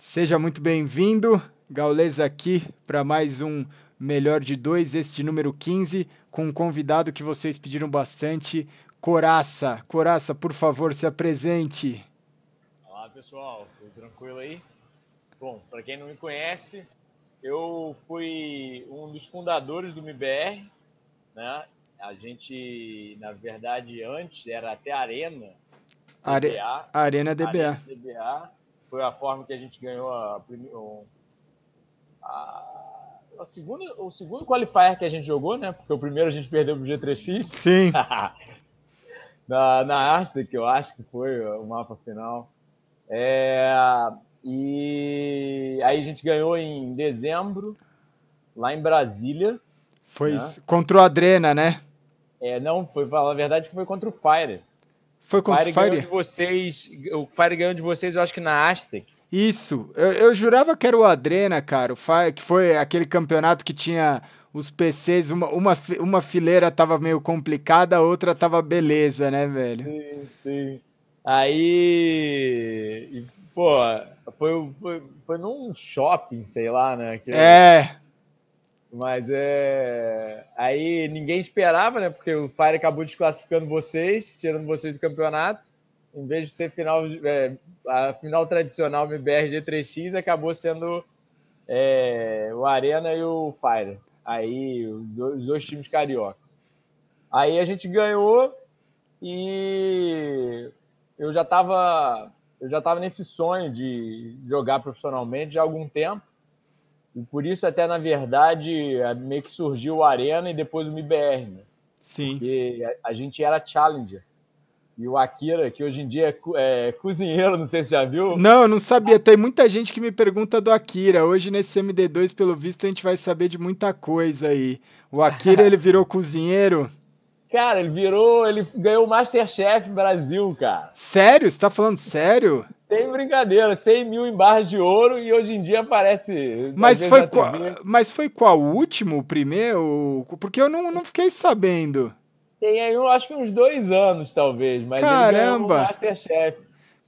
Seja muito bem-vindo, Gaules aqui para mais um Melhor de Dois, este número 15, com um convidado que vocês pediram bastante, Coraça. Coraça, por favor, se apresente. Olá, pessoal, tudo tranquilo aí? Bom, para quem não me conhece, eu fui um dos fundadores do MBR, né? A gente, na verdade, antes era até Arena Are... DBA. Arena DBA. Arena DBA. Foi a forma que a gente ganhou a, a, a segunda, o segundo qualifier que a gente jogou, né? Porque o primeiro a gente perdeu pro G3X. Sim. na, na Asta, que eu acho que foi o mapa final. É, e aí a gente ganhou em dezembro, lá em Brasília. Foi né? contra o Adrena, né? É, não, foi, na verdade foi contra o Fire. Foi contra o Fire? Fire? de vocês, o Fire ganhou de vocês, eu acho que na Aztec. Isso, eu, eu jurava que era o Adrena, cara, o Fire, que foi aquele campeonato que tinha os PCs, uma, uma, uma fileira tava meio complicada, a outra tava beleza, né, velho? Sim, sim. Aí, pô, foi, foi, foi num shopping, sei lá, né? Que... É. Mas é. Aí ninguém esperava, né? Porque o Fire acabou desclassificando vocês, tirando vocês do campeonato. Em vez de ser final, é, a final tradicional MBR G3X, acabou sendo é, o Arena e o Fire. Aí, os dois, times carioca. Aí a gente ganhou e eu já estava eu já nesse sonho de jogar profissionalmente já há algum tempo. E por isso, até na verdade, meio que surgiu o Arena e depois o MBR. Né? Sim. Porque a, gente era Challenger. E o Akira, que hoje em dia é, é cozinheiro, não sei se já viu. Não, eu não sabia. Tem muita gente que me pergunta do Akira. Hoje nesse MD2, pelo visto, a gente vai saber de muita coisa aí. O Akira, ele virou cozinheiro? Cara, ele virou, ele ganhou o Masterchef Brasil, cara. Sério? Você tá falando sério? Sem brincadeira, 100 mil em barras de ouro e hoje em dia aparece. Mas foi, qual, mas foi qual? O último, o primeiro? Porque eu não, não fiquei sabendo. Tem aí, eu acho que uns dois anos, talvez. Mas Caramba! ele Masterchef.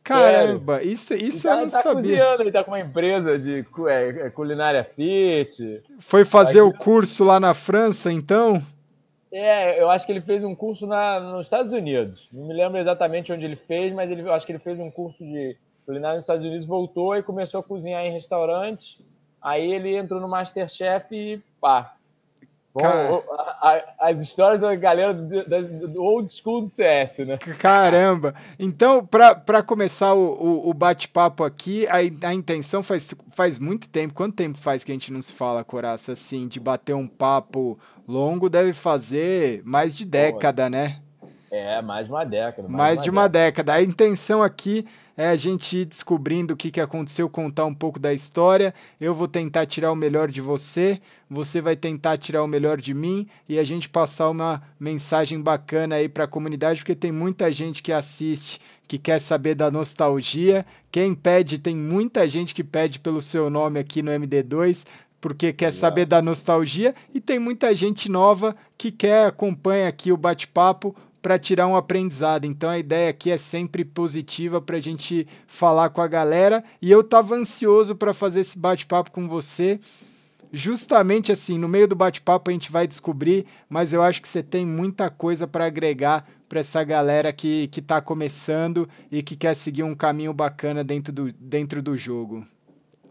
Caramba, Sério. isso, isso tá, eu não tá sabia. Cozinhando, ele tá com uma empresa de é, é, culinária fit. Foi fazer o curso lá na França, então? É, eu acho que ele fez um curso na, nos Estados Unidos. Não me lembro exatamente onde ele fez, mas ele, eu acho que ele fez um curso de culinária nos Estados Unidos, voltou e começou a cozinhar em restaurantes. Aí ele entrou no Masterchef e pá. Bom, as histórias da galera do, do, old school do CS, né? Caramba! Então, para começar o, o, o bate-papo aqui, a, a intenção faz, faz muito tempo. Quanto tempo faz que a gente não se fala, Coraça, assim, de bater um papo longo? Deve fazer mais de década, né? É, mais de uma década. Mais, mais de uma década. década. A intenção aqui é a gente ir descobrindo o que, que aconteceu, contar um pouco da história. Eu vou tentar tirar o melhor de você, você vai tentar tirar o melhor de mim e a gente passar uma mensagem bacana aí para a comunidade, porque tem muita gente que assiste, que quer saber da nostalgia. Quem pede, tem muita gente que pede pelo seu nome aqui no MD2 porque quer saber da nostalgia e tem muita gente nova que quer acompanha aqui o bate-papo para tirar um aprendizado. Então a ideia aqui é sempre positiva para a gente falar com a galera. E eu estava ansioso para fazer esse bate-papo com você. Justamente assim, no meio do bate-papo a gente vai descobrir, mas eu acho que você tem muita coisa para agregar para essa galera que está começando e que quer seguir um caminho bacana dentro do, dentro do jogo.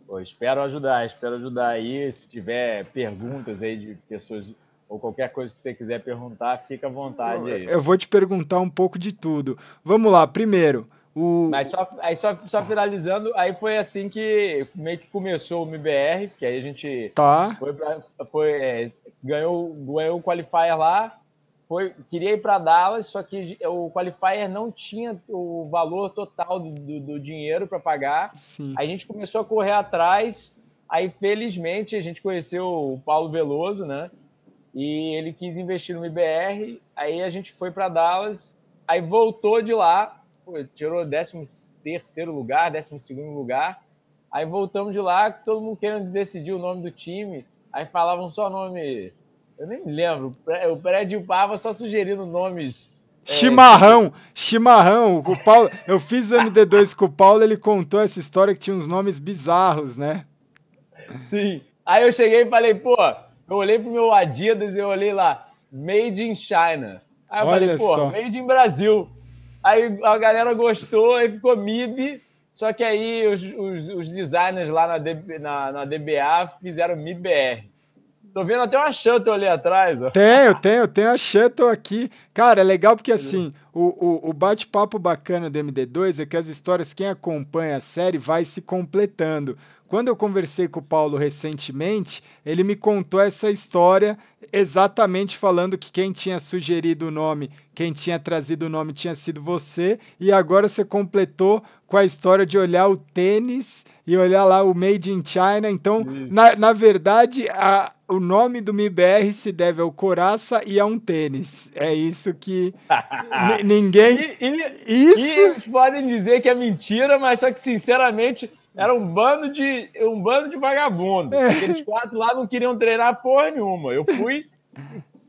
Pô, espero ajudar, espero ajudar aí. Se tiver perguntas aí de pessoas ou qualquer coisa que você quiser perguntar, fica à vontade aí. Eu vou te perguntar um pouco de tudo. Vamos lá, primeiro. O... Mas só, aí só, só finalizando, aí foi assim que meio que começou o MBR, que aí a gente tá. foi, pra, foi é, ganhou, ganhou o qualifier lá, foi, queria ir para Dallas, só que o qualifier não tinha o valor total do, do, do dinheiro para pagar. Sim. Aí a gente começou a correr atrás, aí felizmente a gente conheceu o Paulo Veloso, né? E ele quis investir no IBR. Aí a gente foi para Dallas, aí voltou de lá, tirou 13 terceiro lugar, 12 segundo lugar. Aí voltamos de lá, todo mundo querendo decidir o nome do time. Aí falavam só nome. Eu nem lembro. O prédio Pava só sugerindo nomes Chimarrão, é, chimarrão. O Paulo, eu fiz o MD2 com o Paulo, ele contou essa história que tinha uns nomes bizarros, né? Sim. Aí eu cheguei e falei, pô, eu olhei pro meu Adidas e eu olhei lá, Made in China. Aí eu Olha falei, pô, só. Made in Brasil. Aí a galera gostou, aí ficou MIB. Só que aí os, os, os designers lá na, DB, na, na, DBA fizeram MIBR. Tô vendo até uma Shuttle ali atrás. Ó. Tenho, tenho, tenho a Shuttle aqui. Cara, é legal porque assim, o, o, o bate-papo bacana do MD2 é que as histórias, quem acompanha a série vai se completando. Quando eu conversei com o Paulo recentemente, ele me contou essa história exatamente falando que quem tinha sugerido o nome, quem tinha trazido o nome tinha sido você, e agora você completou com a história de olhar o tênis e olhar lá o Made in China. Então, na, na verdade, a, o nome do MIBR se deve ao Coraça e a um tênis. É isso que ninguém. E, e, isso... e eles podem dizer que é mentira, mas só que, sinceramente, era um bando de, um bando de vagabundo. É. Aqueles quatro lá não queriam treinar porra nenhuma. Eu fui,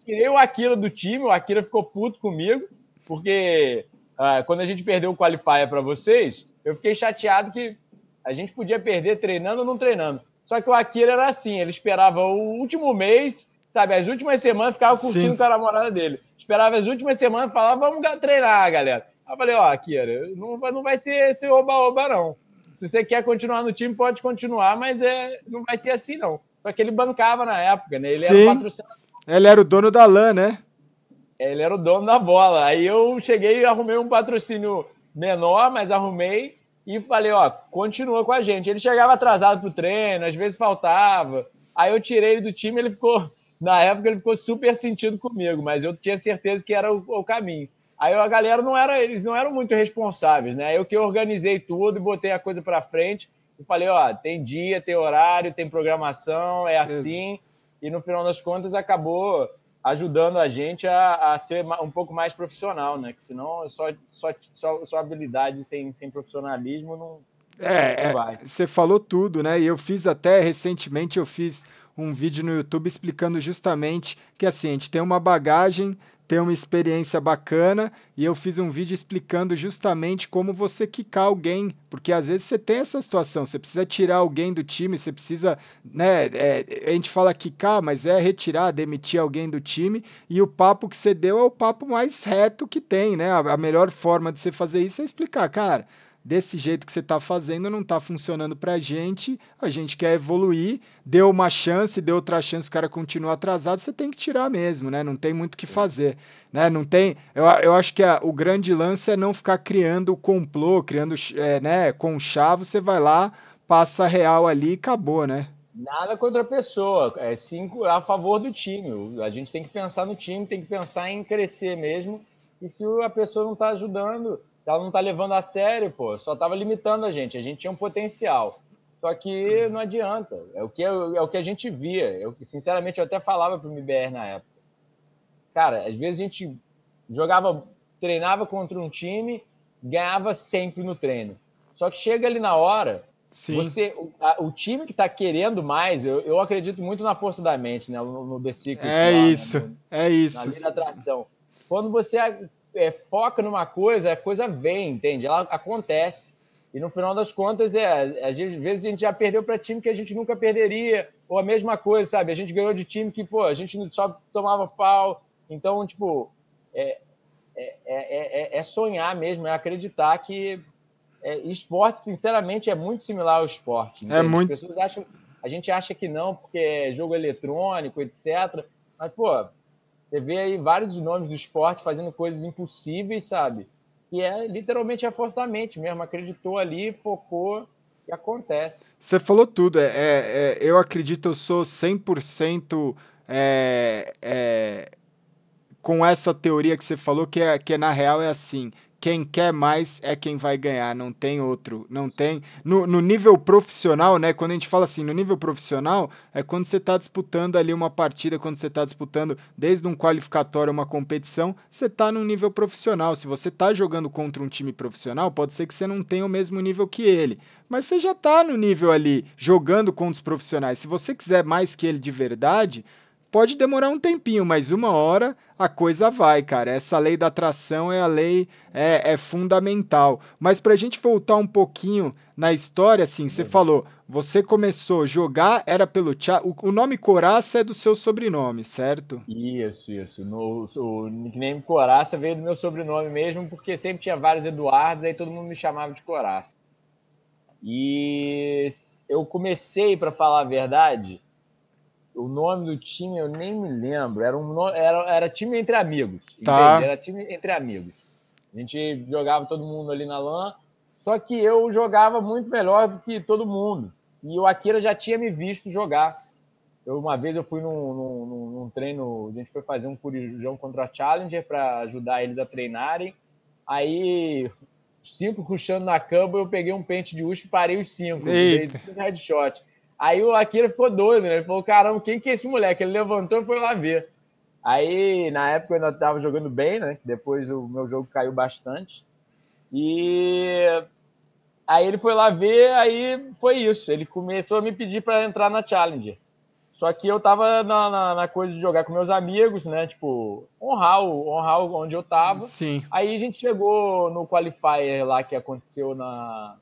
tirei o Akira do time, o Akira ficou puto comigo, porque ah, quando a gente perdeu o qualifier para vocês, eu fiquei chateado que a gente podia perder treinando ou não treinando. Só que o Akira era assim, ele esperava o último mês, sabe, as últimas semanas ficava curtindo Sim. com a namorada dele. Esperava as últimas semanas falava, vamos treinar, galera. Aí eu falei, ó, Akira, não, não vai ser esse oba-oba, não. Se você quer continuar no time, pode continuar, mas é, não vai ser assim, não. Só que ele bancava na época, né? Ele Sim. era o patrocinador. Ele era o dono da LAN, né? Ele era o dono da bola. Aí eu cheguei e arrumei um patrocínio menor, mas arrumei e falei, ó, continua com a gente. Ele chegava atrasado pro treino, às vezes faltava. Aí eu tirei ele do time, ele ficou, na época ele ficou super sentido comigo, mas eu tinha certeza que era o, o caminho. Aí a galera não era, eles não eram muito responsáveis, né? Eu que organizei tudo e botei a coisa para frente e falei, ó, tem dia, tem horário, tem programação, é assim. E no final das contas acabou ajudando a gente a, a ser um pouco mais profissional, né? Que senão só, só, só, só habilidade sem, sem profissionalismo não, é, não vai. Você falou tudo, né? E eu fiz até recentemente, eu fiz um vídeo no YouTube explicando justamente que assim, a gente tem uma bagagem ter uma experiência bacana e eu fiz um vídeo explicando justamente como você quicar alguém, porque às vezes você tem essa situação, você precisa tirar alguém do time, você precisa, né, é, a gente fala quicar, mas é retirar, demitir alguém do time e o papo que você deu é o papo mais reto que tem, né, a, a melhor forma de você fazer isso é explicar, cara, desse jeito que você está fazendo não está funcionando para a gente, a gente quer evoluir, deu uma chance, deu outra chance, o cara continua atrasado, você tem que tirar mesmo, né? Não tem muito o que fazer, né? Não tem, eu, eu acho que a, o grande lance é não ficar criando complô, criando, é, né, com chave, você vai lá, passa real ali e acabou, né? Nada contra a pessoa, é cinco a favor do time. A gente tem que pensar no time, tem que pensar em crescer mesmo. E se a pessoa não está ajudando, ela não tá levando a sério, pô. Só tava limitando a gente. A gente tinha um potencial. Só que não adianta. É o que, é, o que a gente via. Eu, sinceramente, eu até falava pro MBR na época. Cara, às vezes a gente jogava, treinava contra um time, ganhava sempre no treino. Só que chega ali na hora, Sim. você, o, a, o time que está querendo mais, eu, eu acredito muito na força da mente, né? No, no The Secret. É lá, isso, né? no, é isso. Na lei da atração. Quando você é, foca numa coisa, a coisa vem, entende? Ela acontece. E no final das contas, é, às vezes a gente já perdeu para time que a gente nunca perderia, ou a mesma coisa, sabe? A gente ganhou de time que, pô, a gente só tomava pau. Então, tipo, é, é, é, é sonhar mesmo, é acreditar que esporte, sinceramente, é muito similar ao esporte. Entende? É muito. As pessoas acham, a gente acha que não, porque é jogo eletrônico, etc. Mas, pô, você vê aí vários nomes do esporte fazendo coisas impossíveis, sabe? E é literalmente a força da mente mesmo. Acreditou ali, focou e acontece. Você falou tudo. É, é, é eu acredito, eu sou 100% é, é, com essa teoria que você falou, que, é, que é, na real é assim quem quer mais é quem vai ganhar, não tem outro, não tem. No, no nível profissional, né? Quando a gente fala assim, no nível profissional, é quando você está disputando ali uma partida, quando você está disputando desde um qualificatório, uma competição, você está no nível profissional. Se você está jogando contra um time profissional, pode ser que você não tenha o mesmo nível que ele, mas você já está no nível ali, jogando contra os profissionais. Se você quiser mais que ele de verdade, pode demorar um tempinho, mas uma hora a coisa vai, cara. Essa lei da atração é a lei, é, é fundamental. Mas pra gente voltar um pouquinho na história, assim, você falou, você começou a jogar, era pelo chat. O, o nome Coraça é do seu sobrenome, certo? Isso, isso. No, o nickname Coraça veio do meu sobrenome mesmo, porque sempre tinha vários Eduardos, aí todo mundo me chamava de Coraça. E eu comecei, para falar a verdade, o nome do time eu nem me lembro. Era, um, era, era time entre amigos. Tá. Era time entre amigos. A gente jogava todo mundo ali na LAN. Só que eu jogava muito melhor do que todo mundo. E o Akira já tinha me visto jogar. Eu, uma vez eu fui num, num, num treino, a gente foi fazer um corujão contra a Challenger para ajudar eles a treinarem. Aí, cinco ruxando na cama, eu peguei um pente de USP e parei os cinco. Dei cinco headshot. Aí o Akira ficou doido, né? Ele falou: caramba, quem que é esse moleque? Ele levantou e foi lá ver. Aí, na época, eu ainda estava jogando bem, né? Depois o meu jogo caiu bastante. E aí ele foi lá ver, aí foi isso. Ele começou a me pedir para entrar na Challenger. Só que eu tava na, na, na, coisa de jogar com meus amigos, né? Tipo, honrar, o, honrar onde eu tava. Sim. Aí a gente chegou no qualifier lá que aconteceu na,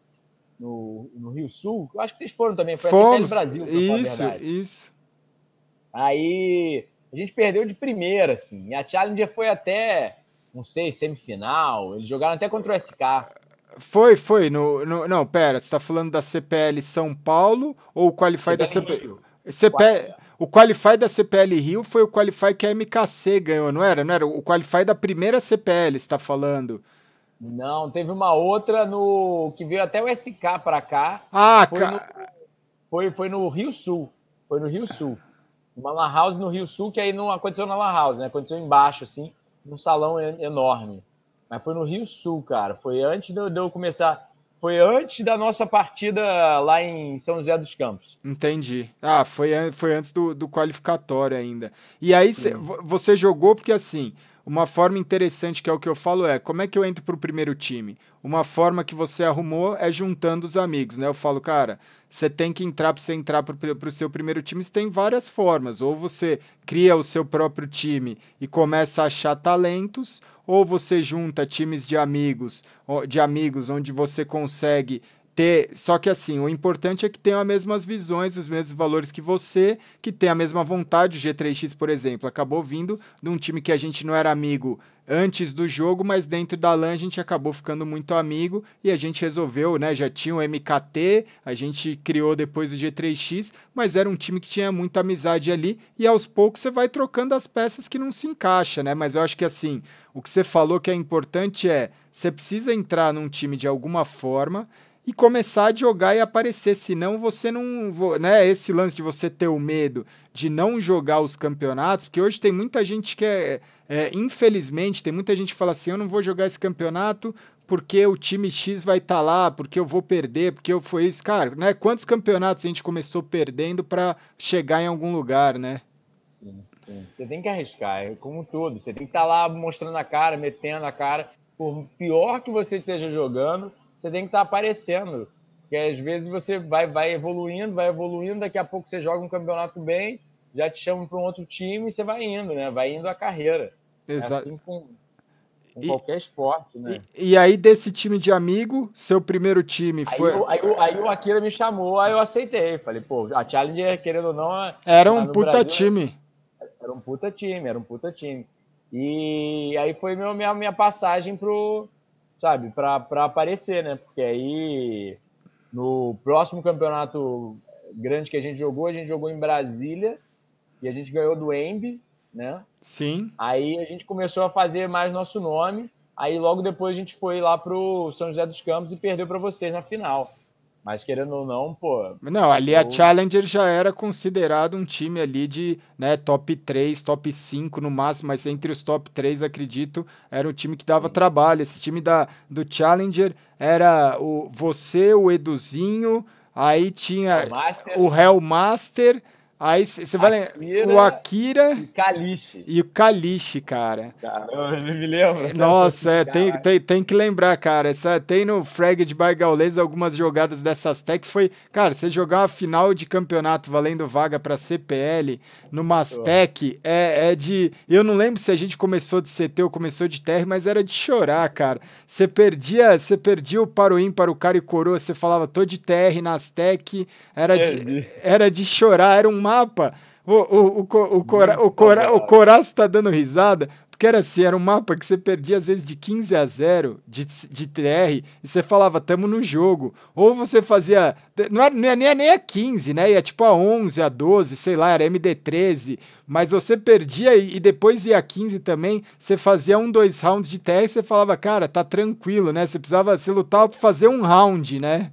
no, no Rio Sul. Eu acho que vocês foram também, foi Fomos. a CPL Brasil, isso, isso. Aí a gente perdeu de primeira, assim. E a Challenger foi até, não sei, semifinal. Eles jogaram até contra o SK. Foi, foi. No, no, não, pera, você tá falando da CPL São Paulo ou o Qualify da CPL? CPL o Qualify da CPL Rio foi o Qualify que a MKC ganhou, não era? Não era? O Qualify da primeira CPL, está falando. Não, teve uma outra no que veio até o SK para cá. Ah, foi, ca... no, foi, foi no Rio Sul. Foi no Rio Sul. Uma lan house no Rio Sul, que aí não aconteceu na lan house, né? Aconteceu embaixo, assim, num salão enorme. Mas foi no Rio Sul, cara. Foi antes de eu começar. Foi antes da nossa partida lá em São José dos Campos. Entendi. Ah, foi, foi antes do, do qualificatório ainda. E aí cê, você jogou porque assim, uma forma interessante, que é o que eu falo, é como é que eu entro para o primeiro time? Uma forma que você arrumou é juntando os amigos, né? Eu falo, cara, você tem que entrar para você entrar para o seu primeiro time, você tem várias formas. Ou você cria o seu próprio time e começa a achar talentos, ou você junta times de amigos, de amigos onde você consegue ter. Só que assim, o importante é que tenham as mesmas visões, os mesmos valores que você, que tem a mesma vontade. O G3X, por exemplo, acabou vindo de um time que a gente não era amigo antes do jogo, mas dentro da LAN a gente acabou ficando muito amigo e a gente resolveu, né? Já tinha o MKT, a gente criou depois o G3X, mas era um time que tinha muita amizade ali e aos poucos você vai trocando as peças que não se encaixa, né? Mas eu acho que assim, o que você falou que é importante é você precisa entrar num time de alguma forma e começar a jogar e aparecer, senão você não, né, esse lance de você ter o medo de não jogar os campeonatos, porque hoje tem muita gente que é, é infelizmente, tem muita gente que fala assim, eu não vou jogar esse campeonato porque o time X vai estar tá lá, porque eu vou perder, porque eu foi isso, cara, né? Quantos campeonatos a gente começou perdendo para chegar em algum lugar, né? Sim, sim. Você tem que arriscar, é como tudo. Você tem que estar tá lá mostrando a cara, metendo a cara. Por pior que você esteja jogando, você tem que estar tá aparecendo. Porque às vezes você vai, vai evoluindo, vai evoluindo, daqui a pouco você joga um campeonato bem, já te chamam para um outro time e você vai indo, né? Vai indo a carreira. Exato. É assim com, com e, qualquer esporte, né? E, e, aí, desse time de amigo, seu primeiro time foi. Aí, aí, aí, o Akira me chamou, aí eu aceitei. Falei, pô, a Challenger, querendo ou não. É, era um puta Brasil, time. Era um puta time, era um puta time. E aí foi meu, minha, minha passagem pro, sabe, para aparecer, né? Porque aí no próximo campeonato grande que a gente jogou, a gente jogou em Brasília e a gente ganhou do Embi, né? Sim. Aí a gente começou a fazer mais nosso nome. Aí logo depois a gente foi lá pro São José dos Campos e perdeu para vocês na final. Mas querendo ou não, pô. Não, ali a Challenger já era considerado um time ali de né, top 3, top 5 no máximo, mas entre os top 3, acredito, era o time que dava Sim. trabalho. Esse time da, do Challenger era o você, o Eduzinho, aí tinha o Hellmaster, Aí você vai lembrar. O Akira. E Kalishi. E o Kalishi, cara. Caramba, eu me lembro. Nossa, é, tem, tem, tem que lembrar, cara. Essa, tem no Frag de Baigaulês algumas jogadas dessas tech. Foi, cara, você jogar uma final de campeonato valendo vaga pra CPL no Mastec é, é de. Eu não lembro se a gente começou de CT ou começou de TR, mas era de chorar, cara. Você perdia, você perdia o para o ímpar, o cara e coroa, você falava tô de TR nas tech. Era de, era de chorar, era um mapa. O, o, o, o, Cora, o, Cora, o Coraço tá dando risada, porque era assim, era um mapa que você perdia às vezes de 15 a 0 de, de TR, e você falava, tamo no jogo. Ou você fazia, não era, não era nem, nem a 15, né? Ia tipo a 11, a 12, sei lá, era MD13, mas você perdia e, e depois ia a 15 também, você fazia um, dois rounds de TR e você falava, cara, tá tranquilo, né? Você precisava, você lutava pra fazer um round, né?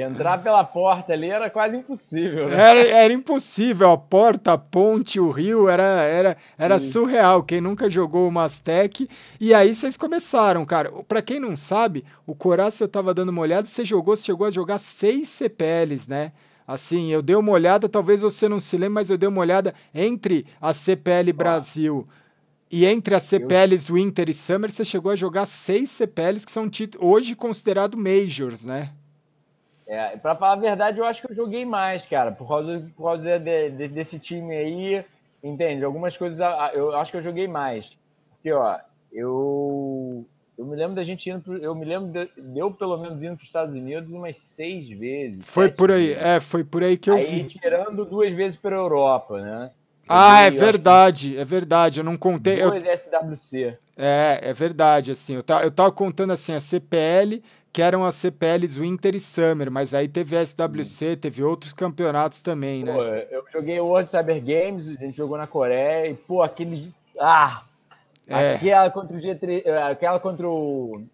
Entrar pela porta ali era quase impossível. Né? Era, era impossível. A porta, a ponte, o rio, era, era, era surreal. Quem nunca jogou o Mastec. E aí vocês começaram, cara. Para quem não sabe, o Coraça eu tava dando uma olhada. Você jogou, você chegou a jogar seis CPLs, né? Assim, eu dei uma olhada, talvez você não se lembre, mas eu dei uma olhada entre a CPL Brasil e entre as CPLs Winter e Summer, você chegou a jogar seis CPLs que são hoje considerados Majors, né? É, pra falar a verdade, eu acho que eu joguei mais, cara, por causa, por causa de, de, desse time aí, entende? Algumas coisas eu acho que eu joguei mais. Porque, ó, eu, eu me lembro da gente indo, pro, eu me lembro de, eu pelo menos indo para os Estados Unidos umas seis vezes. Foi por aí, vezes. é, foi por aí que eu aí, vi. tirando duas vezes para a Europa, né? ah, é verdade, é verdade. Eu não contei. Dois eu... SWC. É, é verdade. Assim, eu tava, eu tava contando assim a CPL que eram as CPLs Winter e Summer, mas aí teve a SWC, teve outros campeonatos também, né? Pô, eu joguei o World Cyber Games, a gente jogou na Coreia, e, pô, aquele. Ah! É. Aquela contra o G3, aquela contra o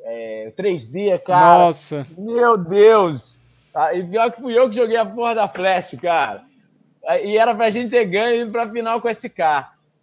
é, 3D, cara. Nossa! Meu Deus! Ah, e pior que fui eu que joguei a porra da Flash, cara. E era pra gente ter ganho e ir pra final com SK.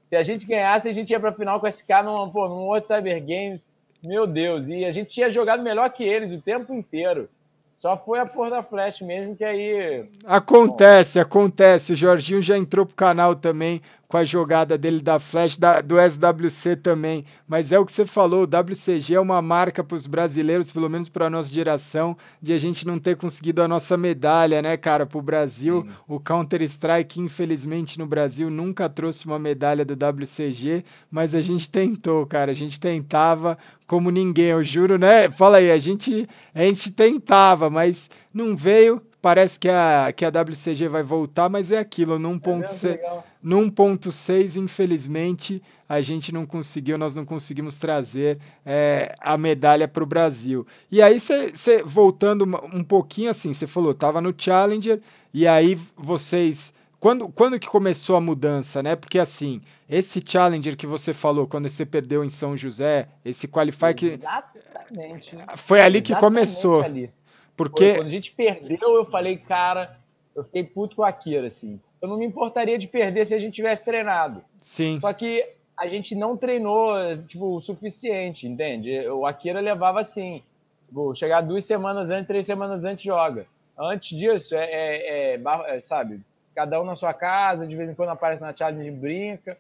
Se a gente ganhasse, a gente ia pra final com SK num, pô, num outro Cyber Games. Meu Deus, e a gente tinha jogado melhor que eles o tempo inteiro. Só foi a porra da Flash mesmo que aí. Acontece, Bom. acontece. O Jorginho já entrou pro canal também com a jogada dele da Flash, da, do SWC também. Mas é o que você falou, o WCG é uma marca para os brasileiros, pelo menos para a nossa geração, de a gente não ter conseguido a nossa medalha, né, cara, para o Brasil. Sim. O Counter-Strike, infelizmente, no Brasil nunca trouxe uma medalha do WCG, mas a gente tentou, cara, a gente tentava como ninguém, eu juro, né? Fala aí, a gente, a gente tentava, mas não veio parece que a, que a WCG vai voltar, mas é aquilo, num ponto, é num ponto 6, infelizmente, a gente não conseguiu, nós não conseguimos trazer é, a medalha para o Brasil. E aí, você voltando um pouquinho assim, você falou, tava no Challenger, e aí vocês. Quando, quando que começou a mudança, né? Porque assim, esse Challenger que você falou, quando você perdeu em São José, esse Qualify que. Exatamente. Foi ali Exatamente que começou. Ali. Porque... Quando a gente perdeu, eu falei, cara, eu fiquei puto com a Akira, assim. Eu não me importaria de perder se a gente tivesse treinado. Sim. Só que a gente não treinou, tipo, o suficiente, entende? O Akira levava assim, tipo, chegar duas semanas antes, três semanas antes joga. Antes disso, é, é, é, é sabe, cada um na sua casa, de vez em quando aparece na challenge e brinca,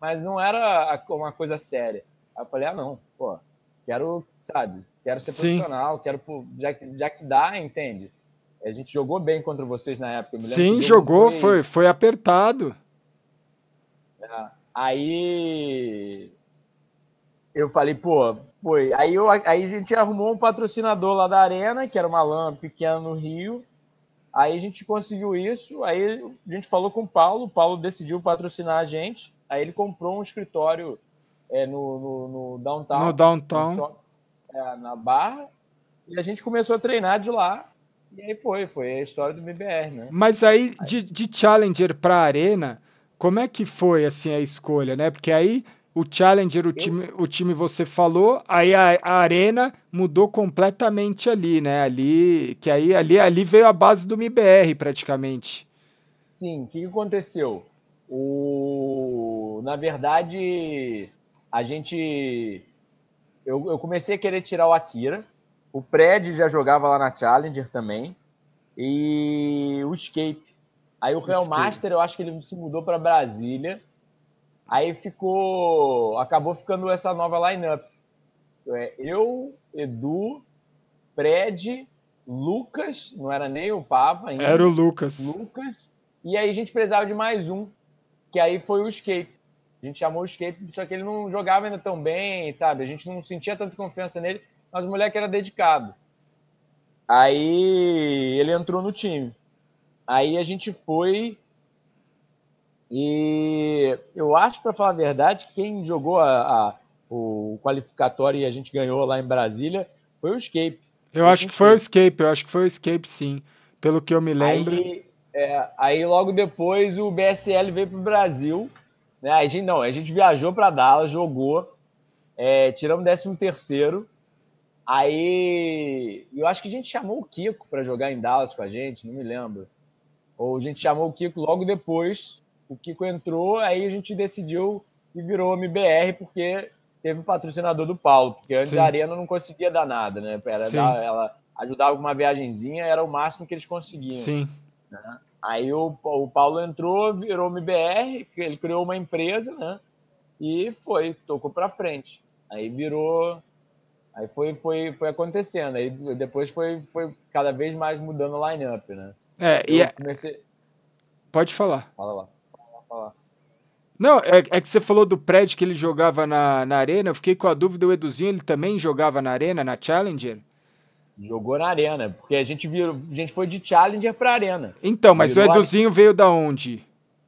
mas não era uma coisa séria. Aí eu falei, ah, não, pô, quero, sabe, quero ser profissional, Sim. quero, já, já que dá, entende? A gente jogou bem contra vocês na época. Sim, jogou, foi... foi, foi apertado. É, aí eu falei, pô, foi. Aí, eu, aí a gente arrumou um patrocinador lá da Arena, que era uma lã pequena no Rio. Aí a gente conseguiu isso. Aí a gente falou com o Paulo. O Paulo decidiu patrocinar a gente. Aí ele comprou um escritório é, no, no, no, downtown. No downtown. No é, na Barra. E a gente começou a treinar de lá. E aí foi, foi a história do MBR, né? Mas aí, de, de Challenger para Arena, como é que foi assim a escolha, né? Porque aí o Challenger, o time, o time você falou, aí a, a, Arena mudou completamente ali, né? Ali, que aí ali, ali veio a base do MBR praticamente. Sim, o que, que aconteceu? O, na verdade, a gente eu, eu comecei a querer tirar o Akira. O Pred já jogava lá na Challenger também. E o Escape. Aí o Real Master, eu acho que ele se mudou para Brasília. Aí ficou. Acabou ficando essa nova lineup. É, eu, Edu, Fred, Lucas, não era nem o Papa ainda. Era o Lucas. Lucas. E aí a gente precisava de mais um, que aí foi o Escape. A gente chamou o Escape, só que ele não jogava ainda tão bem, sabe? A gente não sentia tanta confiança nele, mas o moleque era dedicado. Aí ele entrou no time. Aí a gente foi. E eu acho, para falar a verdade, que quem jogou a, a, o qualificatório e a gente ganhou lá em Brasília foi o Escape. Eu acho que foi o Escape, eu acho que foi o Escape, sim. Pelo que eu me lembro. Aí, é, aí logo depois o BSL veio para o Brasil. Né? A gente, não, a gente viajou para Dallas, jogou, é, tiramos 13 terceiro. Aí eu acho que a gente chamou o Kiko para jogar em Dallas com a gente, não me lembro. Ou a gente chamou o Kiko logo depois, o Kiko entrou, aí a gente decidiu e virou MBR, porque teve o patrocinador do Paulo, porque antes Sim. a Arena não conseguia dar nada, né? Era ela ajudava com uma viagenzinha, era o máximo que eles conseguiam. Sim. Né? Aí o, o Paulo entrou, virou MBR, ele criou uma empresa, né? E foi, tocou para frente. Aí virou. Aí foi, foi, foi acontecendo. Aí depois foi, foi cada vez mais mudando o line-up, né? É, eu e é comecei... Pode falar. Fala lá. Fala Não, é, é, que você falou do prédio que ele jogava na, na Arena. Eu fiquei com a dúvida, o Eduzinho, ele também jogava na Arena, na Challenger? Jogou na Arena, porque a gente, virou, a gente foi de Challenger pra Arena. Então, mas Virou o Eduzinho veio da onde?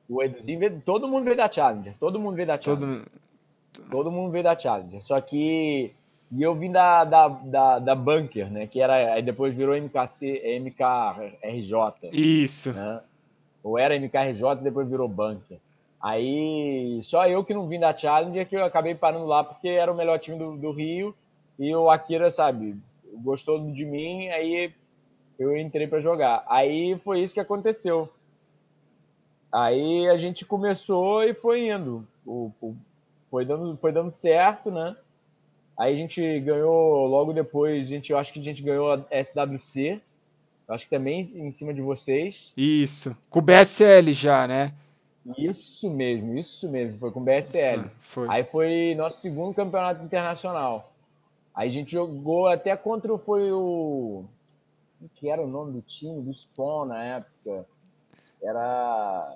O Eduzinho veio, todo mundo veio da Challenger, todo mundo veio da Challenger. Todo, todo mundo veio da Challenger, só que e eu vim da, da, da, da Bunker, né? Que era. Aí depois virou MKC, MKRJ. Isso. Né? Ou era MKRJ e depois virou Bunker. Aí só eu que não vim da Challenger que eu acabei parando lá porque era o melhor time do, do Rio. E o Akira, sabe, gostou de mim, aí eu entrei para jogar. Aí foi isso que aconteceu. Aí a gente começou e foi indo. O, o, foi, dando, foi dando certo, né? Aí a gente ganhou logo depois, a gente, eu acho que a gente ganhou a SWC. Acho que também em cima de vocês. Isso. Com o BSL já, né? Isso mesmo, isso mesmo. Foi com o BSL. Foi. Aí foi nosso segundo campeonato internacional. Aí a gente jogou até contra foi o. O que era o nome do time? Do Spawn na época. Era.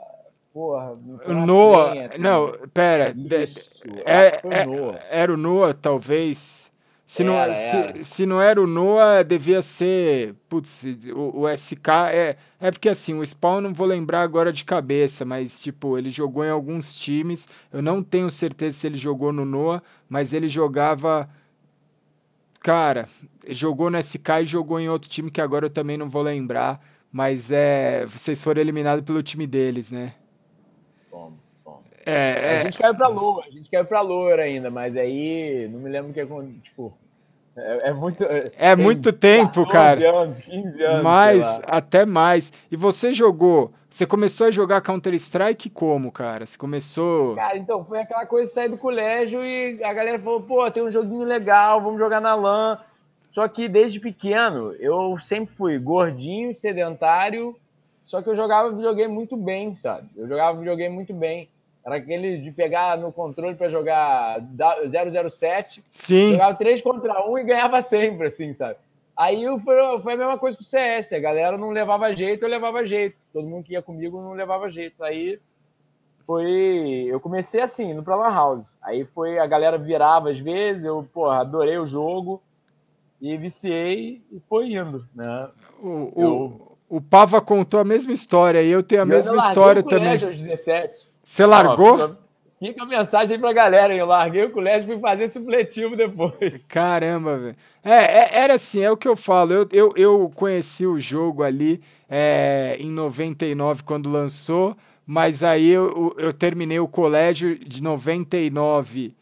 Porra, Noah. não, pera. Isso, é, é, Noah. Era o Noah, talvez. Se, era, não, era. Se, se não era o Noah, devia ser. Putz, o, o, SK. É, é porque assim, o Spawn não vou lembrar agora de cabeça, mas tipo, ele jogou em alguns times. Eu não tenho certeza se ele jogou no Noah, mas ele jogava. Cara, jogou no SK e jogou em outro time que agora eu também não vou lembrar. Mas é. Vocês foram eliminados pelo time deles, né? É, a é. gente caiu pra Lua, a gente caiu pra Lua ainda, mas aí não me lembro o que aconteceu. Tipo, é, é, muito. É muito tempo, 14 cara. anos, 15 anos. Mais, até mais. E você jogou. Você começou a jogar Counter-Strike como, cara? Você começou. Cara, então, foi aquela coisa de sair do colégio e a galera falou, pô, tem um joguinho legal, vamos jogar na LAN. Só que desde pequeno, eu sempre fui gordinho, sedentário, só que eu jogava videogame muito bem, sabe? Eu jogava videogame muito bem. Era aquele de pegar no controle para jogar 007. Sim. Jogava 3 contra 1 e ganhava sempre, assim, sabe? Aí foi, foi a mesma coisa com o CS. A galera não levava jeito, eu levava jeito. Todo mundo que ia comigo não levava jeito. Aí foi. Eu comecei assim, indo pra Lan House. Aí foi. A galera virava às vezes, eu, porra, adorei o jogo e viciei e foi indo, né? O, eu... o, o Pava contou a mesma história e eu tenho a mesma história também. Aos 17. Você largou? Fica a mensagem pra galera, hein? Eu larguei o colégio e fui fazer supletivo depois. Caramba, velho. É, é, era assim, é o que eu falo. Eu, eu, eu conheci o jogo ali é, em 99, quando lançou, mas aí eu, eu terminei o colégio de 99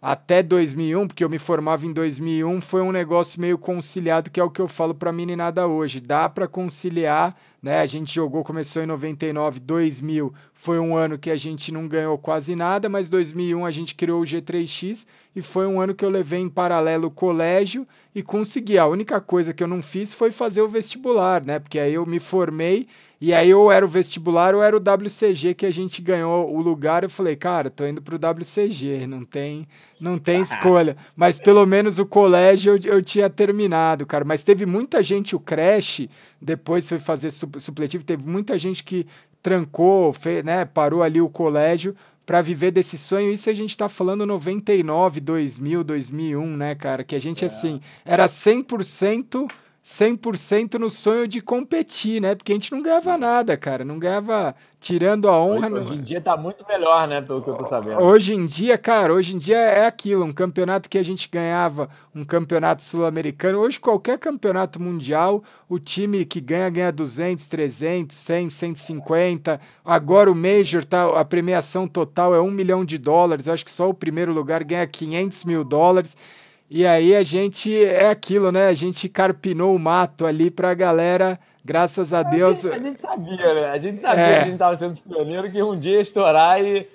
até 2001, porque eu me formava em 2001, foi um negócio meio conciliado, que é o que eu falo pra meninada hoje. Dá para conciliar né? A gente jogou, começou em 99, 2000 foi um ano que a gente não ganhou quase nada, mas 2001 a gente criou o G3X e foi um ano que eu levei em paralelo o colégio e consegui. A única coisa que eu não fiz foi fazer o vestibular, né? Porque aí eu me formei e aí ou era o vestibular ou era o WCG que a gente ganhou o lugar. Eu falei, cara, tô indo pro WCG, não tem, não tem escolha. Mas pelo menos o colégio eu, eu tinha terminado, cara. Mas teve muita gente, o creche, depois foi fazer supletivo, teve muita gente que trancou, fez, né, parou ali o colégio para viver desse sonho. Isso a gente está falando 99, 2000, 2001, né, cara? Que a gente, é. assim, era 100%, 100% no sonho de competir, né? Porque a gente não ganhava nada, cara. Não ganhava tirando a honra. Hoje, hoje, em dia tá muito melhor, né? Pelo que eu tô sabendo. Hoje em dia, cara, hoje em dia é aquilo. Um campeonato que a gente ganhava, um campeonato sul-americano. Hoje, qualquer campeonato mundial, o time que ganha, ganha 200, 300, 100, 150. Agora o Major, tá, a premiação total é um milhão de dólares. Eu acho que só o primeiro lugar ganha 500 mil dólares. E aí a gente, é aquilo, né? A gente carpinou o mato ali pra galera graças a Deus. A gente, a gente sabia, né? A gente sabia é. que a gente estava sendo pioneiro, que um dia ia estourar e.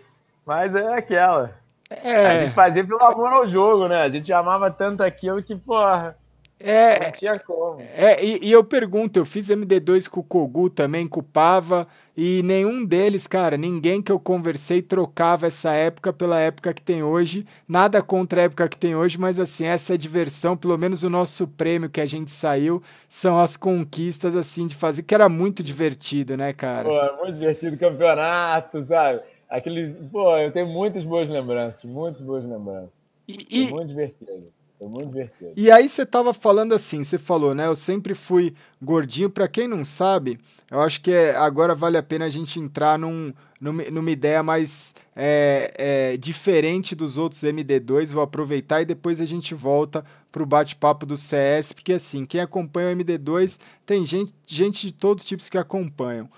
Mas é aquela. É. A gente fazia pelo amor ao jogo, né? A gente amava tanto aquilo que, porra. É, não tinha como. É, e, e, eu pergunto, eu fiz MD2 com o Kogu também, com o Pava, e nenhum deles, cara, ninguém que eu conversei trocava essa época pela época que tem hoje. Nada contra a época que tem hoje, mas assim, essa é diversão, pelo menos o nosso prêmio que a gente saiu, são as conquistas, assim, de fazer, que era muito divertido, né, cara? Pô, muito divertido o campeonato, sabe? Aqueles, pô, eu tenho muitas boas lembranças, muitas boas lembranças. E, e... Muito divertido. Foi muito divertido. E aí você tava falando assim, você falou, né? Eu sempre fui gordinho. Para quem não sabe, eu acho que é, agora vale a pena a gente entrar num, numa, numa ideia mais é, é, diferente dos outros MD2. Vou aproveitar e depois a gente volta para o bate-papo do CS, porque assim, quem acompanha o MD2 tem gente, gente de todos os tipos que acompanham.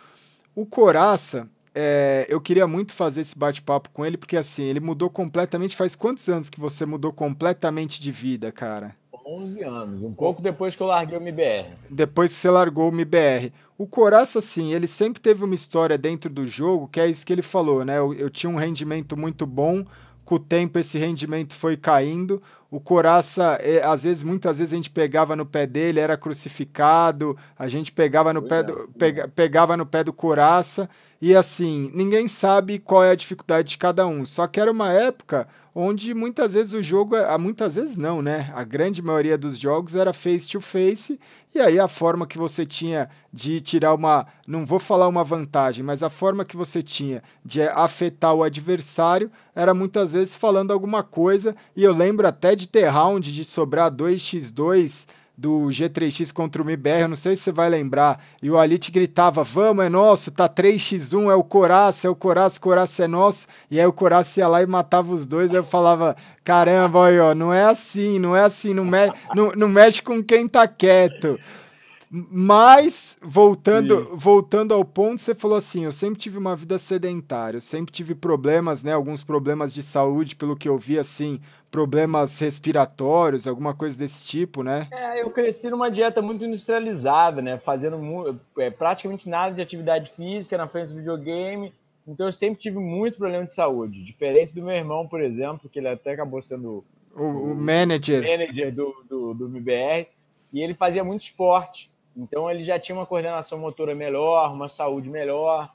O Coraça, é, eu queria muito fazer esse bate-papo com ele, porque assim, ele mudou completamente. Faz quantos anos que você mudou completamente de vida, cara? 11 anos, um pouco depois que eu larguei o MBR. Depois que você largou o MBR. O Coraça, assim, ele sempre teve uma história dentro do jogo, que é isso que ele falou, né? Eu, eu tinha um rendimento muito bom, com o tempo esse rendimento foi caindo. O Coraça, é, às vezes, muitas vezes a gente pegava no pé dele, era crucificado, a gente pegava no, pé do, pega, pegava no pé do Coraça. E assim, ninguém sabe qual é a dificuldade de cada um. Só que era uma época onde muitas vezes o jogo, é, muitas vezes não, né? A grande maioria dos jogos era face to face, e aí a forma que você tinha de tirar uma, não vou falar uma vantagem, mas a forma que você tinha de afetar o adversário era muitas vezes falando alguma coisa, e eu lembro até de ter round de sobrar 2x2 do G3X contra o MBR, não sei se você vai lembrar, e o Alit gritava, vamos, é nosso, tá 3x1, é o Coraça, é o Coraça, o Coraça é nosso, e aí o Coraça ia lá e matava os dois, aí eu falava, caramba, aí, ó, não é assim, não é assim, não, me não, não mexe com quem tá quieto. Mas, voltando, voltando ao ponto, você falou assim: eu sempre tive uma vida sedentária, eu sempre tive problemas, né? Alguns problemas de saúde, pelo que eu vi, assim, problemas respiratórios, alguma coisa desse tipo, né? É, eu cresci numa dieta muito industrializada, né? Fazendo é, praticamente nada de atividade física na frente do videogame. Então eu sempre tive muito problema de saúde. Diferente do meu irmão, por exemplo, que ele até acabou sendo o, o manager, manager do, do, do MBR. E ele fazia muito esporte. Então ele já tinha uma coordenação motora melhor, uma saúde melhor.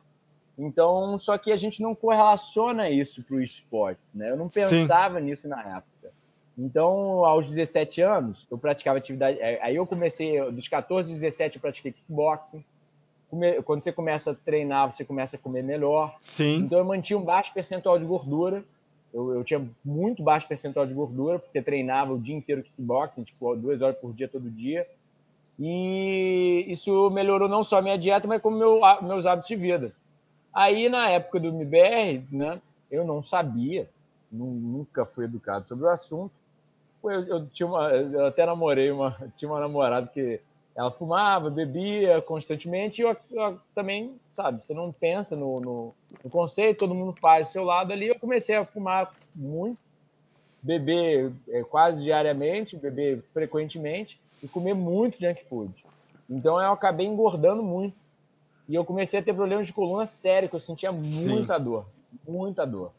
Então, só que a gente não correlaciona isso para o esportes, né? Eu não pensava Sim. nisso na época. Então, aos 17 anos, eu praticava atividade. É, aí eu comecei, dos 14 aos 17, eu pratiquei kickboxing. Quando você começa a treinar, você começa a comer melhor. Sim. Então, eu mantinha um baixo percentual de gordura. Eu, eu tinha muito baixo percentual de gordura, porque treinava o dia inteiro kickboxing, tipo, duas horas por dia, todo dia. E isso melhorou não só a minha dieta, mas como meu, meus hábitos de vida. Aí, na época do MBR, né, eu não sabia, nunca fui educado sobre o assunto. Eu, eu tinha uma, eu até namorei uma, tinha uma namorada que ela fumava, bebia constantemente, e eu, eu também, sabe, você não pensa no, no, no, conceito, todo mundo faz do seu lado ali. Eu comecei a fumar muito, beber é, quase diariamente, beber frequentemente e comer muito junk food. Então eu acabei engordando muito E eu comecei a ter problemas de coluna sério, que eu sentia muita Sim. dor, muita dor,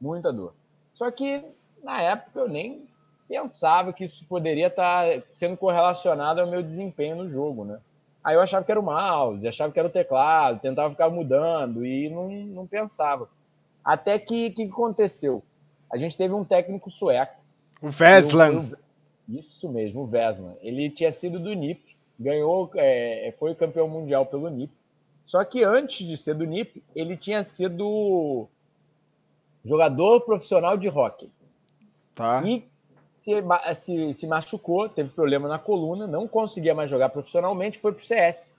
muita dor. Só que na época eu nem pensava que isso poderia estar sendo correlacionado ao meu desempenho no jogo, né? Aí eu achava que era o mouse, achava que era o teclado, tentava ficar mudando e não, não pensava. Até que que aconteceu? A gente teve um técnico sueco. O Veslan. Isso mesmo, o Veslan. Ele tinha sido do NIP, ganhou, é, foi campeão mundial pelo NIP. Só que antes de ser do NIP, ele tinha sido jogador profissional de hockey. Tá. E se, se, se machucou, teve problema na coluna, não conseguia mais jogar profissionalmente, foi pro CS.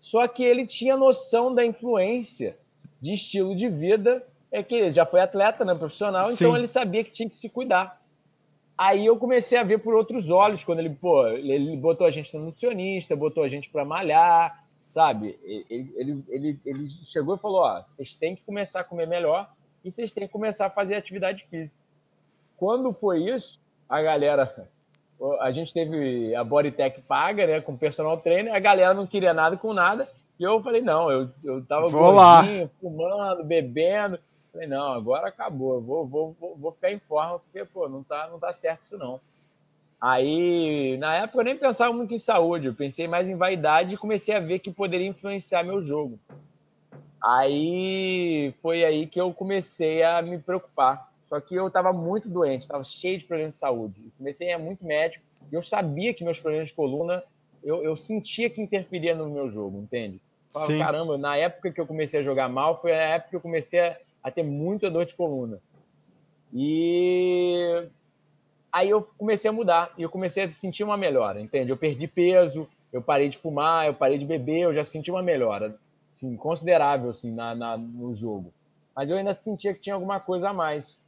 Só que ele tinha noção da influência de estilo de vida, é que ele já foi atleta, né, profissional, então Sim. então ele sabia que tinha que se cuidar. Aí eu comecei a ver por outros olhos, quando ele, pô, ele botou a gente no nutricionista, botou a gente para malhar, sabe? Ele, ele, ele, ele chegou e falou: ó, vocês têm que começar a comer melhor e vocês têm que começar a fazer atividade física. Quando foi isso, a galera. A gente teve a Bodytech paga, né? Com personal trainer, a galera não queria nada com nada. E eu falei, não, eu, eu tava vou gordinho, lá. fumando, bebendo. Falei, não, agora acabou, eu vou, vou, vou, vou ficar em forma, porque, pô, não tá, não tá certo isso não. Aí, na época, eu nem pensava muito em saúde, eu pensei mais em vaidade e comecei a ver que poderia influenciar meu jogo. Aí foi aí que eu comecei a me preocupar. Só que eu estava muito doente, estava cheio de problemas de saúde. Comecei a ir muito médico e eu sabia que meus problemas de coluna, eu, eu sentia que interferia no meu jogo, entende? Falava, caramba, na época que eu comecei a jogar mal, foi a época que eu comecei a a ter muita dor de coluna. E aí eu comecei a mudar e eu comecei a sentir uma melhora, entende? Eu perdi peso, eu parei de fumar, eu parei de beber, eu já senti uma melhora, assim, considerável assim na, na no jogo. Mas eu ainda sentia que tinha alguma coisa a mais.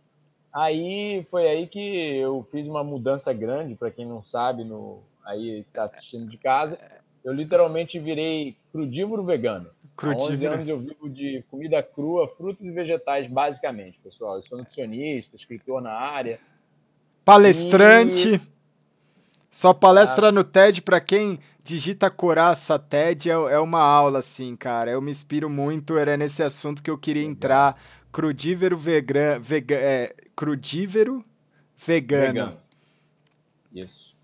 Aí foi aí que eu fiz uma mudança grande, para quem não sabe, no aí está assistindo de casa. Eu literalmente virei crudívoro vegano. Há 11 anos eu vivo de comida crua, frutos e vegetais, basicamente, pessoal. Eu sou nutricionista, escritor na área. Palestrante. E... Só palestra ah. no TED para quem digita coraça TED é, é, uma aula, assim, cara. Eu me inspiro muito, era nesse assunto que eu queria entrar. Crudívero vegano. Vega, é, crudívero vegano. vegano. Isso.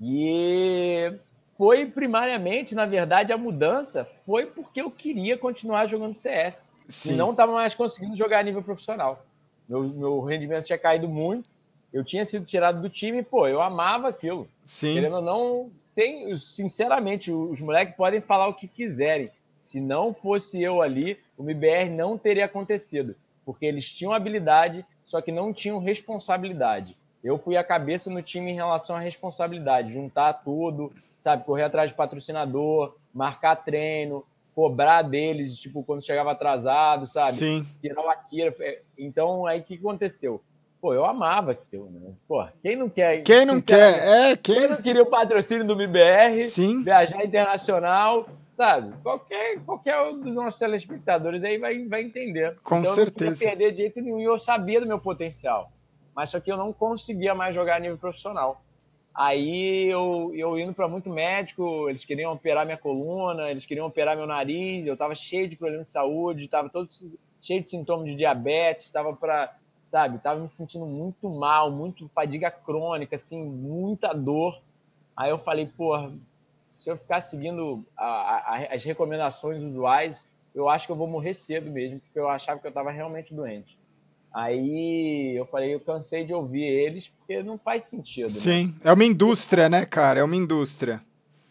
E foi primariamente, na verdade, a mudança foi porque eu queria continuar jogando CS. Sim. E não estava mais conseguindo jogar a nível profissional. Meu, meu rendimento tinha caído muito. Eu tinha sido tirado do time, pô, eu amava aquilo. Sim. Querendo ou não, sem, sinceramente, os moleques podem falar o que quiserem. Se não fosse eu ali, o MBR não teria acontecido. Porque eles tinham habilidade, só que não tinham responsabilidade. Eu fui a cabeça no time em relação à responsabilidade, juntar tudo, sabe, correr atrás de patrocinador, marcar treino, cobrar deles, tipo, quando chegava atrasado, sabe? Sim. Tirar o Akira. Então, aí o que aconteceu? Pô, eu amava aquilo, né? Pô, quem não quer. Quem não quer? É, quem... quem não queria o patrocínio do MBR, Sim. viajar internacional, sabe? Qualquer, qualquer um dos nossos telespectadores aí vai, vai entender. Com então, certeza. Eu não perder de jeito nenhum e eu sabia do meu potencial. Mas só que eu não conseguia mais jogar a nível profissional. Aí eu, eu indo para muito médico, eles queriam operar minha coluna, eles queriam operar meu nariz, eu estava cheio de problemas de saúde, estava todo cheio de sintomas de diabetes, estava para, sabe, estava me sentindo muito mal, muito fadiga crônica, assim, muita dor. Aí eu falei, pô, se eu ficar seguindo a, a, as recomendações usuais, eu acho que eu vou morrer cedo mesmo, porque eu achava que eu estava realmente doente. Aí eu falei, eu cansei de ouvir eles, porque não faz sentido. Né? Sim, né? é uma indústria, né, cara? É uma indústria.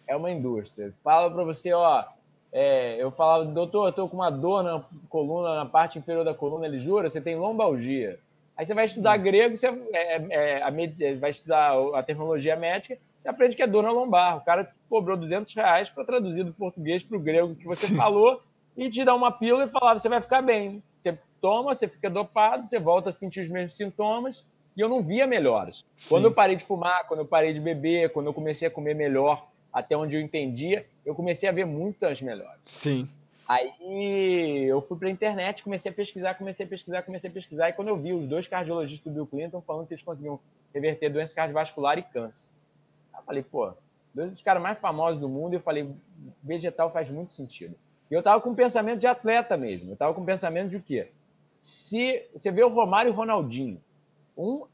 É uma indústria. Fala para você, ó, é, eu falava, doutor, eu tô com uma dor na coluna, na parte inferior da coluna, ele jura, você tem lombalgia. Aí você vai estudar hum. grego, você é, é, a, vai estudar a terminologia médica, você aprende que é dor na lombar. O cara cobrou 200 reais para traduzir do português para o grego que você falou e te dá uma pílula e falava, você vai ficar bem. Você toma, você fica dopado, você volta a sentir os mesmos sintomas, e eu não via melhoras. Sim. Quando eu parei de fumar, quando eu parei de beber, quando eu comecei a comer melhor, até onde eu entendia, eu comecei a ver muitas melhores. Sim. Aí eu fui para a internet, comecei a pesquisar, comecei a pesquisar, comecei a pesquisar, e quando eu vi os dois cardiologistas do Bill Clinton falando que eles conseguiam reverter doença cardiovascular e câncer. Eu falei, pô, dois dos caras mais famosos do mundo, eu falei, vegetal faz muito sentido. E eu estava com um pensamento de atleta mesmo. Eu estava com um pensamento de o quê? Se você vê o Romário e o Ronaldinho, um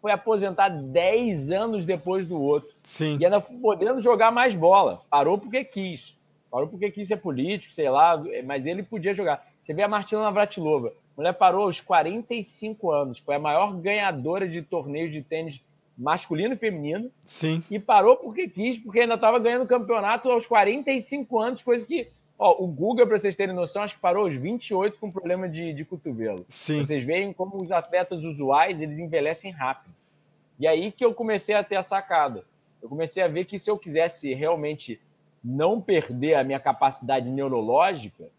foi aposentado 10 anos depois do outro. Sim. E ainda podendo jogar mais bola. Parou porque quis. Parou porque quis ser político, sei lá, mas ele podia jogar. Você vê a Martina Navratilova. A mulher parou aos 45 anos. Foi a maior ganhadora de torneios de tênis masculino e feminino. Sim. E parou porque quis, porque ainda estava ganhando campeonato aos 45 anos, coisa que. Ó, o Guga, para vocês terem noção, acho que parou aos 28 com problema de, de cotovelo. Sim. Vocês veem como os atletas usuais eles envelhecem rápido. E aí que eu comecei a ter a sacada. Eu comecei a ver que se eu quisesse realmente não perder a minha capacidade neurológica,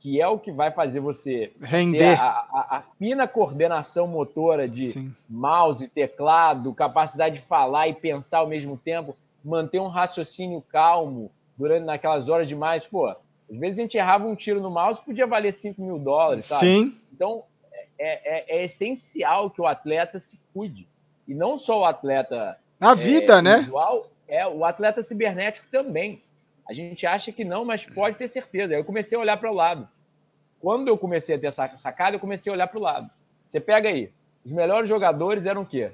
que é o que vai fazer você Render. ter a, a, a fina coordenação motora de Sim. mouse, teclado, capacidade de falar e pensar ao mesmo tempo, manter um raciocínio calmo durante naquelas horas de mais, pô, às vezes a gente errava um tiro no mouse podia valer 5 mil dólares, sabe? Sim. Então é, é, é essencial que o atleta se cuide. E não só o atleta A vida, é, né? é o atleta cibernético também. A gente acha que não, mas pode ter certeza. Eu comecei a olhar para o lado. Quando eu comecei a ter essa sacada, eu comecei a olhar para o lado. Você pega aí, os melhores jogadores eram o quê?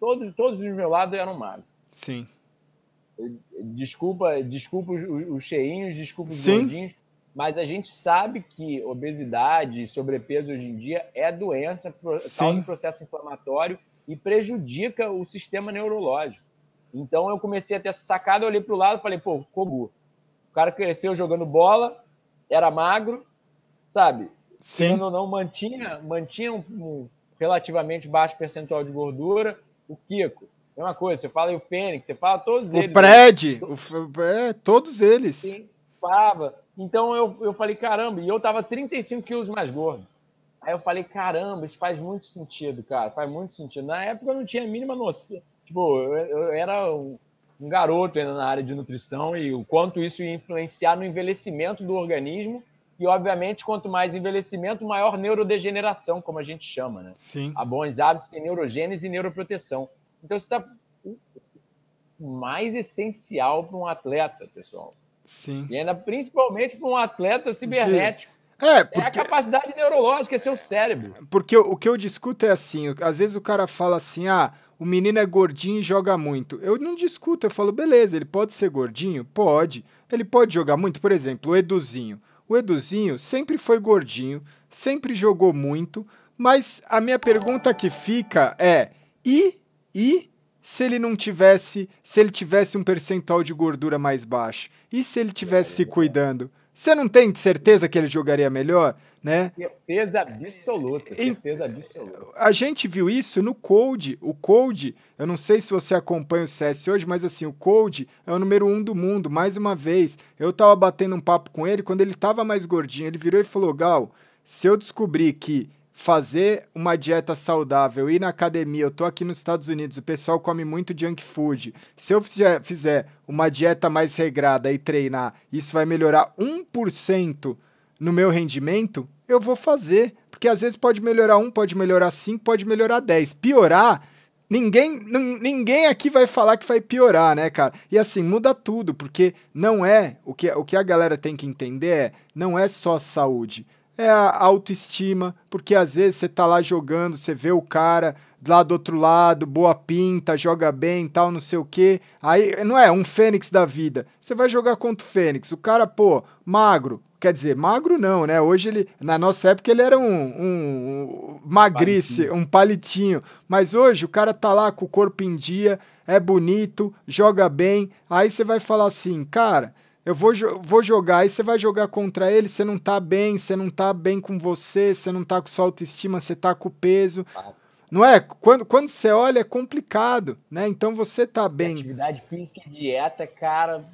Todos, todos os meus lados eram magros. Sim. Desculpa, desculpa os, os cheinhos, desculpa os Sim. gordinhos, mas a gente sabe que obesidade e sobrepeso hoje em dia é doença, Sim. causa processo inflamatório e prejudica o sistema neurológico. Então eu comecei a ter essa sacada, olhei para o lado e falei, pô, Kogu, o cara cresceu jogando bola, era magro, sabe? Sim. Ou não, mantinha, mantinha um, um relativamente baixo percentual de gordura. O Kiko, mesma coisa, você fala aí o Fênix, você fala todos eles. O Pred, o F- é, todos eles. Sim, parava. Então eu, eu falei, caramba, e eu tava 35 quilos mais gordo. Aí eu falei, caramba, isso faz muito sentido, cara, faz muito sentido. Na época eu não tinha a mínima noção. Tipo, eu, eu era um, um garoto ainda na área de nutrição e o quanto isso ia influenciar no envelhecimento do organismo. E, obviamente, quanto mais envelhecimento, maior neurodegeneração, como a gente chama, né? Sim. A bons hábitos tem neurogênese e neuroproteção. Então, você está mais essencial para um atleta, pessoal. Sim. E ainda principalmente para um atleta cibernético. É, É a porque, capacidade neurológica, é seu cérebro. porque o o que eu discuto é assim, às vezes o cara fala assim, ah, o menino é gordinho e joga muito. Eu não discuto, eu falo, beleza, ele pode ser gordinho? Pode. Ele pode jogar muito, por exemplo, o Eduzinho. O Eduzinho sempre foi gordinho, sempre jogou muito, mas a minha pergunta que fica é: e e se ele não tivesse, se ele tivesse um percentual de gordura mais baixo? E se ele tivesse se cuidando? Você não tem certeza que ele jogaria melhor, né? Certeza absoluta, certeza absoluta. A gente viu isso no Code. O Code, eu não sei se você acompanha o CS hoje, mas assim, o Code é o número um do mundo, mais uma vez. Eu tava batendo um papo com ele quando ele tava mais gordinho. Ele virou e falou: Gal, se eu descobrir que fazer uma dieta saudável, ir na academia, eu tô aqui nos Estados Unidos, o pessoal come muito junk food. Se eu fizer, uma dieta mais regrada e treinar, isso vai melhorar 1% no meu rendimento, eu vou fazer. Porque às vezes pode melhorar 1, pode melhorar 5, pode melhorar 10. Piorar, ninguém, nin- ninguém aqui vai falar que vai piorar, né, cara? E assim, muda tudo, porque não é, o que, o que a galera tem que entender é, não é só saúde. É a autoestima, porque às vezes você tá lá jogando, você vê o cara lá do outro lado, boa pinta, joga bem, tal, não sei o quê. Aí não é um Fênix da vida. Você vai jogar contra o Fênix, o cara, pô, magro. Quer dizer, magro não, né? Hoje ele, na nossa época, ele era um, um, um magrice, Palitinho. um palitinho. Mas hoje o cara tá lá com o corpo em dia, é bonito, joga bem. Aí você vai falar assim, cara, eu vou, vou jogar, aí você vai jogar contra ele, você não tá bem, você não tá bem com você, você não tá com sua autoestima, você tá com peso. Não é? Quando, quando você olha é complicado, né? Então você tá bem. Atividade física e dieta, cara.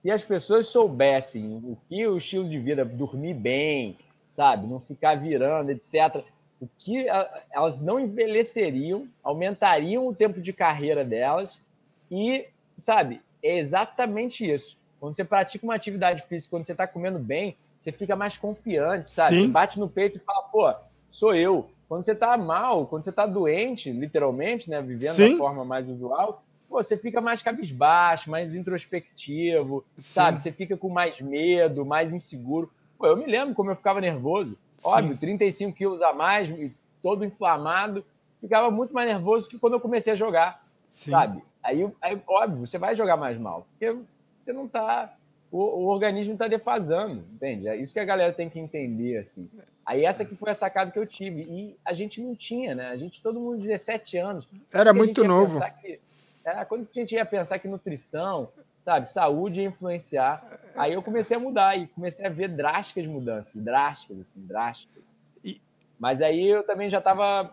Se as pessoas soubessem o que o estilo de vida, dormir bem, sabe, não ficar virando, etc. O que elas não envelheceriam, aumentariam o tempo de carreira delas e, sabe, é exatamente isso. Quando você pratica uma atividade física, quando você está comendo bem, você fica mais confiante, sabe? Sim. Você bate no peito e fala, pô, sou eu. Quando você está mal, quando você está doente, literalmente, né, vivendo Sim. da forma mais usual, pô, você fica mais cabisbaixo, mais introspectivo, Sim. sabe? Você fica com mais medo, mais inseguro. Pô, eu me lembro como eu ficava nervoso. Óbvio, 35 quilos a mais, todo inflamado. Ficava muito mais nervoso que quando eu comecei a jogar, Sim. sabe? Aí, aí, óbvio, você vai jogar mais mal. Porque você não tá... O, o organismo está defasando, entende? É isso que a galera tem que entender, assim. Aí essa que foi a sacada que eu tive. E a gente não tinha, né? A gente, todo mundo 17 anos. Era muito novo. Que, é, quando a gente ia pensar que nutrição, sabe, saúde ia influenciar. Aí eu comecei a mudar e comecei a ver drásticas mudanças, drásticas, assim, drásticas. E... Mas aí eu também já estava,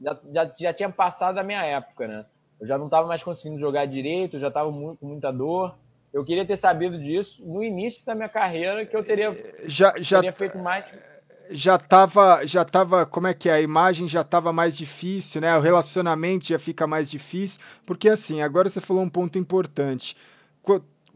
já, já, já tinha passado a minha época, né? Eu já não estava mais conseguindo jogar direito, eu já estava com muita dor. Eu queria ter sabido disso no início da minha carreira, que eu teria, já, já, teria feito mais já estava, já tava, como é que é, a imagem já estava mais difícil, né? O relacionamento já fica mais difícil, porque assim, agora você falou um ponto importante.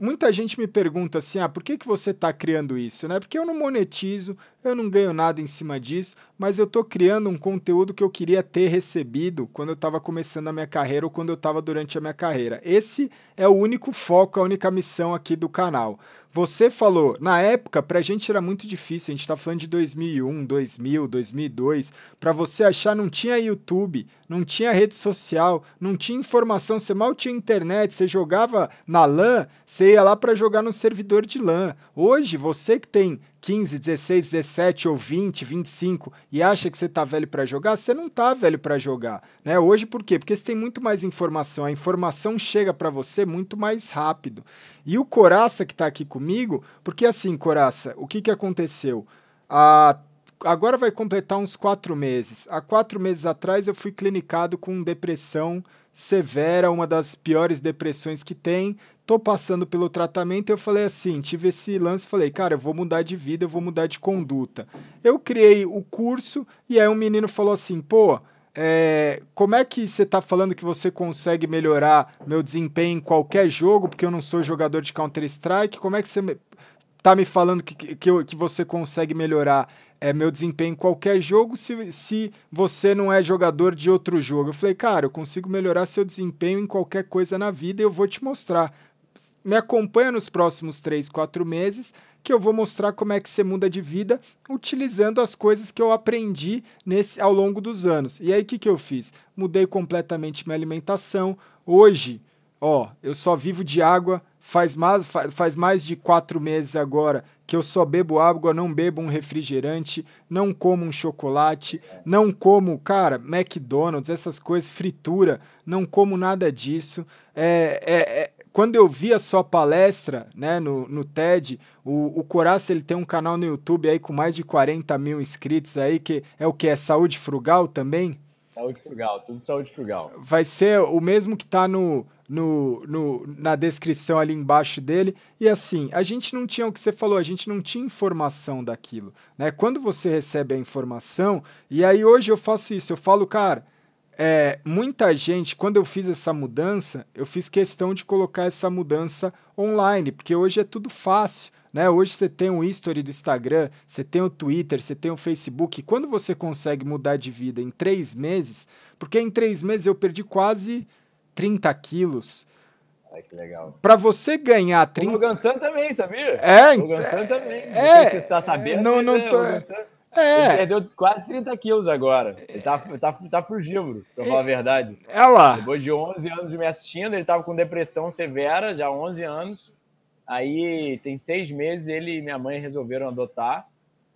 Muita gente me pergunta assim, ah, por que, que você está criando isso, né? Porque eu não monetizo, eu não ganho nada em cima disso, mas eu estou criando um conteúdo que eu queria ter recebido quando eu estava começando a minha carreira ou quando eu estava durante a minha carreira. Esse é o único foco, a única missão aqui do canal. Você falou, na época, pra gente era muito difícil, a gente tá falando de 2001, 2000, 2002. Para você achar, não tinha YouTube, não tinha rede social, não tinha informação, você mal tinha internet, você jogava na LAN, você ia lá para jogar no servidor de LAN. Hoje, você que tem 15, 16, 17 ou 20, 25 e acha que você tá velho para jogar, você não tá velho para jogar, né? Hoje por quê? Porque você tem muito mais informação, a informação chega para você muito mais rápido. E o Coraça que tá aqui comigo, porque assim, Coraça, o que que aconteceu? A agora vai completar uns quatro meses. Há quatro meses atrás eu fui clinicado com depressão severa, uma das piores depressões que tem tô passando pelo tratamento, eu falei assim, tive esse lance, falei, cara, eu vou mudar de vida, eu vou mudar de conduta. Eu criei o curso e aí um menino falou assim, pô, é, como é que você está falando que você consegue melhorar meu desempenho em qualquer jogo, porque eu não sou jogador de Counter-Strike? Como é que você está me falando que, que, que você consegue melhorar é, meu desempenho em qualquer jogo se, se você não é jogador de outro jogo? Eu falei, cara, eu consigo melhorar seu desempenho em qualquer coisa na vida e eu vou te mostrar me acompanha nos próximos 3, 4 meses, que eu vou mostrar como é que você muda de vida utilizando as coisas que eu aprendi nesse ao longo dos anos. E aí o que, que eu fiz? Mudei completamente minha alimentação. Hoje, ó, eu só vivo de água. Faz mais, faz mais de quatro meses agora que eu só bebo água, não bebo um refrigerante, não como um chocolate, não como, cara, McDonald's, essas coisas, fritura, não como nada disso. É, é, é quando eu vi a sua palestra né, no, no TED, o, o Coraça ele tem um canal no YouTube aí com mais de 40 mil inscritos aí, que é o que? É saúde frugal também? Saúde frugal, tudo saúde frugal. Vai ser o mesmo que está no, no, no, na descrição ali embaixo dele. E assim, a gente não tinha o que você falou, a gente não tinha informação daquilo. Né? Quando você recebe a informação, e aí hoje eu faço isso, eu falo, cara, é, muita gente, quando eu fiz essa mudança, eu fiz questão de colocar essa mudança online, porque hoje é tudo fácil. Né? Hoje você tem o history do Instagram, você tem o Twitter, você tem o Facebook. E quando você consegue mudar de vida em três meses, porque em três meses eu perdi quase 30 quilos. Ai, que legal. Pra você ganhar 30. O Gansan também, sabia? É, o Gansan também. É, você está sabendo. Não, não né? tô. É. Ele perdeu quase 30 quilos agora. Ele tá, tá, tá giro, pra falar a verdade. É lá. Depois de 11 anos de me assistindo, ele tava com depressão severa, já 11 anos. Aí tem seis meses, ele e minha mãe resolveram adotar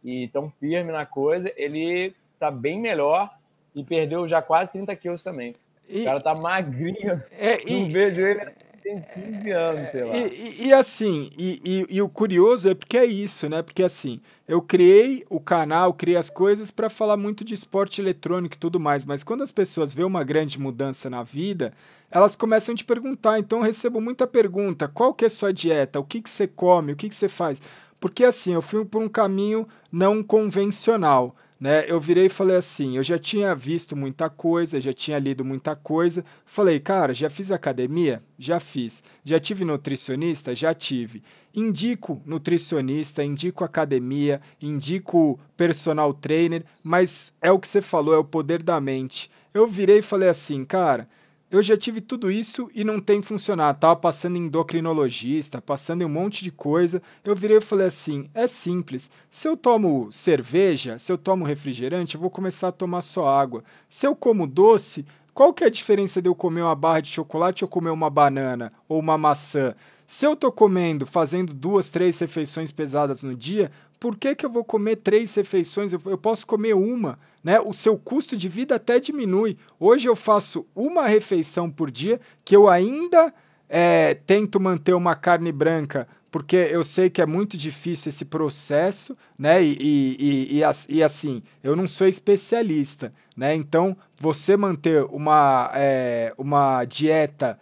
e estão firme na coisa. Ele tá bem melhor e perdeu já quase 30 quilos também. E, o cara tá magrinho. É, não e, vejo ele tem 15 anos, sei lá. E, e, e assim, e, e, o curioso é porque é isso, né? Porque assim, eu criei o canal, criei as coisas para falar muito de esporte eletrônico e tudo mais, mas quando as pessoas vêem uma grande mudança na vida, elas começam a te perguntar. Então eu recebo muita pergunta: qual que é a sua dieta? O que, que você come? O que, que você faz? Porque assim, eu fui por um caminho não convencional né? Eu virei e falei assim, eu já tinha visto muita coisa, já tinha lido muita coisa. Falei, cara, já fiz academia? Já fiz. Já tive nutricionista? Já tive. Indico nutricionista, indico academia, indico personal trainer, mas é o que você falou, é o poder da mente. Eu virei e falei assim, cara, eu já tive tudo isso e não tem funcionado. Tava passando em endocrinologista, passando em um monte de coisa. Eu virei e falei assim: é simples. Se eu tomo cerveja, se eu tomo refrigerante, eu vou começar a tomar só água. Se eu como doce, qual que é a diferença de eu comer uma barra de chocolate ou comer uma banana ou uma maçã? Se eu tô comendo, fazendo duas, três refeições pesadas no dia, por que, que eu vou comer três refeições? Eu, eu posso comer uma né, o seu custo de vida até diminui. Hoje eu faço uma refeição por dia que eu ainda é, tento manter uma carne branca, porque eu sei que é muito difícil esse processo, né? E, e, e, e assim, eu não sou especialista, né? Então, você manter uma, é, uma dieta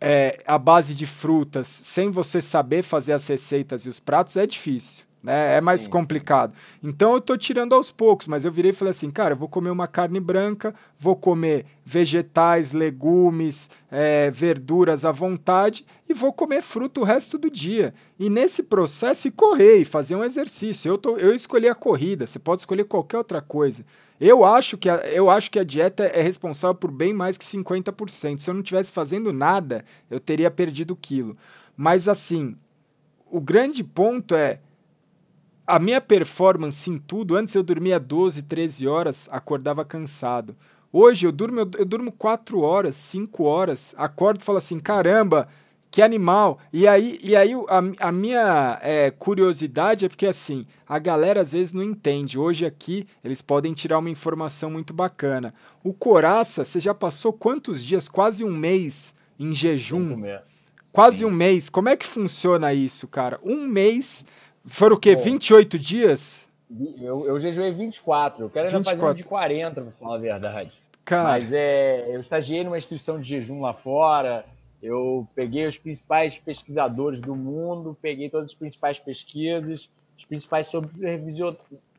é, à base de frutas sem você saber fazer as receitas e os pratos é difícil né? É mais sim, complicado. Sim. Então eu tô tirando aos poucos, mas eu virei e falei assim, cara, eu vou comer uma carne branca, vou comer vegetais, legumes, é, verduras à vontade e vou comer fruta o resto do dia. E nesse processo e correr e fazer um exercício. Eu, tô, eu escolhi a corrida, você pode escolher qualquer outra coisa. Eu acho, que a, eu acho que a dieta é responsável por bem mais que 50%. Se eu não tivesse fazendo nada, eu teria perdido quilo. Mas assim, o grande ponto é a minha performance em tudo, antes eu dormia 12, 13 horas, acordava cansado. Hoje eu durmo, eu, eu durmo 4 horas, 5 horas, acordo e falo assim, caramba, que animal. E aí, e aí a, a minha é, curiosidade é porque assim, a galera às vezes não entende. Hoje aqui eles podem tirar uma informação muito bacana. O Coraça, você já passou quantos dias? Quase um mês em jejum. Quase Sim. um mês. Como é que funciona isso, cara? Um mês foram o quê? Bom, 28 dias? Eu, eu jejuei 24. Eu quero ainda 24. fazer um de 40, pra falar a verdade. Cara. Mas é, eu estagiei numa instituição de jejum lá fora. Eu peguei os principais pesquisadores do mundo, peguei todas as principais pesquisas, os principais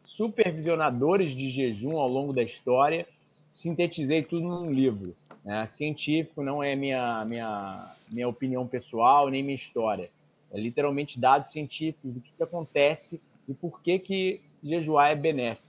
supervisionadores de jejum ao longo da história, sintetizei tudo num livro. Né? Científico não é minha, minha, minha opinião pessoal, nem minha história é literalmente dados científicos do que, que acontece e por que, que jejuar é benéfico.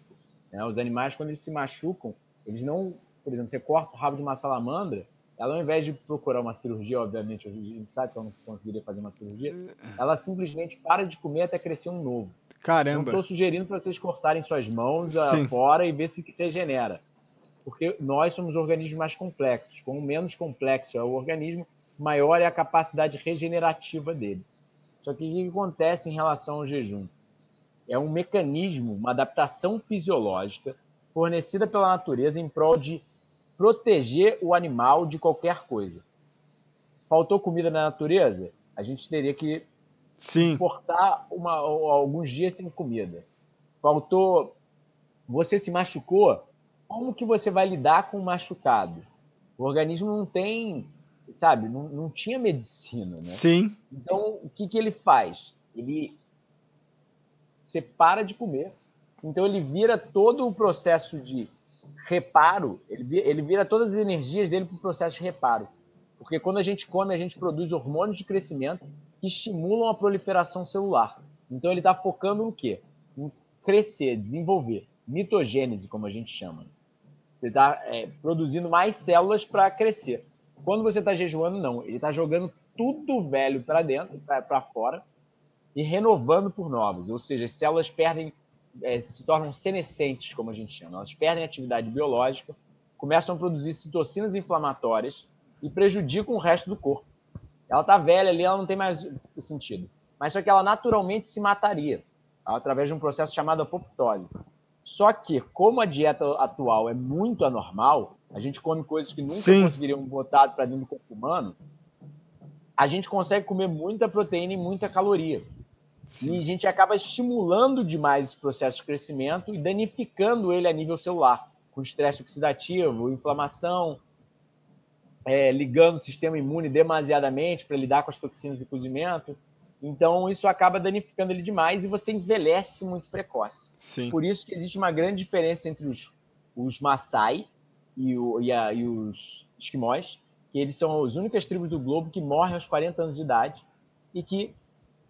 Né? Os animais, quando eles se machucam, eles não, por exemplo, você corta o rabo de uma salamandra, ela ao invés de procurar uma cirurgia, obviamente, a gente sabe que ela não conseguiria fazer uma cirurgia, ela simplesmente para de comer até crescer um novo. Caramba! Então, estou sugerindo para vocês cortarem suas mãos Sim. fora e ver se regenera. Porque nós somos organismos mais complexos. Quanto menos complexo é o organismo, maior é a capacidade regenerativa dele. Só que o que acontece em relação ao jejum? É um mecanismo, uma adaptação fisiológica fornecida pela natureza em prol de proteger o animal de qualquer coisa. Faltou comida na natureza? A gente teria que Sim. suportar uma, alguns dias sem comida. Faltou. Você se machucou? Como que você vai lidar com o machucado? O organismo não tem sabe, não, não tinha medicina, né? Sim. Então, o que, que ele faz? Ele você para de comer. Então, ele vira todo o processo de reparo, ele, ele vira todas as energias dele para o processo de reparo. Porque quando a gente come, a gente produz hormônios de crescimento que estimulam a proliferação celular. Então, ele está focando no quê? Em crescer, desenvolver. Mitogênese, como a gente chama. Você está é, produzindo mais células para crescer. Quando você está jejuando, não. Ele está jogando tudo velho para dentro, para fora, e renovando por novos. Ou seja, as células perdem, é, se tornam senescentes, como a gente chama. Elas perdem atividade biológica, começam a produzir citocinas inflamatórias e prejudicam o resto do corpo. Ela está velha ali, ela não tem mais sentido. Mas só que ela naturalmente se mataria através de um processo chamado apoptose. Só que, como a dieta atual é muito anormal, a gente come coisas que nunca Sim. conseguiriam botar para dentro do corpo humano, a gente consegue comer muita proteína e muita caloria. Sim. E a gente acaba estimulando demais esse processo de crescimento e danificando ele a nível celular, com estresse oxidativo, inflamação, é, ligando o sistema imune demasiadamente para lidar com as toxinas do cozimento. Então, isso acaba danificando ele demais e você envelhece muito precoce. Sim. Por isso que existe uma grande diferença entre os, os Maasai e, o, e, a, e os esquimós, que eles são as únicas tribos do globo que morrem aos 40 anos de idade e que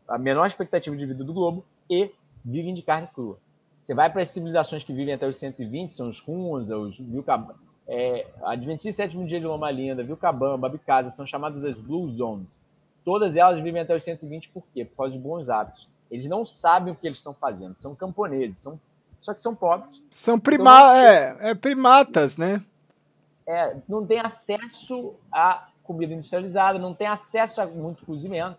a menor expectativa de vida do globo e vivem de carne crua. Você vai para as civilizações que vivem até os 120, são os Huns, os É, Adventista sétimo dia de Loma Linda, Vilcabamba, Abicasa, são chamadas as Blue Zones. Todas elas vivem até os 120, por quê? Por causa de bons hábitos. Eles não sabem o que eles estão fazendo, são camponeses, são, só que são pobres. São prima então, é, é, primatas, né? É, não tem acesso a comida industrializada, não tem acesso a muito cozimento,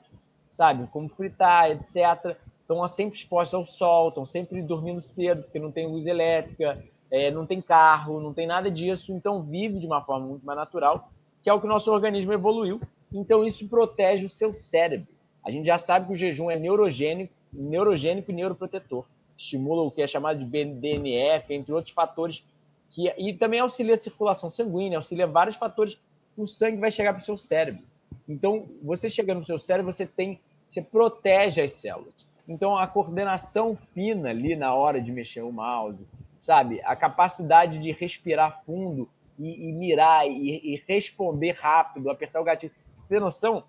sabe? Como fritar, etc. Estão sempre expostos ao sol, estão sempre dormindo cedo, porque não tem luz elétrica, é, não tem carro, não tem nada disso, então vive de uma forma muito mais natural, que é o que o nosso organismo evoluiu. Então isso protege o seu cérebro. A gente já sabe que o jejum é neurogênico, neurogênico e neuroprotetor. Estimula o que é chamado de BDNF, entre outros fatores, que, e também auxilia a circulação sanguínea, auxilia vários fatores o sangue vai chegar para o seu cérebro. Então, você chegando no seu cérebro, você tem, você protege as células. Então, a coordenação fina ali na hora de mexer o mouse, sabe? A capacidade de respirar fundo e, e mirar e, e, responder rápido, apertar o gatilho. Você tem noção?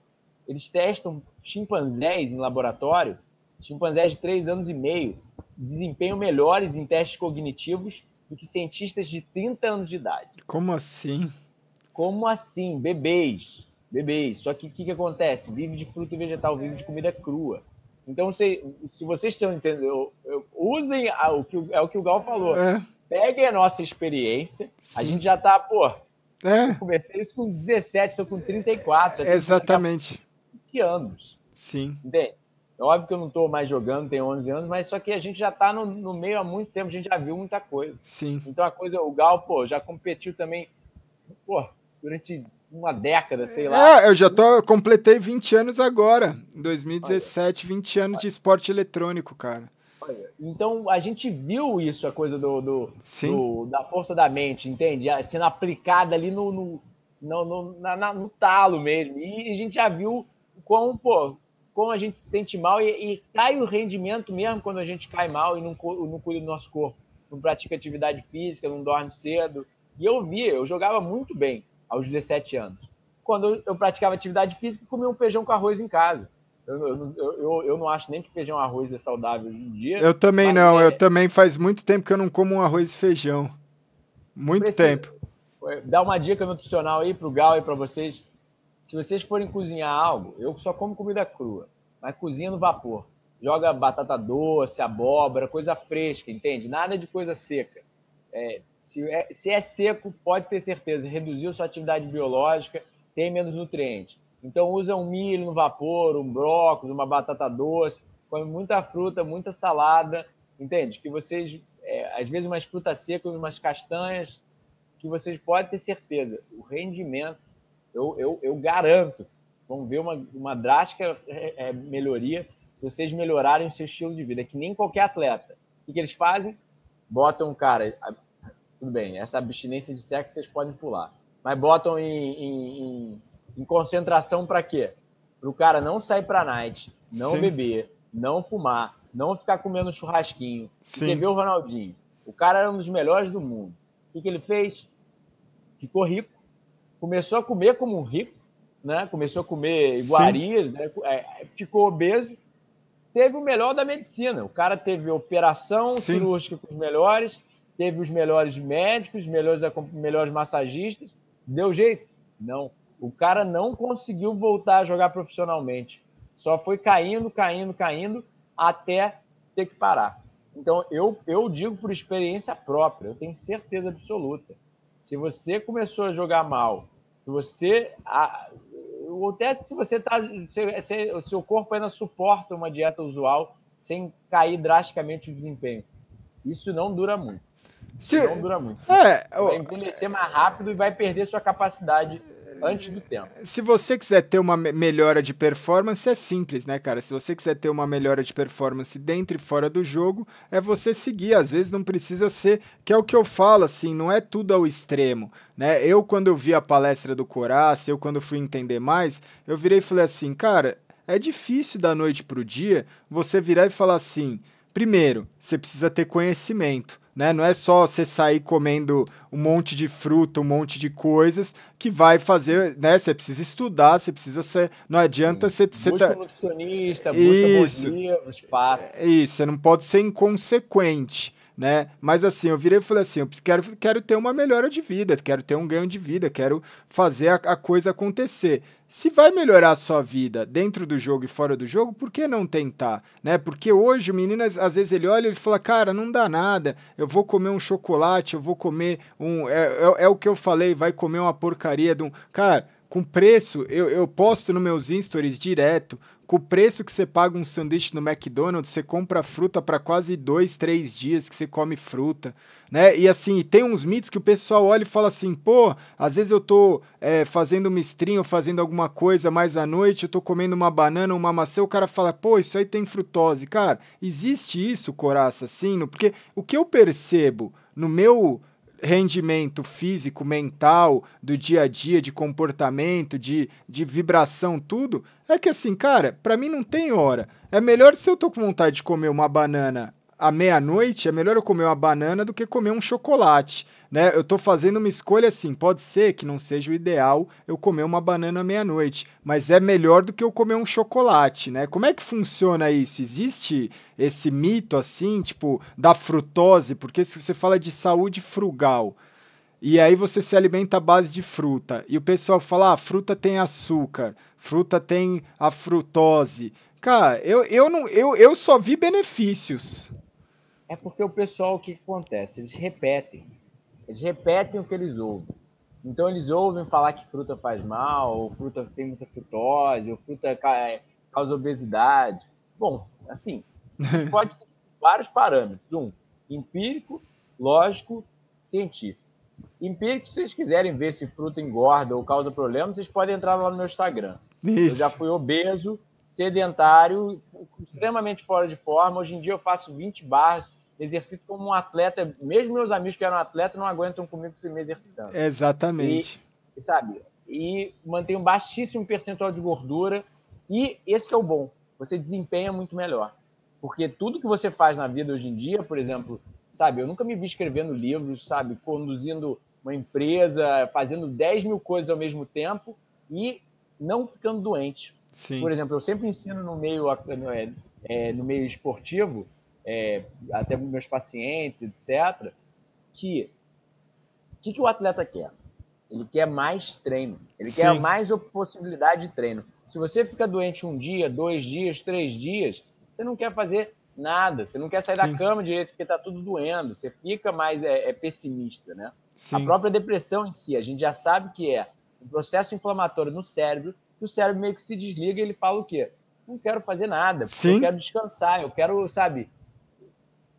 Eles testam chimpanzés em laboratório, chimpanzés de três anos e meio, desempenham melhores em testes cognitivos do que cientistas de 30 anos de idade. Como assim? Como assim? Bebês. Bebês. Só que o que, que acontece? Vive de fruto e vegetal, vive de comida crua. Então, se, se vocês estão entendendo, usem a, o que, é o que o Gal falou. É. Peguem a nossa experiência. Sim. A gente já está, pô. É. Eu comecei isso com 17, estou com 34. Exatamente. 20 anos. Sim. Entende? É óbvio que eu não estou mais jogando, tenho 11 anos, mas só que a gente já está no, no, meio há muito tempo, a gente já viu muita coisa. Sim. Então a coisa, o Gal, pô, já competiu também, pô, durante uma década, sei lá. É, eu já tô, eu completei 20 anos agora, em 2017, Olha. 20 anos de esporte eletrônico, cara. Então a gente viu isso, a coisa do, do, do da força da mente, entende? Sendo aplicada ali no, no, no, no, na, no talo mesmo. E a gente já viu como, pô, como a gente se sente mal e, e, cai o rendimento mesmo quando a gente cai mal e não, não cuida do nosso corpo. Não pratica atividade física, não dorme cedo. E eu vi, eu jogava muito bem aos 17 anos. Quando eu praticava atividade física, comia um feijão com arroz em casa. Eu, eu, eu, eu não acho nem que feijão arroz é saudável hoje em dia. Eu também não, é... eu também faz muito tempo que eu não como um arroz e feijão. Muito Precisa... tempo. Dá uma dica nutricional aí pro Gal e para vocês. Se vocês forem cozinhar algo, eu só como comida crua, mas cozinha no vapor. Joga batata doce, abóbora, coisa fresca, entende? Nada de coisa seca. É, se é, se é seco, pode ter certeza, reduziu sua atividade biológica, tem menos nutrientes. Então usa um milho no vapor, um brócolis, uma batata doce, come muita fruta, muita salada, entende? Que vocês, é, às vezes umas frutas secas, umas castanhas, que vocês podem ter certeza, o rendimento, eu, eu, eu garanto, vão ver uma, uma drástica é, é, melhoria se vocês melhorarem o seu estilo de vida, que nem qualquer atleta. O que, que eles fazem? Botam um cara, tudo bem, essa abstinência de sexo vocês podem pular. Mas botam em, em, em, em concentração para quê? Para o cara não sair para night, não Sim. beber, não fumar, não ficar comendo churrasquinho. Você vê o Ronaldinho. O cara era um dos melhores do mundo. O que, que ele fez? Ficou rico, começou a comer como um rico, né? começou a comer iguarias, né? É, ficou obeso, teve o melhor da medicina. O cara teve operação Sim. cirúrgica com os melhores, teve os melhores médicos, os melhores, melhores massagistas. Deu jeito? Não. O cara não conseguiu voltar a jogar profissionalmente. Só foi caindo, caindo, caindo, até ter que parar. Então, eu, eu digo por experiência própria, eu tenho certeza absoluta. Se você começou a jogar mal, se você. até se você está. Se, o seu corpo ainda suporta uma dieta usual sem cair drasticamente o desempenho. Isso não dura muito. Se... Não dura muito. É, vai envelhecer mais rápido e vai perder sua capacidade antes do tempo. Se você quiser ter uma melhora de performance, é simples, né, cara? Se você quiser ter uma melhora de performance dentro e fora do jogo, é você seguir. Às vezes não precisa ser, que é o que eu falo, assim, não é tudo ao extremo, né? Eu, quando eu vi a palestra do Coraça, eu, quando fui entender mais, eu virei e falei assim, cara, é difícil da noite pro dia você virar e falar assim, primeiro, você precisa ter conhecimento né? Não é só você sair comendo um monte de fruta, um monte de coisas que vai fazer, né? Você precisa estudar, você precisa ser, não adianta você, você busca tá... nutricionista, busca Isso. bons livros, fato. É isso, você não pode ser inconsequente. né? Mas assim, eu virei e falei assim, eu quero, quero ter uma melhora de vida, quero ter um ganho de vida, quero fazer a, a coisa acontecer. Se vai melhorar a sua vida dentro do jogo e fora do jogo, por que não tentar? Né? Porque hoje o menino, às vezes, ele olha e fala, cara, não dá nada, eu vou comer um chocolate, eu vou comer um. É, é, é o que eu falei, vai comer uma porcaria de um. Cara, com preço, eu, eu posto nos meus stories direto com o preço que você paga um sanduíche no McDonald's, você compra fruta para quase dois, três dias que você come fruta, né? E assim, tem uns mitos que o pessoal olha e fala assim, pô, às vezes eu tô é, fazendo uma stream ou fazendo alguma coisa mais à noite, eu tô comendo uma banana, uma maçã, o cara fala, pô, isso aí tem frutose. Cara, existe isso, coraça, assim? Porque o que eu percebo no meu rendimento físico, mental, do dia a dia, de comportamento, de, de vibração, tudo, é que assim, cara, para mim não tem hora. É melhor se eu tô com vontade de comer uma banana à meia-noite, é melhor eu comer uma banana do que comer um chocolate, né? Eu tô fazendo uma escolha assim, pode ser que não seja o ideal eu comer uma banana à meia-noite, mas é melhor do que eu comer um chocolate, né? Como é que funciona isso? Existe esse mito assim, tipo, da frutose? Porque se você fala de saúde frugal, e aí você se alimenta à base de fruta, e o pessoal fala, ah, fruta tem açúcar, fruta tem a frutose. Cara, eu, eu, não, eu, eu só vi benefícios. É porque o pessoal, o que, acontece? Eles repetem. Eles repetem o que eles ouvem. Então eles ouvem falar que fruta faz mal, ou fruta tem muita frutose, ou fruta é, causa obesidade. Bom, assim, pode ser vários parâmetros. Um, empírico, lógico, científico. Empírico, se vocês quiserem ver se fruta engorda ou causa problema, vocês podem entrar lá no meu Instagram. Isso. Eu já fui obeso, sedentário, extremamente fora de forma. Hoje em dia eu faço 20 barras, exercito como um atleta. Mesmo meus amigos que eram atletas não aguentam comigo se me exercitando. Exatamente. E, sabe? E mantenho um baixíssimo percentual de gordura. E esse é o bom. Você desempenha muito melhor. Porque tudo que você faz na vida hoje em dia, por exemplo, sabe? Eu nunca me vi escrevendo livros, sabe? Conduzindo uma empresa, fazendo 10 mil coisas ao mesmo tempo e não ficando doente. Sim. Por exemplo, eu sempre ensino no meio, é, é, no meio esportivo, é, até meus pacientes, etc., que o que, que, o atleta quer? Ele quer mais treino, ele Sim. quer mais possibilidade de treino. Se você fica doente um dia, dois dias, três dias, você não quer fazer nada, você não quer sair Sim. da cama direito porque está tudo doendo, você fica mais é, é pessimista, né? Sim. A própria depressão em si, a gente já sabe que é um processo inflamatório no cérebro que o cérebro meio que se desliga e ele fala o quê? Não quero fazer nada, eu quero descansar, eu quero, sabe,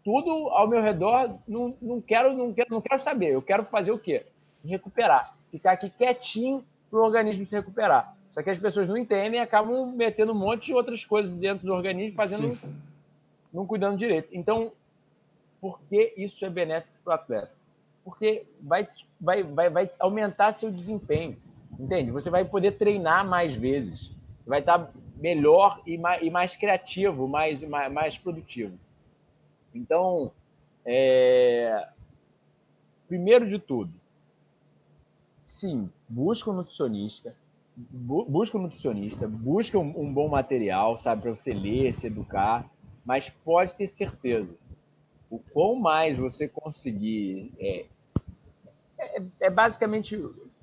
tudo ao meu redor, não, não, quero, não, quero, não quero saber, eu quero fazer o quê? Recuperar, ficar aqui quietinho para o organismo se recuperar. Só que as pessoas não entendem e acabam metendo um monte de outras coisas dentro do organismo, fazendo, Sim. Não cuidando direito. Então, por que isso é benéfico para o atleta? Porque vai, vai, vai, vai aumentar seu desempenho. Entende? Você vai poder treinar mais vezes. Vai estar melhor e mais, e mais criativo, mais, mais, mais produtivo. Então, é... primeiro de tudo, sim, busca um nutricionista, bu busca um nutricionista, busca um, um bom material, sabe, para você ler, se educar, mas pode ter certeza, o quão mais você conseguir, é, é, é basicamente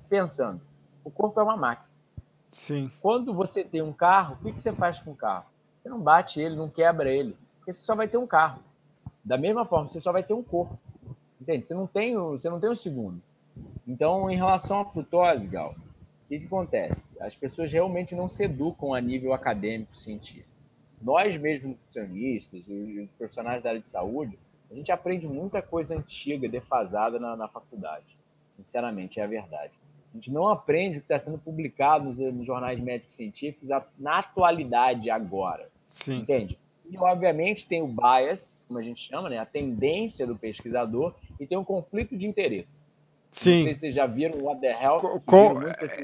pensando, o corpo é uma máquina. Sim. Quando você tem um carro, o que você faz com o carro? Você não bate ele, não quebra ele, porque você só vai ter um carro. Da mesma forma, você só vai ter um corpo. Entende? Você não tem, você não tem um segundo. Então, em relação à frutose, Gal, o que, que acontece? As pessoas realmente não se educam a nível acadêmico científico. Nós mesmos, nutricionistas, os profissionais da área de saúde, a gente aprende muita coisa antiga, defasada na, na faculdade. Sinceramente, é a verdade. A gente não aprende o que está sendo publicado nos, jornais médicos científicos na atualidade agora. Sim. Entende? E, obviamente, tem o bias, como a gente chama, né? a tendência do pesquisador, e tem um conflito de interesse. Sim. Não sei se vocês já viram What the Hell. Com,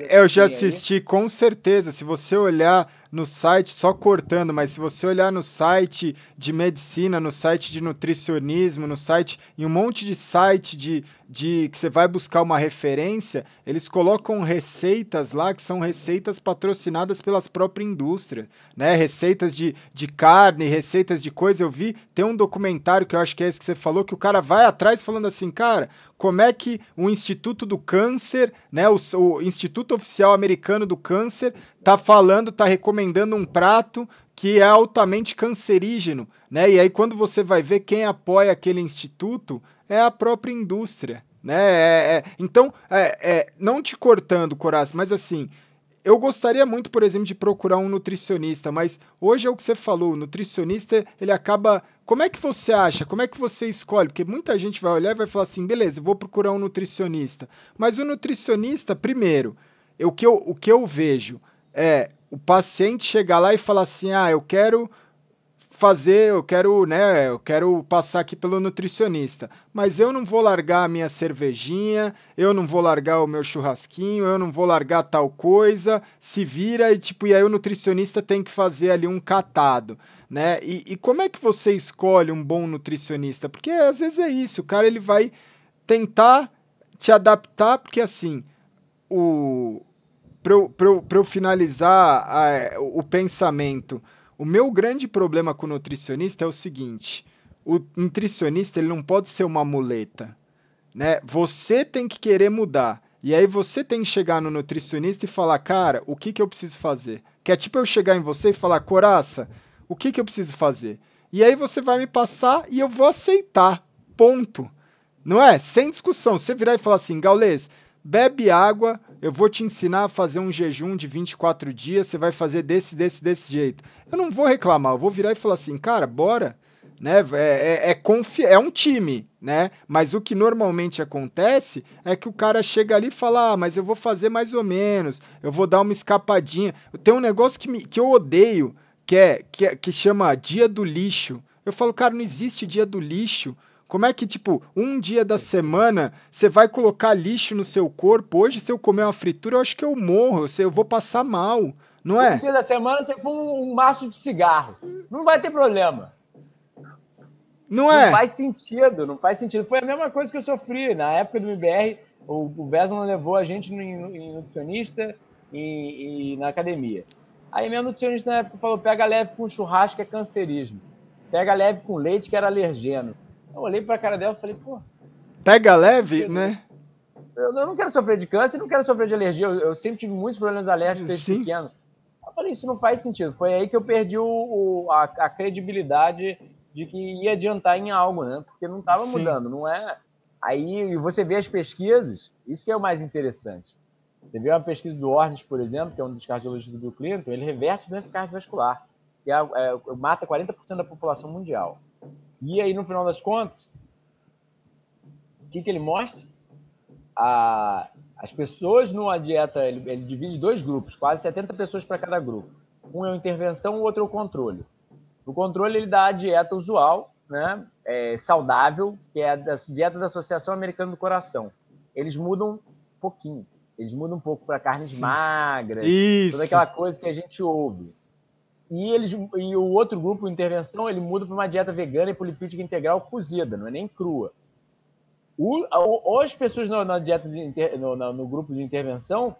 eu já assisti, aí. com certeza. Se você olhar no site, só cortando, mas se você olhar no site de medicina, no site de nutricionismo, no site, em um monte de site de, de que você vai buscar uma referência, eles colocam receitas lá que são receitas patrocinadas pelas próprias indústrias, né? Receitas de, de carne, receitas de coisa. Eu vi, tem um documentário que eu acho que é esse que você falou, que o cara vai atrás falando assim, cara, como é que o Instituto do Câncer, né, o, o Instituto Oficial Americano do Câncer, tá falando, tá recomendando um prato que é altamente cancerígeno, né? E aí quando você vai ver quem apoia aquele instituto é a própria indústria, né? É, é, então, é, é, não te cortando, Coraça, mas assim, eu gostaria muito, por exemplo, de procurar um nutricionista, mas hoje é o que você falou, o nutricionista, ele acaba como é que você acha? Como é que você escolhe? Porque muita gente vai olhar e vai falar assim, beleza, vou procurar um nutricionista. Mas o nutricionista, primeiro, o que eu, o que eu vejo é o paciente chegar lá e falar assim, ah, eu quero fazer, eu quero, né, eu quero passar aqui pelo nutricionista, mas eu não vou largar a minha cervejinha, eu não vou largar o meu churrasquinho, eu não vou largar tal coisa, se vira e tipo, e aí o nutricionista tem que fazer ali um catado né? E, e como é que você escolhe um bom nutricionista? Porque às vezes é isso, o cara ele vai tentar te adaptar, porque assim, o para eu, eu, eu finalizar a, o pensamento, o meu grande problema com o nutricionista é o seguinte: o nutricionista ele não pode ser uma muleta, né? Você tem que querer mudar. E aí você tem que chegar no nutricionista e falar, cara, o que, que eu preciso fazer? Que é tipo eu chegar em você e falar, Coraça, o que, que eu preciso fazer? E aí você vai me passar e eu vou aceitar. Ponto. Não é? Sem discussão. Você virar e falar assim, Gaules, bebe água, eu vou te ensinar a fazer um jejum de 24 dias, você vai fazer desse, desse, desse jeito. Eu não vou reclamar, eu vou virar e falar assim, cara, bora. Né? É, é, é, é um time, né? Mas o que normalmente acontece é que o cara chega ali e fala: ah, mas eu vou fazer mais ou menos, eu vou dar uma escapadinha. Tem um negócio que, me, que eu odeio que, é, que, é, que chama Dia do Lixo. Eu falo, cara, não existe Dia do Lixo. Como é que, tipo, um dia da semana você vai colocar lixo no seu corpo? Hoje, se eu comer uma fritura, eu acho que eu morro, eu vou passar mal, não é? Um dia da semana você fuma um maço de cigarro. Não vai ter problema. Não é? Não faz sentido, não faz sentido. Foi a mesma coisa que eu sofri. Na época do MBR, o, o Veslan levou a gente em nutricionista e, e na academia. Aí minha nutricionista na época falou: pega leve com churrasco, que é cancerígeno. Pega leve com leite, que era alergeno. Eu olhei pra cara dela e falei: pô. Pega leve, né? Eu, eu, não quero sofrer de câncer, não quero sofrer de alergia. Eu, eu sempre tive muitos problemas alérgicos desde pequeno. Eu falei: isso não faz sentido. Foi aí que eu perdi o, o a, a, credibilidade de que ia adiantar em algo, né? Porque não estava mudando, não é. Aí você vê as pesquisas, isso que é o mais interessante. Você vê uma pesquisa do Ornes, por exemplo, que é um dos cardiologistas do Clinton, ele reverte doença cardiovascular, que é, é, mata 40% da população mundial. E aí, no final das contas, o que, que ele mostra? A, as pessoas numa dieta, ele, ele divide dois grupos, quase 70 pessoas para cada grupo. Um é a intervenção, o outro é o controle. O controle ele dá a dieta usual, né, é, saudável, que é a dieta da Associação Americana do Coração. Eles mudam um pouquinho. Eles mudam um pouco para carnes Sim. magras, Isso. toda aquela coisa que a gente ouve. E, eles, e o outro grupo, intervenção, ele muda para uma dieta vegana e polipídica integral cozida, não é nem crua. O, ou as pessoas no, na dieta de, no, no, grupo de intervenção,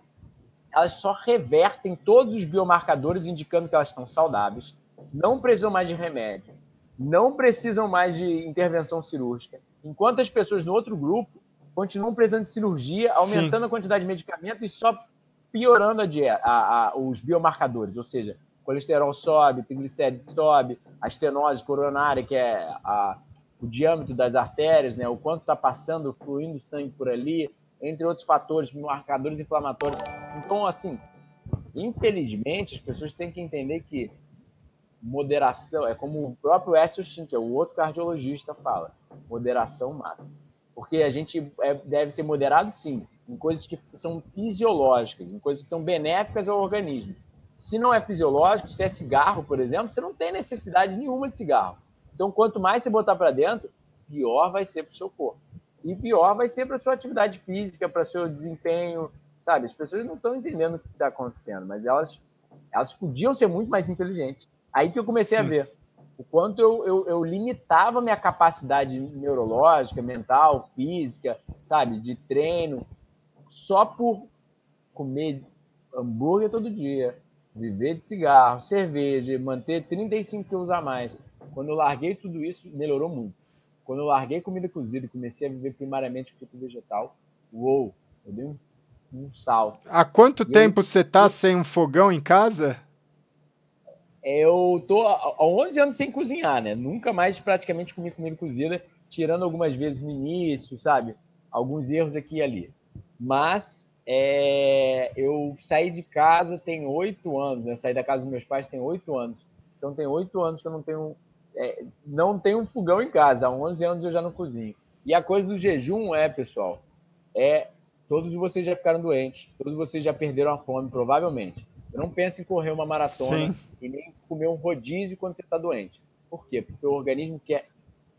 elas só revertem todos os biomarcadores indicando que elas estão saudáveis, não precisam mais de remédio, não precisam mais de intervenção cirúrgica. Enquanto as pessoas no outro grupo continuam precisando de cirurgia, aumentando Sim. a quantidade de medicamento e só piorando a dieta, a, a, os biomarcadores, ou seja, colesterol sobe, triglicérides sobe, a estenose coronária, que é a, o diâmetro das artérias, né, o quanto está passando, fluindo sangue por ali, entre outros fatores, marcadores inflamatórios. Então, assim, infelizmente, as pessoas têm que entender que moderação, é como o próprio Essel Shin, que é o outro cardiologista, fala, moderação mata. Porque a gente é, deve ser moderado, sim, em coisas que são fisiológicas, em coisas que são benéficas ao organismo. Se não é fisiológico, se é cigarro, por exemplo, você não tem necessidade nenhuma de cigarro. Então, quanto mais você botar para dentro, pior vai ser para o seu corpo. E pior vai ser para sua atividade física, para seu desempenho, sabe? As pessoas não estão entendendo o que está acontecendo, mas elas, elas podiam ser muito mais inteligentes. Aí que eu comecei Sim. a ver o quanto eu, eu, eu limitava minha capacidade neurológica, mental, física, sabe, de treino, só por comer hambúrguer todo dia, viver de cigarro, cerveja, manter 35 quilos a mais. Quando eu larguei tudo isso, melhorou muito. Quando eu larguei comida cozida e comecei a viver primariamente fruto vegetal, uou, eu dei um, um salto. Há quanto e tempo você tá sem um fogão em casa? Eu tô há 11 anos sem cozinhar, né? Nunca mais praticamente comi comida cozida, tirando algumas vezes no início, sabe? Alguns erros aqui e ali. Mas é, eu saí de casa tem oito anos, né? Eu saí da casa dos meus pais tem oito anos. Então tem oito anos que eu não tenho, é, não tenho um fogão em casa. Há 11 anos eu já não cozinho. E a coisa do jejum é, pessoal, é todos vocês já ficaram doentes, todos vocês já perderam a fome, provavelmente. Você não pensa em correr uma maratona Sim. e nem comer um rodízio quando você está doente. Por quê? Porque o organismo quer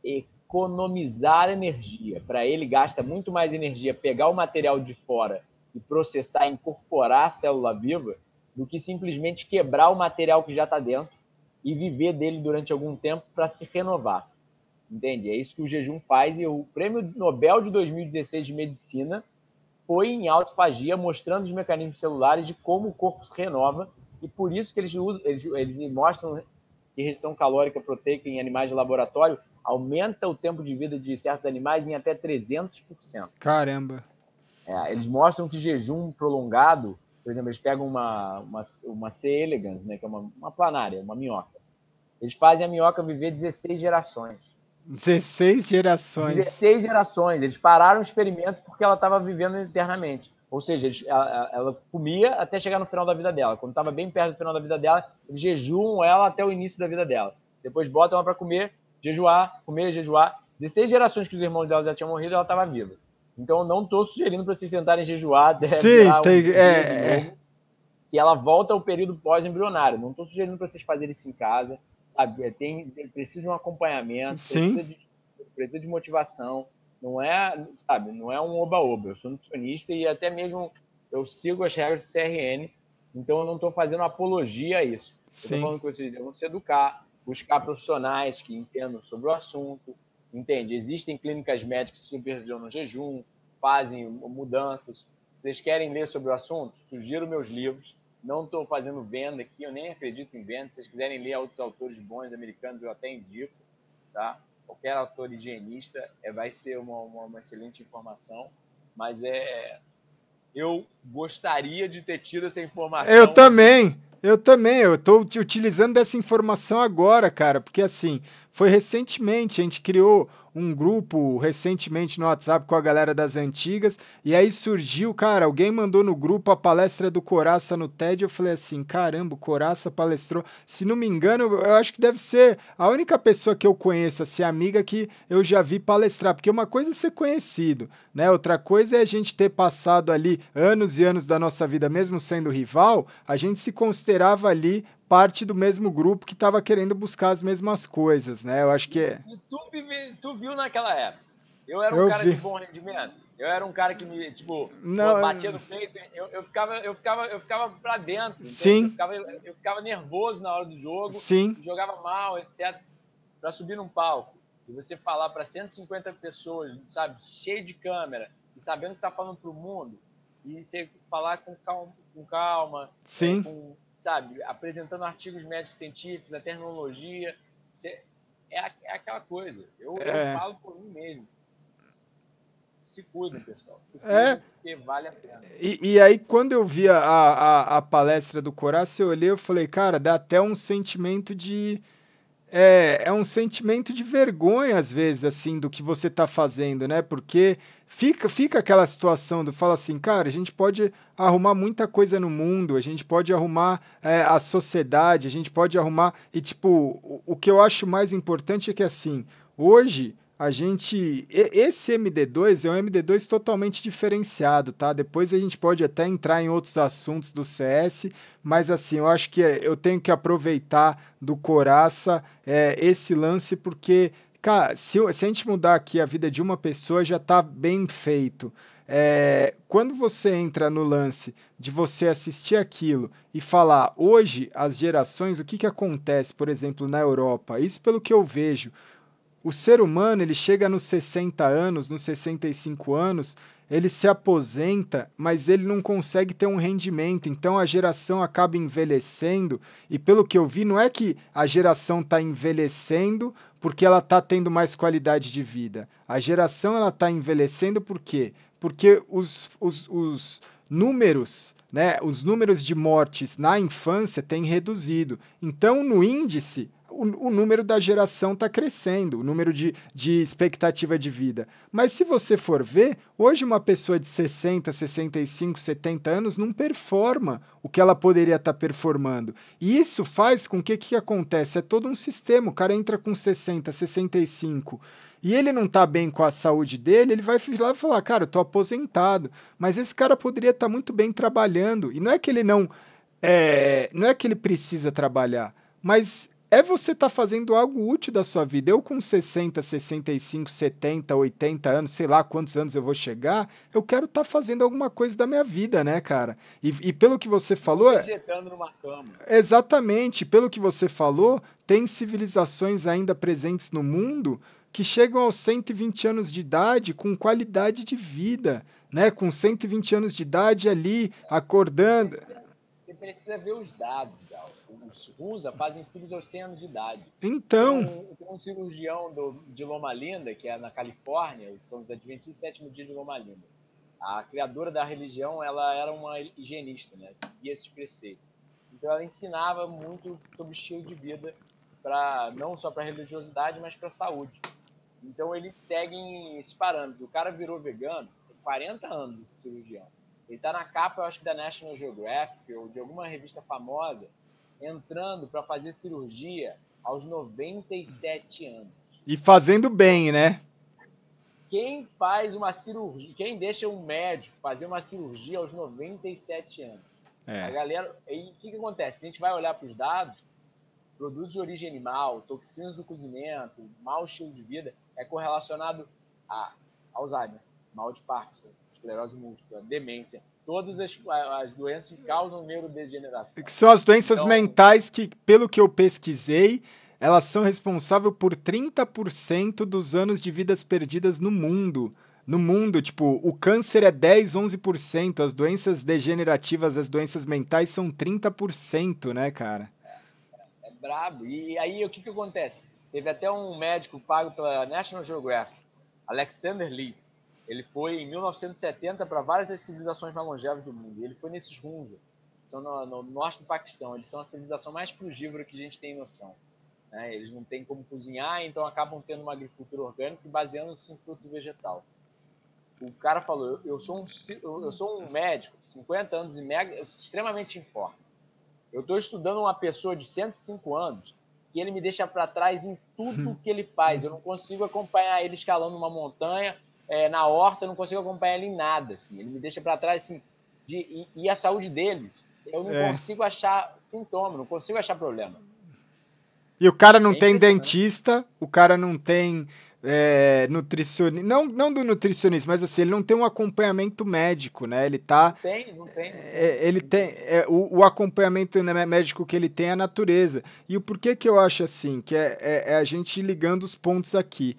economizar energia. Para ele, gasta muito mais energia pegar o material de fora e processar, incorporar a célula viva, do que simplesmente quebrar o material que já está dentro e viver dele durante algum tempo para se renovar. Entende? É isso que o jejum faz. E o prêmio Nobel de 2016 de Medicina foi em autofagia, mostrando os mecanismos celulares de como o corpo se renova, e por isso que eles, usam, eles, eles mostram que restrição calórica proteica em animais de laboratório aumenta o tempo de vida de certos animais em até 300%. Caramba! É, eles mostram que jejum prolongado, por exemplo, eles pegam uma, uma, uma C. elegans, né, que é uma, uma planária, uma minhoca. Eles fazem a minhoca viver 16 gerações. 16 gerações. 16 gerações. Eles pararam o experimento porque ela estava vivendo eternamente. Ou seja, eles, ela, ela, comia até chegar no final da vida dela. Quando estava bem perto do final da vida dela, eles jejuam ela até o início da vida dela. Depois botam ela para comer, jejuar, comer, jejuar. 16 gerações que os irmãos dela já tinham morrido, ela estava viva. Então, não estou sugerindo para vocês tentarem jejuar até Sim, tem, um é, é. E ela volta ao período pós-embrionário. Não estou sugerindo para vocês fazerem isso em casa sabe? É, tem, precisa de um acompanhamento, precisa de, precisa de motivação. Não é, sabe, não é um oba-oba. Eu sou nutricionista e até mesmo eu sigo as regras do CRN, então eu não estou fazendo apologia a isso. Estou falando que vocês devem se educar, buscar profissionais que entendam sobre o assunto, entende? Existem clínicas médicas que supervisionam jejum, fazem mudanças. Se vocês querem ler sobre o assunto, sugiro meus livros. Não estou fazendo venda aqui, eu nem acredito em venda. Se vocês quiserem ler outros autores bons americanos, eu até indico, tá? Qualquer autor higienista é, vai ser uma, uma, uma excelente informação, mas é eu gostaria de ter tido essa informação. Eu também, eu também. Eu estou utilizando essa informação agora, cara, porque assim, foi recentemente, a gente criou um grupo recentemente no WhatsApp com a galera das antigas, e aí surgiu, cara, alguém mandou no grupo a palestra do Coraça no TED, eu falei assim, caramba, o Coraça palestrou, se não me engano, eu acho que deve ser a única pessoa que eu conheço, assim, amiga que eu já vi palestrar, porque uma coisa é ser conhecido, né, outra coisa é a gente ter passado ali anos e anos da nossa vida, mesmo sendo rival, a gente se considerava ali parte do mesmo grupo que estava querendo buscar as mesmas coisas, né? Eu acho que é. Tu, tu viu naquela época? Eu era um eu cara vi. de bom rendimento. Eu era um cara que me, tipo, Não, batia no peito, eu, eu, ficava, eu ficava, eu ficava pra dentro. Sim. Eu ficava, eu ficava nervoso na hora do jogo. Sim. Jogava mal, etc. Para subir num palco e você falar para 150 pessoas, sabe, cheio de câmera e sabendo que tá falando pro mundo e você falar com calma, com calma, Sim. com sabe, apresentando artigos médicos científicos, a tecnologia. Você, é, é aquela coisa. Eu, é. eu, falo por mim mesmo. Se cuidem, pessoal. Se cuidem, é. porque vale a pena. E, e aí, quando eu vi a, a, a palestra do Coraça, eu olhei e falei, cara, dá até um sentimento de é, é um sentimento de vergonha, às vezes, assim, do que você está fazendo, né? Porque fica, fica aquela situação do fala assim, cara, a gente pode arrumar muita coisa no mundo, a gente pode arrumar é, a sociedade, a gente pode arrumar. E, tipo, o, o que eu acho mais importante é que, assim, hoje a gente. Esse MD2 é um MD2 totalmente diferenciado, tá? Depois a gente pode até entrar em outros assuntos do CS, mas assim, eu acho que eu tenho que aproveitar do Coraça é, esse lance, porque Cara, se, se a gente mudar aqui a vida de uma pessoa, já tá bem feito. É, quando você entra no lance de você assistir aquilo e falar, hoje as gerações, o que, que acontece, por exemplo, na Europa? Isso pelo que eu vejo. O ser humano, ele chega nos 60 anos, nos 65 anos, ele se aposenta, mas ele não consegue ter um rendimento. Então a geração acaba envelhecendo. E pelo que eu vi, não é que a geração está envelhecendo porque ela está tendo mais qualidade de vida. A geração ela está envelhecendo por quê? porque os, os, os números, né, os números de mortes na infância têm reduzido. Então, no índice, o, o número da geração está crescendo, o número de, de expectativa de vida. Mas se você for ver, hoje uma pessoa de 60, 65, 70 anos não performa o que ela poderia estar tá performando. E isso faz com que o que acontece? É todo um sistema. O cara entra com 60, 65 e ele não tá bem com a saúde dele, ele vai lá e falar, cara, eu tô aposentado. Mas esse cara poderia estar tá muito bem trabalhando. E não é que ele não. É, não é que ele precisa trabalhar, mas é você estar tá fazendo algo útil da sua vida. Eu com 60, 65, 70, 80 anos, sei lá quantos anos eu vou chegar, eu quero estar tá fazendo alguma coisa da minha vida, né, cara? E, e pelo que você falou... Projetando numa cama. Exatamente. Pelo que você falou, tem civilizações ainda presentes no mundo que chegam aos 120 anos de idade com qualidade de vida, né? Com 120 anos de idade ali, acordando. Você precisa, ver os dados, Gal. Os fazem filhos aos 100 anos de idade. Então. Tem um, tem um cirurgião do, de Loma Linda, que é na Califórnia, são os Adventistas Sétimo Dia de Loma Linda. A criadora da religião, ela era uma higienista, né? Seguia esses preceitos. Então ela ensinava muito sobre estilo de vida para não só para religiosidade, mas para saúde. Então eles seguem esse parâmetro. O cara virou vegano, tem 40 anos de cirurgião. Ele está na capa, eu acho que da National Geographic ou de alguma revista famosa, entrando para fazer cirurgia aos 97 anos. E fazendo bem, né? Quem faz uma cirurgia, quem deixa um médico fazer uma cirurgia aos 97 anos? É. A galera, e o que, que acontece? A gente vai olhar para os dados, produtos de origem animal, toxinas do cozimento, mau estilo de vida, é correlacionado a Alzheimer, mal de Parkinson, esclerose múltipla, demência, todas as, as doenças que causam neurodegeneração. Que são as doenças então, mentais que, pelo que eu pesquisei, elas são responsáveis por 30% dos anos de vidas perdidas no mundo. No mundo, tipo, o câncer é 10, 11%, as doenças degenerativas, as doenças mentais são 30%, né, cara? É, é brabo. E aí o que, que acontece? Teve até um médico pago pela National Geographic, Alexander Lee. Ele foi em 1970 para várias das civilizações mais longevas do mundo. Ele foi nesses Hunza, são no, no, norte do Paquistão. Eles são a civilização mais frugívora que a gente tem noção. Né? Eles não têm como cozinhar, então acabam tendo uma agricultura orgânica e baseando-se em fruto vegetal. O cara falou: eu sou um, eu sou um médico, 50 anos e mega, extremamente informe. Eu estou estudando uma pessoa de 105 anos que ele me deixa para trás em tudo que ele faz. Eu não consigo acompanhar ele escalando uma montanha, é, na horta, eu não consigo acompanhar ele em nada. Assim. Ele me deixa para trás assim, de, e, e, a saúde deles. Eu não é. consigo achar sintoma, não consigo achar problema. E o cara não é tem dentista, o cara não tem é, nutricionista, não, não do nutricionista, mas assim, ele não tem um acompanhamento médico, né? Ele tá. Não tem, não tem. É, ele tem. É, o, o, acompanhamento né, médico que ele tem é a natureza. E o porquê que eu acho assim, que é, é, é a gente ligando os pontos aqui.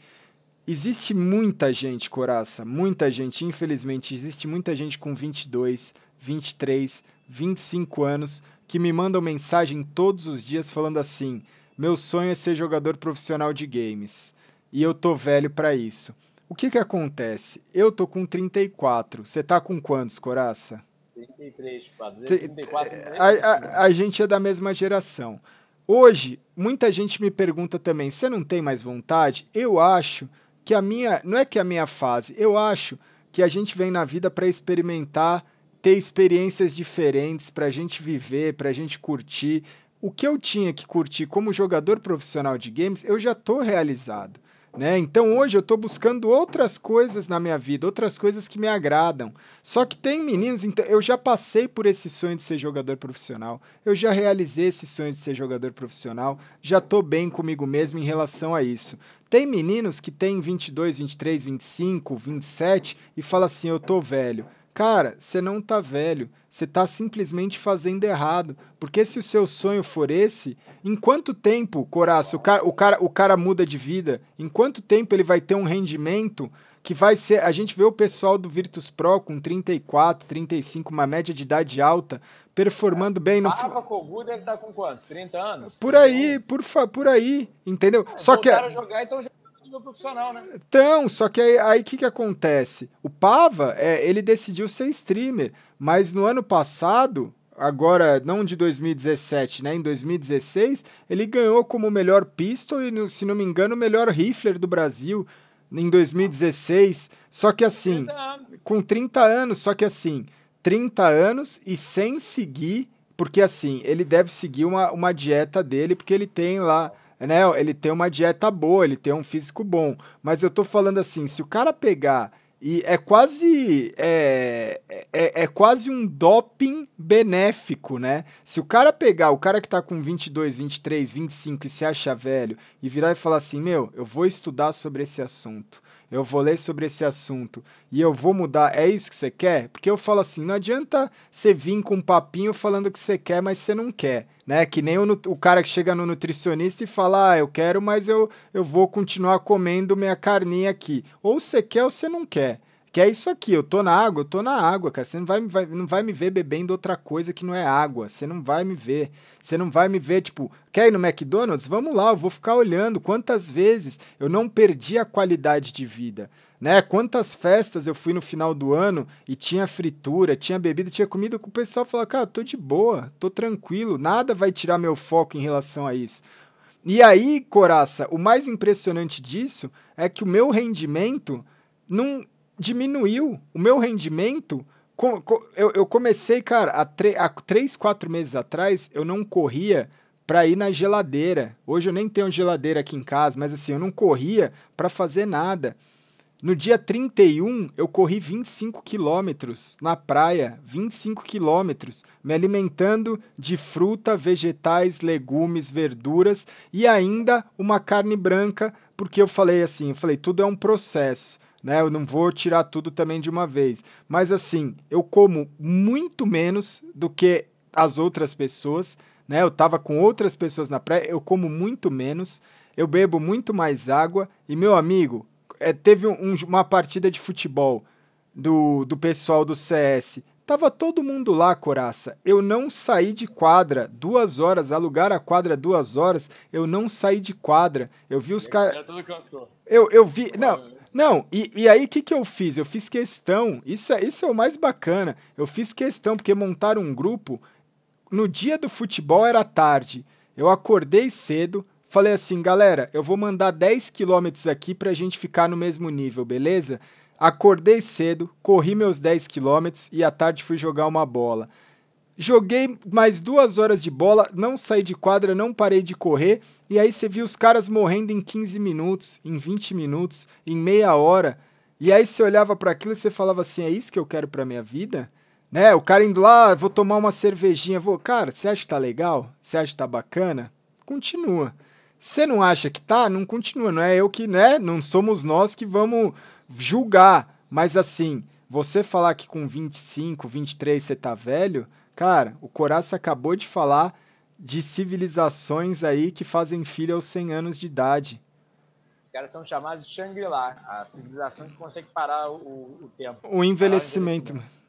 Existe muita gente, Coraça, muita gente, infelizmente, existe muita gente com 22, 23, 25 anos que me mandam mensagem todos os dias falando assim: meu sonho é ser jogador profissional de games e eu tô velho para isso. O que que acontece? Eu tô com 34. Você tá com quantos, Coraça? 33, 34. A, a, a gente é da mesma geração. Hoje, muita gente me pergunta também: você não tem mais vontade? Eu acho que a minha. Não é que a minha fase, eu acho que a gente vem na vida para experimentar, ter experiências diferentes, para a gente viver, para a gente curtir. O que eu tinha que curtir como jogador profissional de games, eu já estou realizado né? Então hoje eu estou buscando outras coisas na minha vida, outras coisas que me agradam. Só que tem meninos, então eu já passei por esse sonho de ser jogador profissional, eu já realizei esse sonho de ser jogador profissional, já estou bem comigo mesmo em relação a isso. Tem meninos que têm 22, 23, 25, 27 e fala assim: "Eu tô velho". Cara, você não tá velho, você tá simplesmente fazendo errado. Porque se o seu sonho for esse, em quanto tempo, Coraço, o cara, o cara, o cara muda de vida? Em quanto tempo ele vai ter um rendimento que vai ser. A gente vê o pessoal do Virtus Pro com 34, 35, uma média de idade alta, performando é, bem no. Rafa Kogu deve estar tá com quanto? 30 anos? Por aí, por, por aí, entendeu? É, Só que. A jogar, então profissional, né? Então, só que aí o que, que acontece? O Pava, é, ele decidiu ser streamer, mas no ano passado, agora não de 2017, né, em 2016, ele ganhou como melhor pistol e, se não me engano, o melhor rifler do Brasil em 2016. Só que assim, 30 com 30 anos, só que assim, 30 anos e sem seguir, porque assim, ele deve seguir uma, uma dieta dele, porque ele tem lá né? Ele tem uma dieta boa, ele tem um físico bom. Mas eu tô falando assim, se o cara pegar e é quase é, é, é, quase um doping benéfico, né? Se o cara pegar, o cara que tá com 22, 23, 25 e se acha velho e virar e falar assim: "Meu, eu vou estudar sobre esse assunto eu vou ler sobre esse assunto e eu vou mudar, é isso que você quer? Porque eu falo assim, não adianta você vir com um papinho falando que você quer, mas você não quer, né? Que nem o, o cara que chega no nutricionista e fala, ah, eu quero, mas eu, eu vou continuar comendo minha carninha aqui. Ou você quer ou você não quer. Que é isso aqui, eu tô na água, eu tô na água, cara. Você não vai, vai, não vai me ver bebendo outra coisa que não é água. Você não vai me ver. Você não vai me ver, tipo, quer ir no McDonald's? Vamos lá, eu vou ficar olhando quantas vezes eu não perdi a qualidade de vida. Né? Quantas festas eu fui no final do ano e tinha fritura, tinha bebida, tinha comida, com o pessoal falava, cara, tô de boa, tô tranquilo, nada vai tirar meu foco em relação a isso. E aí, Coraça, o mais impressionante disso é que o meu rendimento não diminuiu. O meu rendimento. Eu, eu comecei, cara, há, há três, quatro meses atrás, eu não corria para ir na geladeira. Hoje eu nem tenho geladeira aqui em casa, mas assim, eu não corria para fazer nada. No dia 31, eu corri 25 quilômetros na praia, 25 quilômetros, me alimentando de fruta, vegetais, legumes, verduras e ainda uma carne branca, porque eu falei assim, eu falei, tudo é um processo né? Eu não vou tirar tudo também de uma vez. Mas assim, eu como muito menos do que as outras pessoas, né? Eu tava com outras pessoas na praia, eu como muito menos, eu bebo muito mais água. E meu amigo, é, teve um, uma partida de futebol do, do pessoal do CS. Tava todo mundo lá, Coraça. Eu não saí de quadra duas horas, alugar a quadra duas horas. Eu não saí de quadra. Eu vi os caras. Eu, eu vi. Não, não, e, e aí o que, que eu fiz? Eu fiz questão, isso é, isso é o mais bacana. Eu fiz questão, porque montaram um grupo. No dia do futebol era tarde. Eu acordei cedo, falei assim, galera, eu vou mandar 10 quilômetros aqui pra gente ficar no mesmo nível, beleza? Acordei cedo, corri meus 10 quilômetros e à tarde fui jogar uma bola. Joguei mais duas horas de bola, não saí de quadra, não parei de correr. E aí você viu os caras morrendo em 15 minutos, em 20 minutos, em meia hora. E aí você olhava para aquilo e você falava assim: é isso que eu quero para minha vida? Né? O cara indo lá, vou tomar uma cervejinha, vou. Cara, você acha que tá legal? Você acha que tá bacana? Continua. Você não acha que tá? Não continua. Não é eu que, né? Não somos nós que vamos julgar. Mas assim, você falar que com 25, 23 você tá velho, Cara, o Coraça acabou de falar de civilizações aí que fazem filho aos 100 anos de idade. Os caras são chamados de Shangri-La, a civilização que consegue parar o, o tempo. O envelhecimento. O envelhecimento.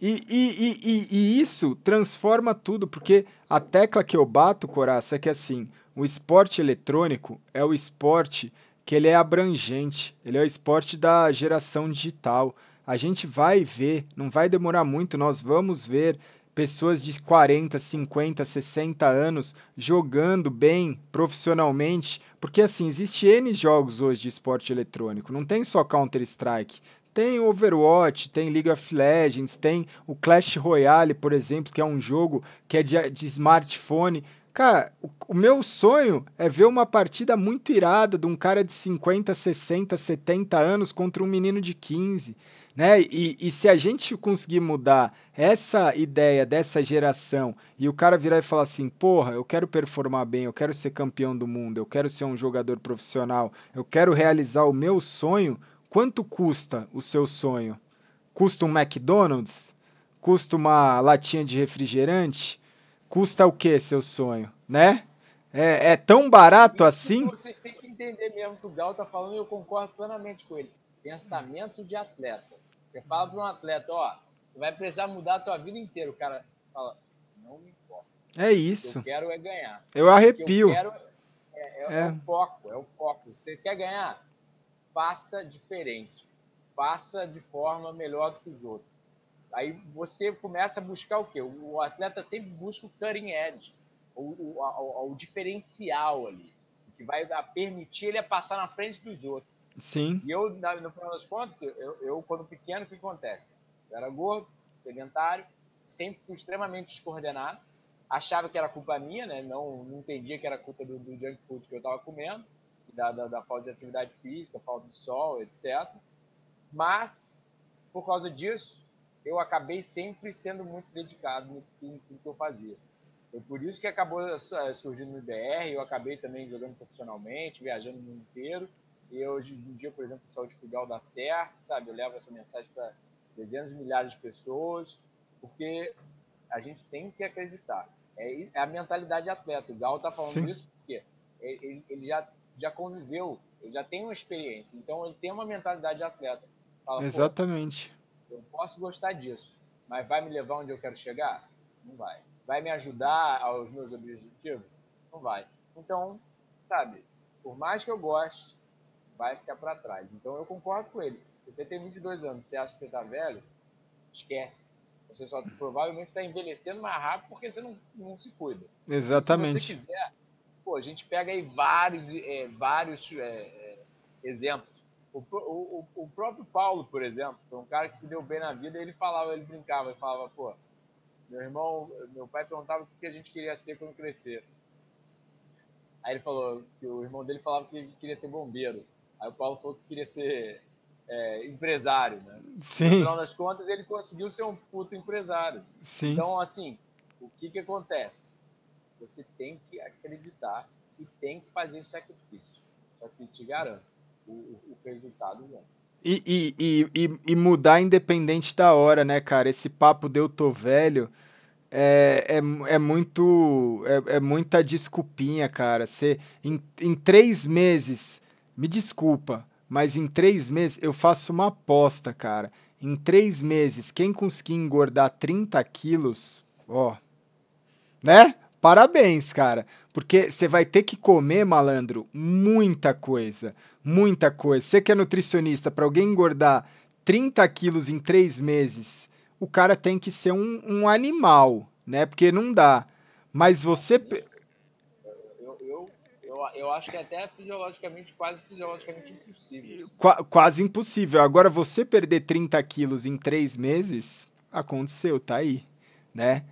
E, e, e, e, isso transforma tudo, porque a tecla que eu bato, Coraça, é que assim, o esporte eletrônico é o esporte que ele é abrangente, ele é o esporte da geração digital. A gente vai ver, não vai demorar muito, nós vamos ver pessoas de 40, 50, 60 anos jogando bem profissionalmente, porque assim, existe N jogos hoje de esporte eletrônico, não tem só Counter-Strike, tem Overwatch, tem League of Legends, tem o Clash Royale, por exemplo, que é um jogo que é de, de smartphone. Cara, o, o, meu sonho é ver uma partida muito irada de um cara de 50, 60, 70 anos contra um menino de 15. Né? E, e se a gente conseguir mudar essa ideia dessa geração e o cara virar e falar assim: porra, eu quero performar bem, eu quero ser campeão do mundo, eu quero ser um jogador profissional, eu quero realizar o meu sonho, quanto custa o seu sonho? Custa um McDonald's? Custa uma latinha de refrigerante? Custa o que seu sonho, né? É, é tão barato assim? Vocês têm que entender mesmo que o Gal tá falando e eu concordo plenamente com ele. Pensamento de atleta. Você fala para um atleta, ó, você vai precisar mudar a tua vida inteira. O cara fala, não me importa. É isso. O que eu quero é ganhar. Eu arrepio. Eu quero é, é, é. é o foco, é o foco. Você quer ganhar? Faça diferente. Faça de forma melhor do que os outros. Aí você começa a buscar o quê? O atleta sempre busca o cutting edge, o, o, o, o diferencial ali, que vai permitir ele passar na frente dos outros. Sim. E eu, no final das contas, eu, eu quando pequeno, o que acontece? Eu era gordo, sedentário, sempre fui extremamente descoordenado, achava que era culpa minha, né? Não, não entendia que era culpa do, do junk food que eu estava comendo, da, da, da, falta de atividade física, falta de sol, etc. Mas, por causa disso, eu acabei sempre sendo muito dedicado no, no, no que eu fazia. Foi por isso que acabou eh, surgindo no IBR, eu acabei também jogando profissionalmente, viajando no mundo inteiro, e hoje em dia, por exemplo, o Saúde Frugal dá certo, sabe? Eu levo essa mensagem para dezenas de milhares de pessoas, porque a gente tem que acreditar. É, é a mentalidade atleta. O Gal está falando Sim. isso porque ele, ele, já, já conviveu, ele já tem uma experiência, então ele tem uma mentalidade de atleta. Fala, Exatamente. Eu posso gostar disso, mas vai me levar onde eu quero chegar? Não vai. Vai me ajudar aos meus objetivos? Não vai. Então, sabe, por mais que eu goste, vai ficar para trás. Então eu concordo com ele. Se você tem 22 anos, você acha que você está velho, esquece. Você só provavelmente está envelhecendo mais rápido porque você não, não se cuida. Exatamente. Se você quiser, pô, a gente pega aí vários, é, vários é, é, exemplos. O, o, o, próprio Paulo, por exemplo, foi um cara que se deu bem na vida, ele falava, ele brincava, ele falava, pô, meu irmão, meu pai perguntava o que a gente queria ser quando crescer. Aí ele falou que o irmão dele falava que queria ser bombeiro. Aí o Paulo falou que queria ser é, empresário, né? Sim. No final das contas, ele conseguiu ser um puto empresário. Sim. Então, assim, o que que acontece? Você tem que acreditar e tem que fazer o sacrifício. Só que te garanto, o, o resultado vem. E, e, e, e, mudar independente da hora, né, cara? Esse papo de eu tô velho é, é, é muito. É, é muita desculpinha, cara. Você, em, em três meses me desculpa, mas em três meses eu faço uma aposta, cara. Em três meses, quem conseguir engordar 30 quilos, ó, né? Parabéns, cara. Porque você vai ter que comer, malandro, muita coisa. Muita coisa. Você que é nutricionista, para alguém engordar 30 quilos em três meses, o cara tem que ser um, um animal, né? Porque não dá. Mas você eu acho que é até fisiologicamente, quase fisiologicamente impossível. Qu quase impossível. Agora, você perder 30 quilos em três meses, aconteceu, tá aí, né?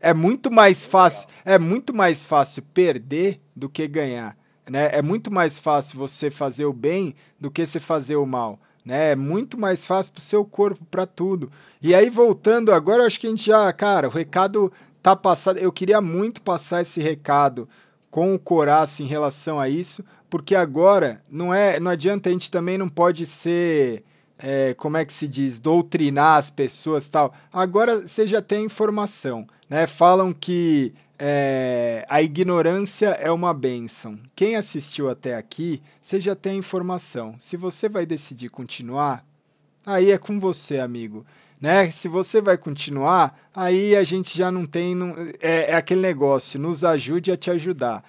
É muito mais fácil, é muito mais fácil perder do que ganhar, né? É muito mais fácil você fazer o bem do que você fazer o mal, né? É muito mais fácil pro seu corpo, para tudo. E aí voltando agora, acho que a gente já, cara, o recado tá passado. Eu queria muito passar esse recado com o Coraça em relação a isso, porque agora não é, não adianta a gente também não pode ser, é, como é que se diz, doutrinar as pessoas tal. Agora você já tem informação, né? Falam que é, a ignorância é uma benção. Quem assistiu até aqui, você já tem informação. Se você vai decidir continuar, aí é com você, amigo né? Se você vai continuar, aí a gente já não tem. Não, é, é aquele negócio, nos ajude a te ajudar.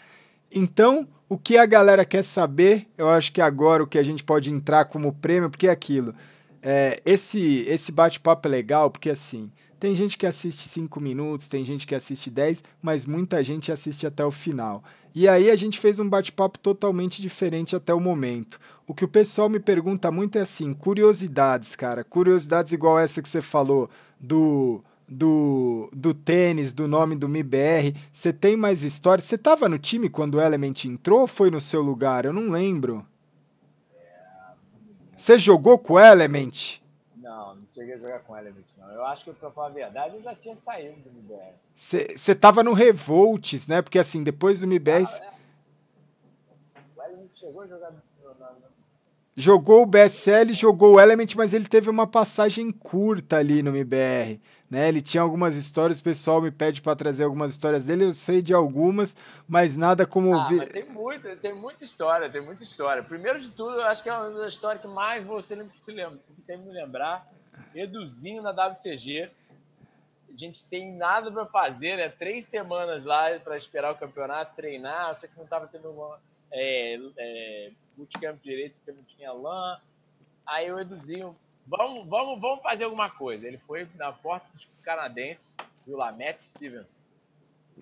Então, o que a galera quer saber, eu acho que agora o que a gente pode entrar como prêmio, porque é aquilo. É, esse esse bate-papo é legal, porque assim, tem gente que assiste 5 minutos, tem gente que assiste 10, mas muita gente assiste até o final. E aí a gente fez um bate-papo totalmente diferente até o momento. O que o pessoal me pergunta muito é assim, curiosidades, cara. Curiosidades igual essa que você falou do do, do tênis, do nome do MIBR. Você tem mais história? Você estava no time quando o Element entrou ou foi no seu lugar? Eu não lembro. Você jogou com o Element? Não, não cheguei a jogar com o Element, não. Eu acho que, pra falar a verdade, eu já tinha saído do MIBR. Você estava no Revolts, né? Porque assim, depois do MIBR... Ah, é. O Element chegou a jogar jogou o BSL, jogou o Element, mas ele teve uma passagem curta ali no MBR. Né? Ele tinha algumas histórias, o pessoal me pede para trazer algumas histórias dele, eu sei de algumas, mas nada como ah, Mas tem muita, tem muita história, tem muita história. Primeiro de tudo, eu acho que é uma das histórias que mais você se lembra, sempre me lembrar. Eduzinho na WCG. A gente sem nada para fazer, né? Três semanas lá para esperar o campeonato, treinar. Sei que não estava tendo uma, é, é, bootcamp direito porque não tinha LAN. Aí o Eduzinho, vamos, vamos, vamos fazer alguma coisa. Ele foi na porta dos canadenses, viu lá, Matt Stevens.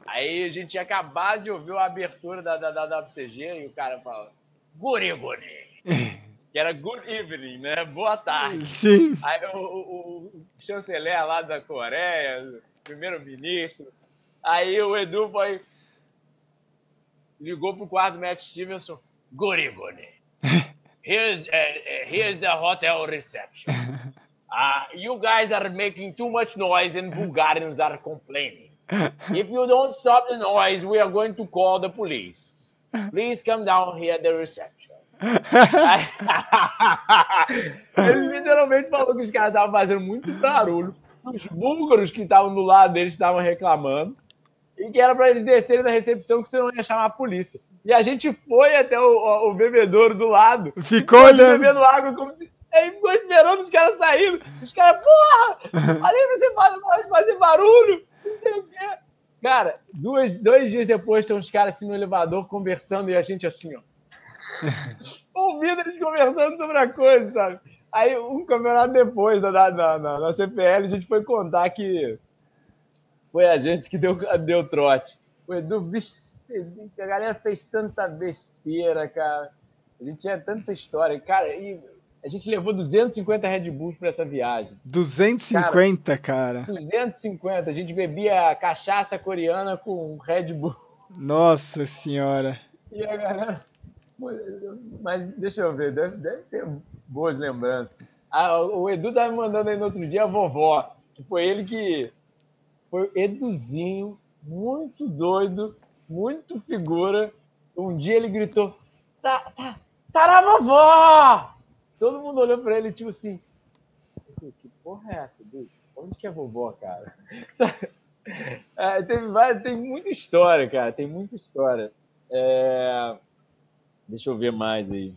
Aí a gente tinha acabado de ouvir a abertura da, da, da, da WCG e o cara fala, Guri Guri. que era good evening, né? Boa tarde. Sim. Aí o, o, o chanceler lá da Coreia, primeiro-ministro. Aí o Edu foi. Ligou pro quarto do Matt Stevenson. Guri Guri. Here's, uh, uh, here's the hotel reception. Uh, you guys are making too much noise and Bulgarians are complaining. If you don't stop the noise, we are going to call the police. Please come down here at the reception. Ele literalmente falou que os caras estavam fazendo muito barulho. Os búlgaros que estavam do lado deles estavam reclamando. E que era para eles descerem da recepção, que senão ia chamar a polícia. E a gente foi até o, o, bebedouro do lado. Ficou olhando. bebendo água como se. Aí ficou esperando os caras saindo. Os caras, porra! Falei pra você fazer, fazer barulho! Não sei o quê. Cara, dois, dois dias depois tem uns caras assim no elevador conversando e a gente assim, ó. Ouvindo eles conversando sobre a coisa, sabe? Aí, um campeonato depois da, da, da, da CPL, a gente foi contar que foi a gente que deu, deu trote. O Edu, bicho, a galera fez tanta besteira, cara. A gente tinha tanta história. Cara, e a gente levou 250 Red Bulls para essa viagem. 250, cara, cara. 250. A gente bebia cachaça coreana com Red Bull. Nossa senhora. E a galera. Mas deixa eu ver, deve, deve ter boas lembranças. Ah, o Edu tava me mandando aí no outro dia a vovó, que foi ele que. Foi Eduzinho, muito doido, muito figura. Um dia ele gritou: Tá, tá, tá na vovó! Todo mundo olhou pra ele, tipo assim: Que porra é essa, bicho? Onde que é a vovó, cara? É, tem, tem muita história, cara, tem muita história. É... Deixa eu ver mais aí.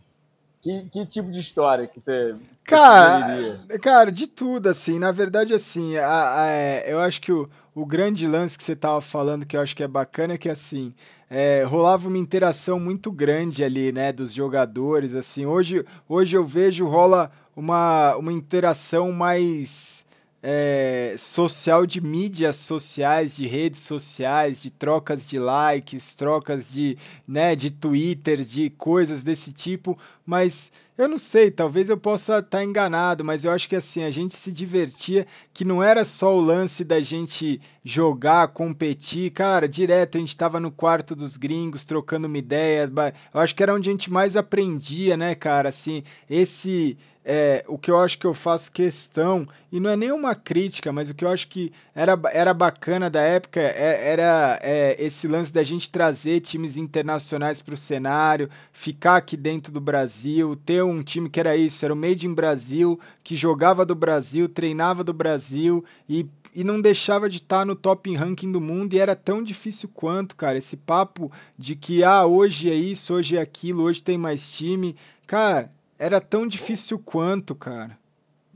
Que, que tipo de história que você. Cara, cara, de tudo, assim. Na verdade, assim, a, a, é, eu acho que o, o grande lance que você tava falando, que eu acho que é bacana, é que assim, é, rolava uma interação muito grande ali, né, dos jogadores, assim. Hoje, hoje eu vejo rola uma, uma interação mais é, social de mídias sociais, de redes sociais, de trocas de likes, trocas de, né, de Twitter, de coisas desse tipo, mas eu não sei, talvez eu possa estar tá enganado, mas eu acho que assim, a gente se divertia, que não era só o lance da gente jogar, competir, cara, direto a gente estava no quarto dos gringos trocando uma ideia, eu acho que era onde a gente mais aprendia, né, cara, assim, esse é, o que eu acho que eu faço questão, e não é nenhuma crítica, mas o que eu acho que era, era bacana da época é, era é, esse lance da gente trazer times internacionais para o cenário, ficar aqui dentro do Brasil, ter um time que era isso, era o Made in Brasil, que jogava do Brasil, treinava do Brasil e e não deixava de estar tá no top ranking do mundo e era tão difícil quanto, cara. Esse papo de que ah, hoje é isso, hoje é aquilo, hoje tem mais time. Cara, era tão difícil quanto, cara.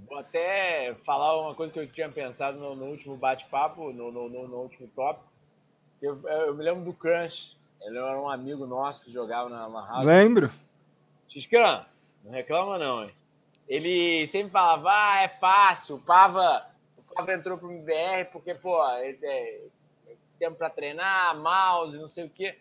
Vou até falar uma coisa que eu tinha pensado no, no último bate-papo, no, no, no, último tópico. Eu, eu, me lembro do Crunch. Ele era um amigo nosso que jogava na Lan House. Lembro. Xcran, não reclama não, hein? Ele sempre falava, ah, é fácil, o Pava, o Pava entrou pro MBR porque, pô, ele, é, tempo para treinar, mouse, não sei o quê.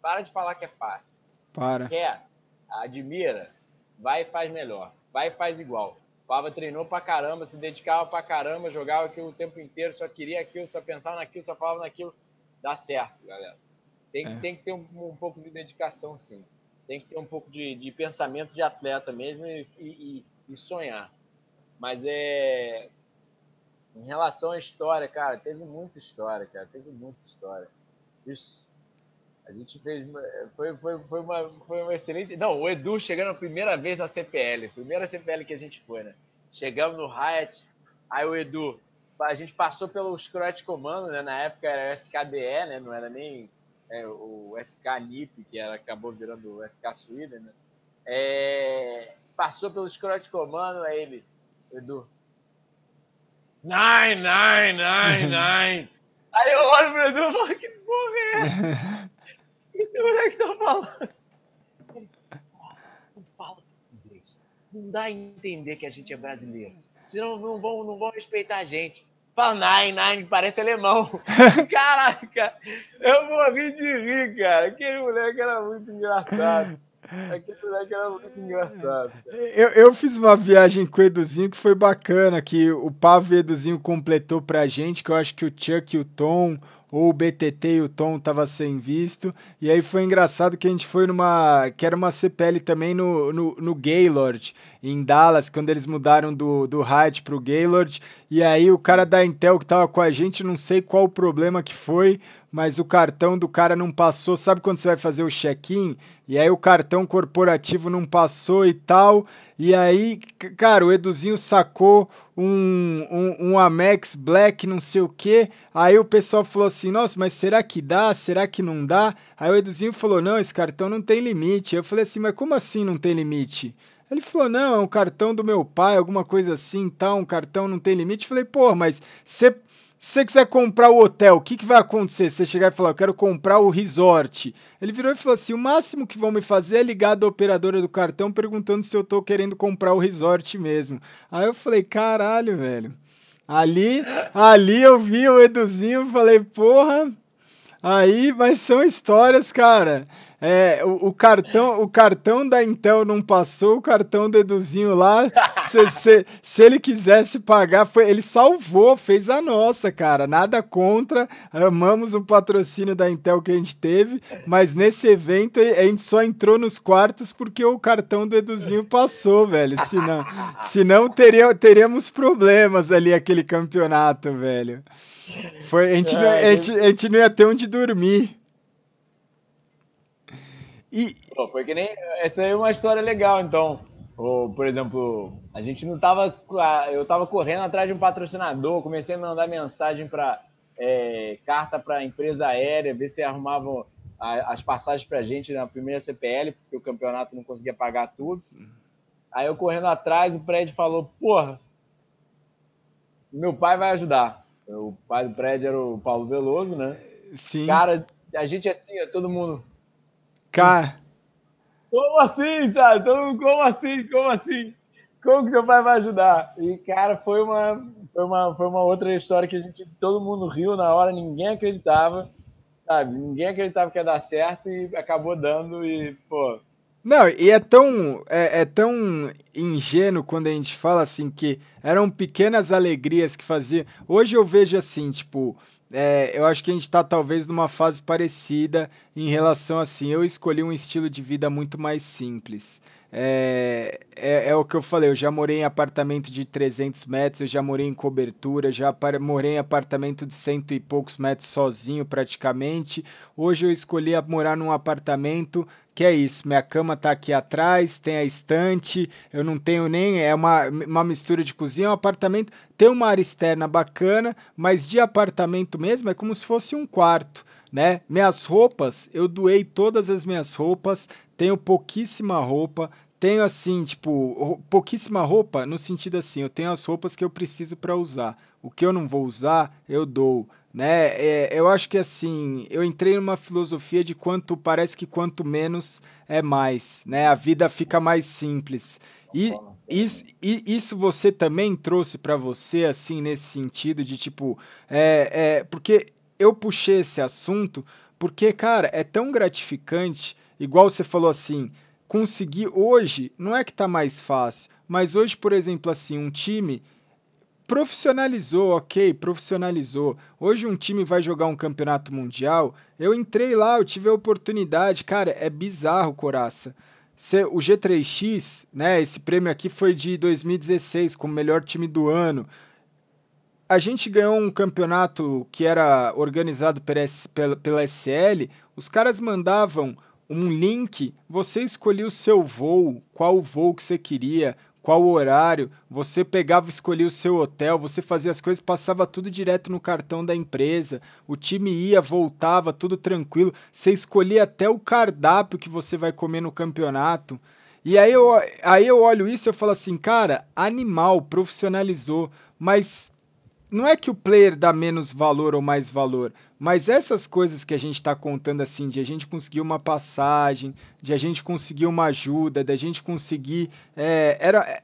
Para de falar que é fácil. Para. Quer, admira, vai e faz melhor, vai e faz igual. Pava treinou pra caramba, se dedicava pra caramba, jogava aquilo o tempo inteiro, só queria aquilo, só pensava naquilo, só falava naquilo. Dá certo, galera. Tem, é. tem que ter um, um, pouco de dedicação, sim. Tem que ter um pouco de, de pensamento de atleta mesmo e, e, e sonhar. Mas é. Em relação à história, cara, teve muita história, cara. Teve muita história. Isso. A gente fez. Foi, foi, foi, uma, foi uma excelente. Não, o Edu chegando a primeira vez na CPL. Primeira CPL que a gente foi, né? Chegamos no Riot. Aí o Edu. A gente passou pelo Scrot Comando, né? Na época era SKDE, né? Não era nem é, o SK NIP, que era, acabou virando o SK Sweden, né? É, passou pelo Scrot Comando, aí ele. Edu. Nine, nine, nine, nine. Aí eu olho pro Edu e falo, que porra é essa? Que moleque tá falando? Não fala inglês. Não dá a entender que a gente é brasileiro. Senão não vão, não vão respeitar a gente. Fala nine, nine, parece alemão. Caraca, eu morri de rir, cara. Aquele moleque era muito engraçado. Aquele moleque era muito engraçado. Eu, eu fiz uma viagem com o Eduzinho que foi bacana, que o Pavo e o Eduzinho completou pra gente, que eu acho que o Chuck e o Tom, ou o BTT e o Tom tava sem visto. E aí foi engraçado que a gente foi numa. que era uma CPL também no, no, no Gaylord, em Dallas, quando eles mudaram do, do Hyatt pro Gaylord. E aí o cara da Intel que tava com a gente, não sei qual o problema que foi, mas o cartão do cara não passou. Sabe quando você vai fazer o check-in? E aí o cartão corporativo não passou e tal. E aí, cara, o Eduzinho sacou um, um, um, Amex Black, não sei o que. Aí o pessoal falou assim: Nossa, mas será que dá? Será que não dá? Aí o Eduzinho falou: Não, esse cartão não tem limite. Eu falei assim: Mas como assim não tem limite? Ele falou: Não, é um cartão do meu pai, alguma coisa assim, tal. Um cartão não tem limite. Eu falei: Pô, mas você se você quiser comprar o hotel, o que, que vai acontecer? Você chegar e falar, eu quero comprar o resort. Ele virou e falou assim: o máximo que vão me fazer é ligar da operadora do cartão perguntando se eu tô querendo comprar o resort mesmo. Aí eu falei, caralho, velho. Ali, ali eu vi o Eduzinho e falei, porra. Aí, mas são histórias, cara. É, o, o, cartão, o cartão da Intel não passou, o cartão do Eduzinho lá, se, se, se, ele quisesse pagar, foi, ele salvou, fez a nossa, cara. Nada contra, amamos o patrocínio da Intel que a gente teve, mas nesse evento a gente só entrou nos quartos porque o cartão do Eduzinho passou, velho. Senão, senão teria, teríamos problemas ali aquele campeonato, velho. Foi, a, gente, não, a, gente, a gente não ia ter onde dormir. E... Pô, foi que nem. Essa aí é uma história legal, então. Ou, por exemplo, a gente não tava. Eu tava correndo atrás de um patrocinador, comecei a mandar mensagem para é, carta para empresa aérea, ver se arrumavam as passagens para a gente na primeira CPL, porque o campeonato não conseguia pagar tudo. Aí eu correndo atrás, o prédio falou: Porra, meu pai vai ajudar. O pai do prédio era o Paulo Veloso, né? Sim. Cara, a gente assim, todo mundo. Cara. Como assim, sabe? Todo como assim? Como assim? Como que seu pai vai ajudar? E, cara, foi uma, foi uma, foi uma outra história que a gente, todo mundo riu na hora, ninguém acreditava, sabe? Ninguém acreditava que ia dar certo e acabou dando e, pô. Não, e é tão, é, é tão ingênuo quando a gente fala assim que eram pequenas alegrias que fazia. Hoje eu vejo assim, tipo, é, eu acho que a gente está talvez numa fase parecida em relação assim. Eu escolhi um estilo de vida muito mais simples. É, é, é, o que eu falei, eu já morei em apartamento de 300 metros, eu já morei em cobertura, já morei em apartamento de cento e poucos metros sozinho praticamente. Hoje eu escolhi morar num apartamento que é isso, minha cama tá aqui atrás, tem a estante, eu não tenho nem, é uma, uma mistura de cozinha, um apartamento, tem uma área externa bacana, mas de apartamento mesmo é como se fosse um quarto, né? Minhas roupas, eu doei todas as minhas roupas, tenho pouquíssima roupa, tenho assim, tipo, pouquíssima roupa no sentido assim, eu tenho as roupas que eu preciso para usar. O que eu não vou usar, eu dou né? É, eu acho que assim, eu entrei numa filosofia de quanto parece que quanto menos é mais, né? A vida fica mais simples. E isso, isso você também trouxe para você, assim, nesse sentido de tipo, é, é, porque eu puxei esse assunto porque, cara, é tão gratificante, igual você falou assim, conseguir hoje não é que tá mais fácil, Mas hoje, por exemplo, assim, um time profissionalizou, ok, profissionalizou. Hoje um time vai jogar um campeonato mundial. Eu entrei lá, eu tive a oportunidade, cara, é bizarro, Coraça. O G3X, né? Esse prêmio aqui foi de 2016, como melhor time do ano. A gente ganhou um campeonato que era organizado pela, SL. Os caras mandavam um link, você escolhia o seu voo, qual voo que você queria, qual horário, você pegava, escolhia o seu hotel, você fazia as coisas, passava tudo direto no cartão da empresa, o time ia, voltava, tudo tranquilo, você escolhia até o cardápio que você vai comer no campeonato. E aí eu, aí eu olho isso e eu falo assim, cara, animal, profissionalizou, mas não é que o player dá menos valor ou mais valor, mas essas coisas que a gente está contando assim, de a gente conseguir uma passagem, de a gente conseguir uma ajuda, de a gente conseguir. É, era, é,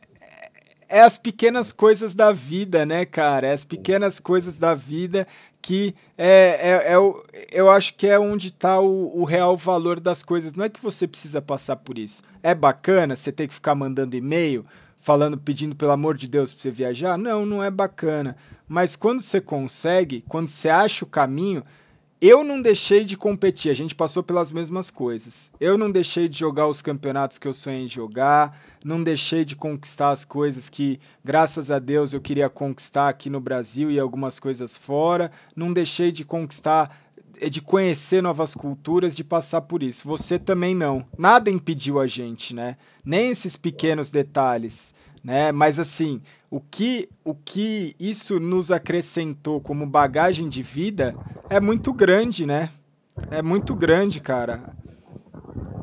é as pequenas coisas da vida, né, cara? É as pequenas coisas da vida que é, é, é o, eu acho que é onde está o, o, real valor das coisas. Não é que você precisa passar por isso. É bacana você ter que ficar mandando e-mail, falando, pedindo pelo amor de Deus para você viajar? Não, não é bacana. Mas quando você consegue, quando você acha o caminho, eu não deixei de competir, a gente passou pelas mesmas coisas. Eu não deixei de jogar os campeonatos que eu sonhei em jogar, não deixei de conquistar as coisas que, graças a Deus, eu queria conquistar aqui no Brasil e algumas coisas fora, não deixei de conquistar de conhecer novas culturas, de passar por isso. Você também não. Nada impediu a gente, né? Nem esses pequenos detalhes né? Mas assim, o que, o que isso nos acrescentou como bagagem de vida é muito grande, né? É muito grande, cara.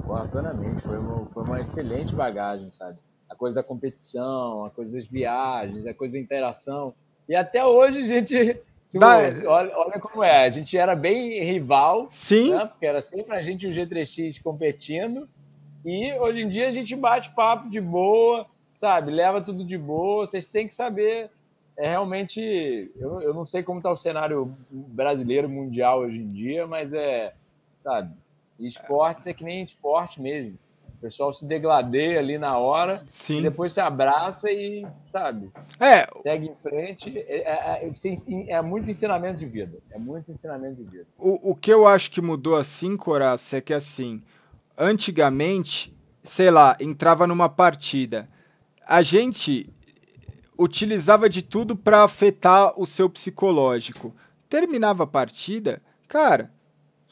Porra, plenamente. Foi uma, foi uma excelente bagagem, sabe? A coisa da competição, a coisa das viagens, a coisa da interação. E até hoje a gente. Tipo, da... olha, olha, como é, a gente era bem rival, Sim. Né? porque era sempre a gente e o G3X competindo, e hoje em dia a gente bate papo de boa, sabe, leva tudo de boa. Vocês têm que saber. É realmente. Eu, eu não sei como está o cenário brasileiro, mundial hoje em dia, mas é. Sabe, esportes é que nem esporte mesmo. O pessoal se degladeia ali na hora, e depois se abraça e, sabe, é. segue em frente. É, é, é, é, muito ensinamento de vida. É muito ensinamento de vida. O, o que eu acho que mudou assim, Coraça, é que assim, antigamente, sei lá, entrava numa partida a gente utilizava de tudo para afetar o seu psicológico. Terminava a partida, cara,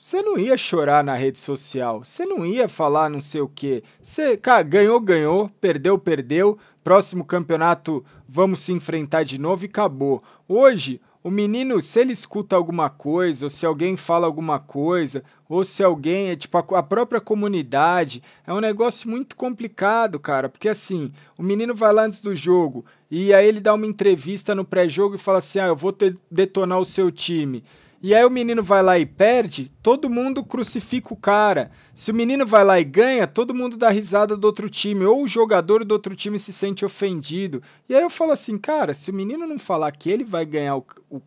você não ia chorar na rede social, você não ia falar não sei o quê. Você, cara, ganhou, ganhou, perdeu, perdeu. Próximo campeonato, vamos se enfrentar de novo e acabou. Hoje, o menino, se ele escuta alguma coisa, ou se alguém fala alguma coisa, ou se alguém, é tipo a, a, própria comunidade, é um negócio muito complicado, cara, porque assim, o menino vai lá antes do jogo e aí ele dá uma entrevista no pré-jogo e fala assim: "Ah, eu vou te, detonar o seu time". E aí o menino vai lá e perde, todo mundo crucifica o cara. Se o menino vai lá e ganha, todo mundo dá risada do outro time, ou o jogador do outro time se sente ofendido. E aí eu falo assim, cara, se o menino não falar que ele vai ganhar o, o,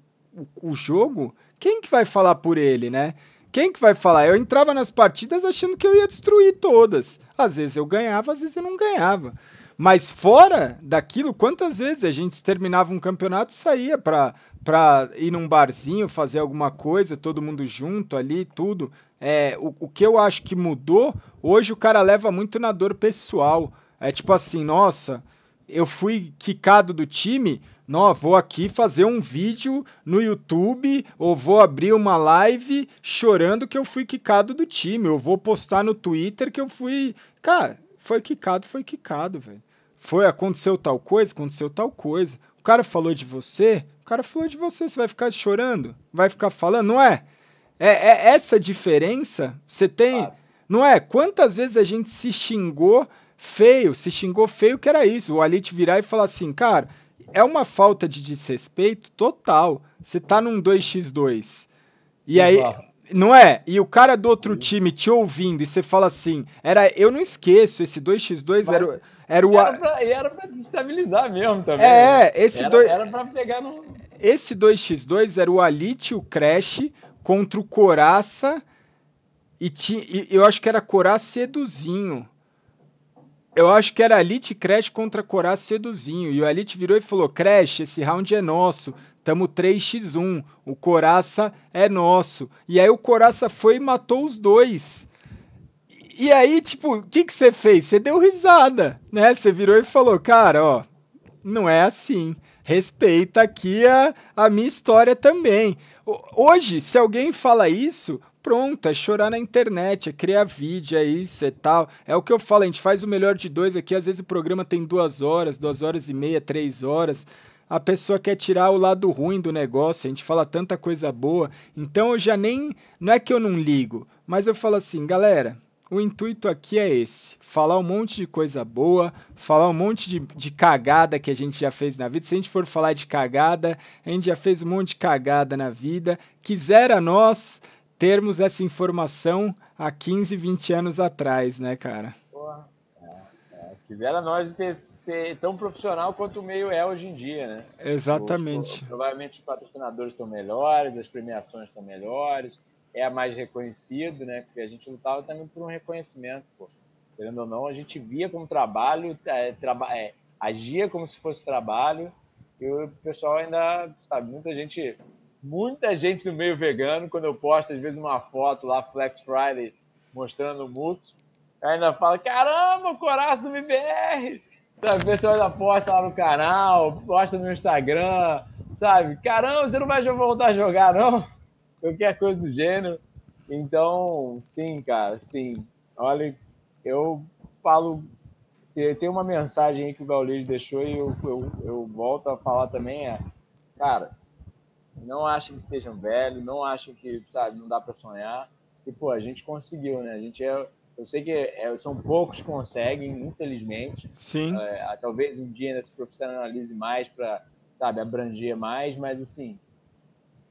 o jogo, quem que vai falar por ele, né? Quem que vai falar? Eu entrava nas partidas achando que eu ia destruir todas. Às vezes eu ganhava, às vezes eu não ganhava. Mas fora daquilo, quantas vezes a gente terminava um campeonato e saía para para ir num barzinho, fazer alguma coisa, todo mundo junto ali, tudo. É, o, o que eu acho que mudou, hoje o cara leva muito na dor pessoal. É tipo assim, nossa, eu fui quicado do time, não, vou aqui fazer um vídeo no YouTube ou vou abrir uma live chorando que eu fui quicado do time, ou vou postar no Twitter que eu fui, cara, foi quicado, foi quicado, velho. Foi aconteceu tal coisa, aconteceu tal coisa. O cara falou de você, cara falou de você, você vai ficar chorando? Vai ficar falando? Não é? É, é essa diferença? Você tem. Não é? Quantas vezes a gente se xingou feio, se xingou feio que era isso. O Alit virar e falar assim, cara, é uma falta de desrespeito total. Você tá num 2x2. E aí. Não é? E o cara do outro time te ouvindo e você fala assim, era, eu não esqueço, esse 2x2 era, era o. Era pra, era pra destabilizar mesmo também. É, né? esse era, dois. Era pra pegar no. Esse 2x2 era o Alit e o Crash contra o Coraça. E, ti, e eu acho que era Coraça e Eduzinho. Eu acho que era Elite Crash contra Coraça Seduzinho. E o Elite virou e falou: Crash, esse round é nosso. Tamo 3x1. O Coraça é nosso. E aí o Coraça foi e matou os dois. E aí, tipo, o que que você fez? Você deu risada, né? Você virou e falou: Cara, ó, não é assim. Respeita aqui a, a minha história também. Hoje, se alguém fala isso, pronto, é chorar na internet, é criar vídeo, é isso, é tal. É o que eu falo, a gente faz o melhor de dois aqui, às vezes o programa tem duas horas, duas horas e meia, três horas. A pessoa quer tirar o lado ruim do negócio, a gente fala tanta coisa boa. Então eu já nem. Não é que eu não ligo, mas eu falo assim, galera, o intuito aqui é esse: falar um monte de coisa boa, falar um monte de, de cagada que a gente já fez na vida. Se a gente for falar de cagada, a gente já fez um monte de cagada na vida. Quisera nós termos essa informação há 15, 20 anos atrás, né, cara? Porra. É, é. Quisera nós ter, ser tão profissional quanto o meio é hoje em dia, né? Exatamente. Os, provavelmente os patrocinadores estão melhores, as premiações estão melhores, é mais reconhecido, né? Porque a gente lutava também por um reconhecimento, pô. Querendo ou não, a gente via como trabalho, é, traba é, agia como se fosse trabalho, e o pessoal ainda, sabe, muita gente muita gente no meio vegano, quando eu posto às vezes uma foto lá, Flex Friday, mostrando o muto, ainda fala, caramba, o Coraço do MBR! Sabe, o pessoal ainda posta lá no canal, posta no Instagram, sabe? Caramba, você não vai voltar a jogar, não? Qualquer coisa do gênero. Então, sim, cara, sim. Olha, eu falo. Se tem uma mensagem aí que o Gaules deixou e eu, eu, eu volto a falar também, é, cara, não achem que estejam velhos, não achem que, sabe, não dá para sonhar. E, pô, a gente conseguiu, né? A gente é. Eu sei que é, são poucos que conseguem, infelizmente. Sim. É, talvez um dia ainda se profissionalize mais para, sabe, abranger mais, mas assim,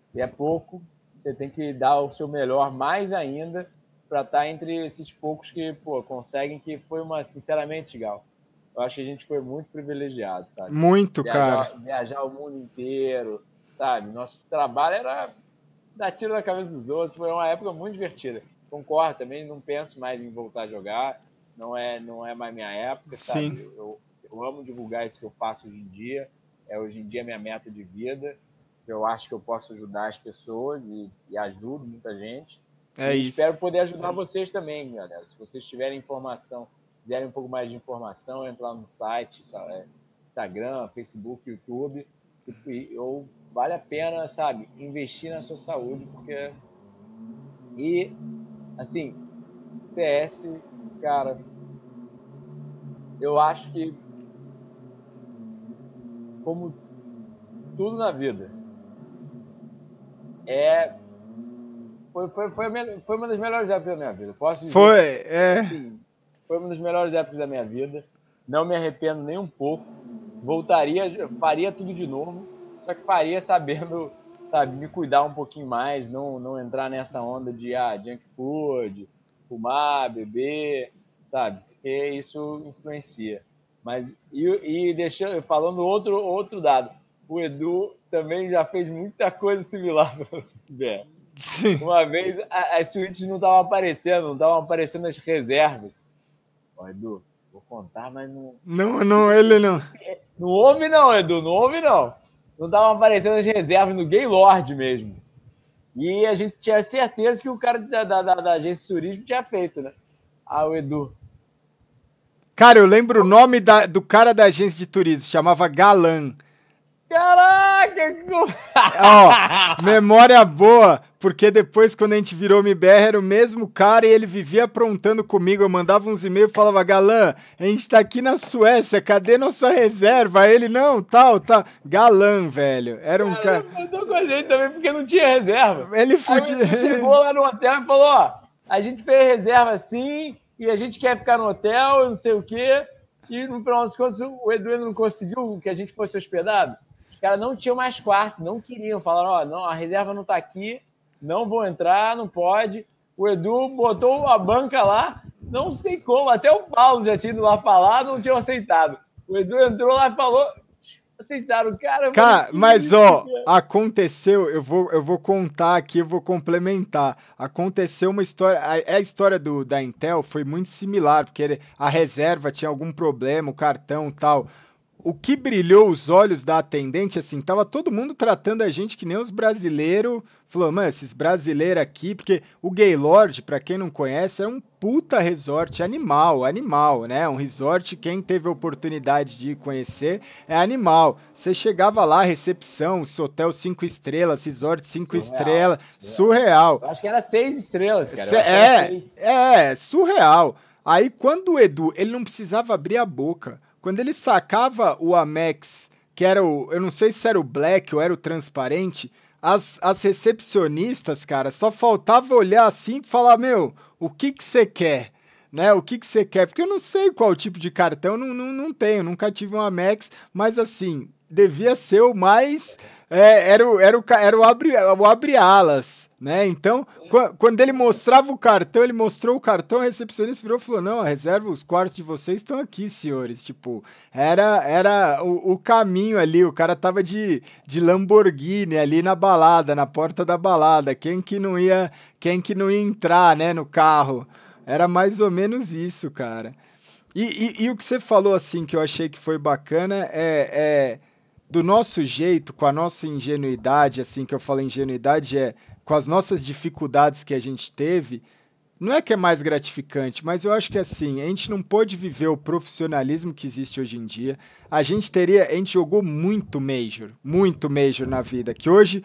se é pouco, você tem que dar o seu melhor mais ainda para estar tá entre esses poucos que, pô, conseguem, que foi uma, sinceramente, Gal, eu acho que a gente foi muito privilegiado, sabe? Muito, viajar, cara. Viajar o mundo inteiro, sabe? Nosso trabalho era dar tiro na cabeça dos outros. Foi uma época muito divertida. Concordo também, não penso mais em voltar a jogar. Não é, não é mais minha época, sabe? Sim. Eu, eu amo divulgar isso que eu faço hoje em dia. É hoje em dia minha meta de vida. Eu acho que eu posso ajudar as pessoas e, e ajudo muita gente. É e isso. Espero poder ajudar vocês também, galera. Se vocês tiverem informação, quiserem um pouco mais de informação, entra lá no site, é, Instagram, Facebook, YouTube, ou vale a pena, sabe, investir na sua saúde, porque. E, assim, CS, cara, eu acho que, como tudo na vida, é. Foi, foi, foi, foi uma das melhores épocas da minha vida. Posso dizer? Foi, é. Sim, foi uma das melhores épocas da minha vida. Não me arrependo nem um pouco. Voltaria, faria tudo de novo só que faria sabendo, sabe, me cuidar um pouquinho mais, não, não entrar nessa onda de ah, junk food, fumar, beber, sabe? Porque isso influencia. Mas, e, e deixando, falando outro, outro dado, o Edu também já fez muita coisa similar Uma vez as suítes não estavam aparecendo, não estavam aparecendo as reservas. Ó, Edu, vou contar, mas não. Não, não, ele não. Não ouve, não, Edu, não ouve, não não estavam aparecendo as reservas no Gaylord mesmo. E a gente tinha certeza que o cara da, da, da agência de turismo tinha feito, né? Ah, o Edu. Cara, eu lembro o nome da, do cara da agência de turismo, chamava Galan. Caraca! Ó, memória boa, porque depois, quando a gente virou MBR, era o mesmo cara e ele vivia aprontando comigo. Eu mandava uns e-mails e falava: Galã, a gente tá aqui na Suécia, cadê nossa reserva? Aí ele, não, tal, tal. Galã, velho. Era um cara. Ele mandou com a gente também porque não tinha reserva. Ele fudia. Chegou lá no hotel e falou: Ó, a gente fez reserva assim e a gente quer ficar no hotel, não sei o quê. E no final dos contos, o Edu não conseguiu que a gente fosse hospedado caras não tinham mais quarto, não queriam. Falaram, ó, oh, não, a reserva não tá aqui, não vou entrar, não pode. O Edu botou a banca lá, não sei como, até o Paulo já tinha ido lá falar, não tinham aceitado. O Edu entrou lá e falou, aceitaram o cara. Cara, mas ó, aconteceu, eu vou, eu vou contar aqui, eu vou complementar. Aconteceu uma história, a, a história do, da Intel foi muito similar, porque ele, a reserva tinha algum problema, o cartão tal o que brilhou os olhos da atendente, assim, tava todo mundo tratando a gente que nem os brasileiros. Falou, mano, esses brasileiros aqui, porque o Gaylord, para quem não conhece, é um puta resort animal, animal, né? Um resort, quem teve a oportunidade de conhecer, é animal. Você chegava lá, recepção, hotel cinco estrelas, resort cinco estrelas, surreal. Eu acho que era seis estrelas, cara. É, é, surreal. Aí quando o Edu, ele não precisava abrir a boca quando ele sacava o Amex, que era o. Eu não sei se era o black ou era o transparente, as, as recepcionistas, cara, só faltava olhar assim e falar: Meu, o que que você quer? Né, o que que você quer? Porque eu não sei qual tipo de cartão, não, não, não tenho, nunca tive um Amex, mas assim, devia ser o mais. É, era, o, era, o, era o abre, o abre alas né? Então, quando ele mostrava o cartão, ele mostrou o cartão, a recepcionista virou e falou: Não, a reserva, os quartos de vocês estão aqui, senhores. Tipo, era, era o, o, caminho ali, o cara tava de, de Lamborghini ali na balada, na porta da balada. Quem que não ia, quem que não ia entrar, né, no carro? Era mais ou menos isso, cara. E, e, e o que você falou, assim, que eu achei que foi bacana é, é do nosso jeito, com a nossa ingenuidade, assim, que eu falo ingenuidade, é com as nossas dificuldades que a gente teve, não é que é mais gratificante, mas eu acho que assim, a gente não pôde viver o profissionalismo que existe hoje em dia. A gente teria, a gente jogou muito Major, muito Major na vida, que hoje,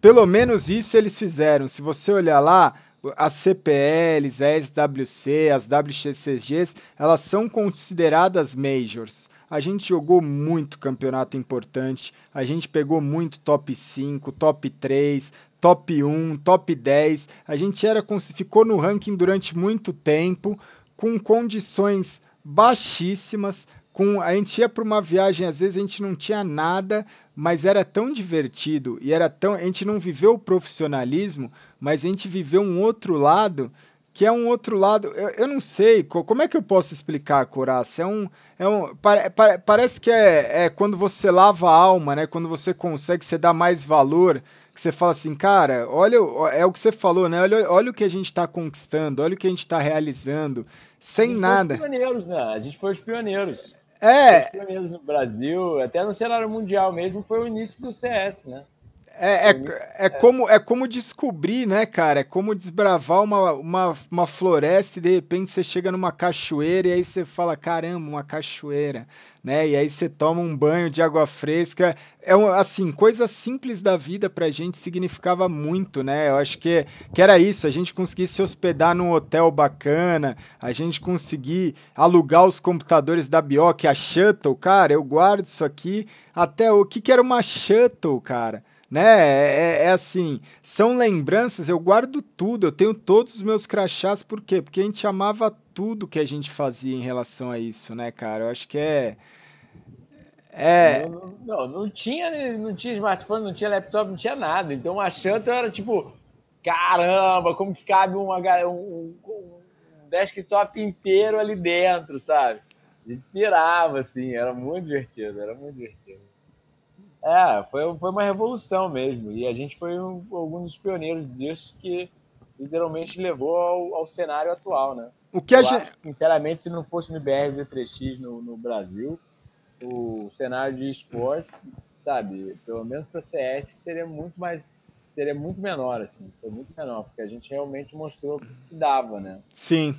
pelo menos isso eles fizeram. Se você olhar lá, as CPLs, a SWC, as WCCGs, elas são consideradas Majors. A gente jogou muito campeonato importante, a gente pegou muito top 5, top 3, top 1, top 10. A gente era ficou no ranking durante muito tempo, com condições baixíssimas. Com, a gente ia para uma viagem, às vezes a gente não tinha nada, mas era tão divertido e era tão. A gente não viveu o profissionalismo, mas a gente viveu um outro lado que é um outro lado. Eu, eu não sei como é que eu posso explicar, Coraça. É um, é um pare, pare, parece que é, é quando você lava a alma, né? Quando você consegue, você dá mais valor que você fala assim, cara, olha, é o que você falou, né? Olha, olha o que a gente está conquistando, olha o que a gente está realizando, sem a nada. Foi os pioneiros, né? A gente foi os pioneiros. É. Os pioneiros no Brasil, até no cenário mundial mesmo, foi o início do CS, né? É, é, é, como, é como descobrir, né, cara? É como desbravar uma, uma, uma floresta e de repente você chega numa cachoeira e aí você fala, caramba, uma cachoeira, né? E aí você toma um banho de água fresca. É assim, coisa simples da vida pra gente significava muito, né? Eu acho que, que era isso, a gente conseguir se hospedar num hotel bacana, a gente conseguir alugar os computadores da Bioc, a Shuttle, cara, eu guardo isso aqui até o que que era uma Shuttle, cara? Né? É, é, é, assim, são lembranças, eu guardo tudo, eu tenho todos os meus crachás, por quê? Porque a gente amava tudo que a gente fazia em relação a isso, né, cara? Eu acho que é. É. Não, não, não tinha, não tinha smartphone, não tinha laptop, não tinha nada. Então a Shanta era tipo, caramba, como que cabe uma, um, um desktop inteiro ali dentro, sabe? A gente pirava, assim, era muito divertido, era muito divertido. É, foi, foi uma revolução mesmo. E a gente foi um, algum dos pioneiros disso que literalmente levou ao, ao cenário atual, né? O que a gente... Acho, sinceramente, se não fosse o IBR V3X no, no Brasil, o cenário de esportes, sabe, pelo menos para CS seria muito mais seria muito menor assim, foi muito menor, porque a gente realmente mostrou que dava, né? Sim.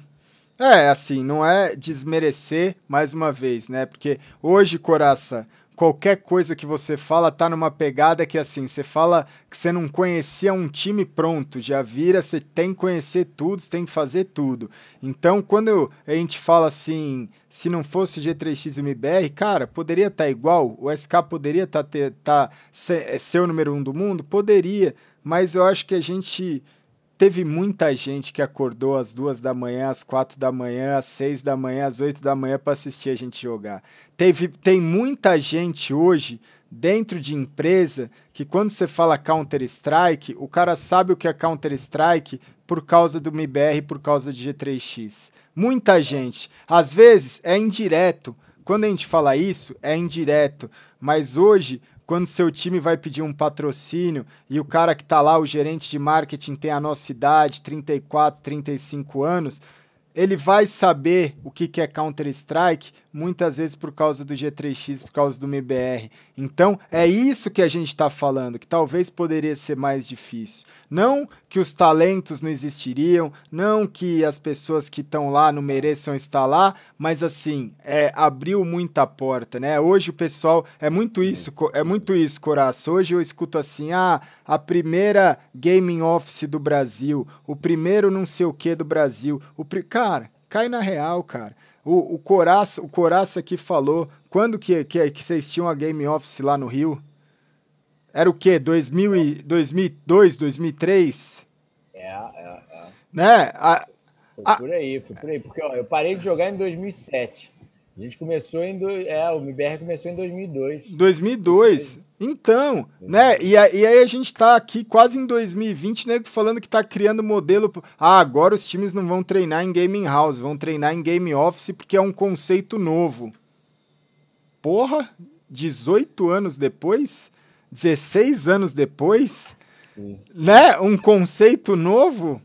É, assim, não é desmerecer mais uma vez, né? Porque hoje, Coraça, qualquer coisa que você fala tá numa pegada que assim, você fala que você não conhecia um time pronto, já vira, você tem que conhecer tudo, você tem que fazer tudo. Então, quando a gente fala assim, se não fosse G3X e MBR, cara, poderia estar tá igual, o SK poderia estar tá, tá, ser, ser o número um do mundo? Poderia, mas eu acho que a gente teve muita gente que acordou às duas da manhã, às quatro da manhã, às seis da manhã, às oito da manhã para assistir a gente jogar. Teve, tem muita gente hoje dentro de empresa que quando você fala Counter Strike, o cara sabe o que é Counter Strike por causa do MIBR, por causa de G3X. Muita gente. Às vezes é indireto quando a gente fala isso, é indireto, mas hoje quando seu time vai pedir um patrocínio e o cara que está lá, o gerente de marketing, tem a nossa idade, 34, 35 anos, ele vai saber o que, que é Counter-Strike, muitas vezes por causa do G3X, por causa do MBR. Então, é isso que a gente está falando, que talvez poderia ser mais difícil. Não que os talentos não existiriam, não que as pessoas que estão lá não mereçam estar lá, mas assim, é, abriu muita porta, né? Hoje o pessoal é muito isso, é muito isso, Coraça. Hoje eu escuto assim, ah, a primeira gaming office do Brasil, o primeiro não sei o que do Brasil. O pri... Cara, cai na real, cara. O, o Coraça, o Coraça aqui falou, quando que, que, que vocês tinham a game office lá no Rio? Era o quê? 2000 e, 2002, 2003? É, é, é. Né? A, foi por aí, foi por aí. Porque ó, eu parei de jogar em 2007. A gente começou em. Do... É, o MBR começou em 2002. 2002. Então, né? E, e aí a gente tá aqui quase em 2020, né? Falando que tá criando modelo. Ah, agora os times não vão treinar em gaming house, vão treinar em game office porque é um conceito novo. Porra, 18 anos depois? 16 anos depois, Sim. né? Um conceito novo,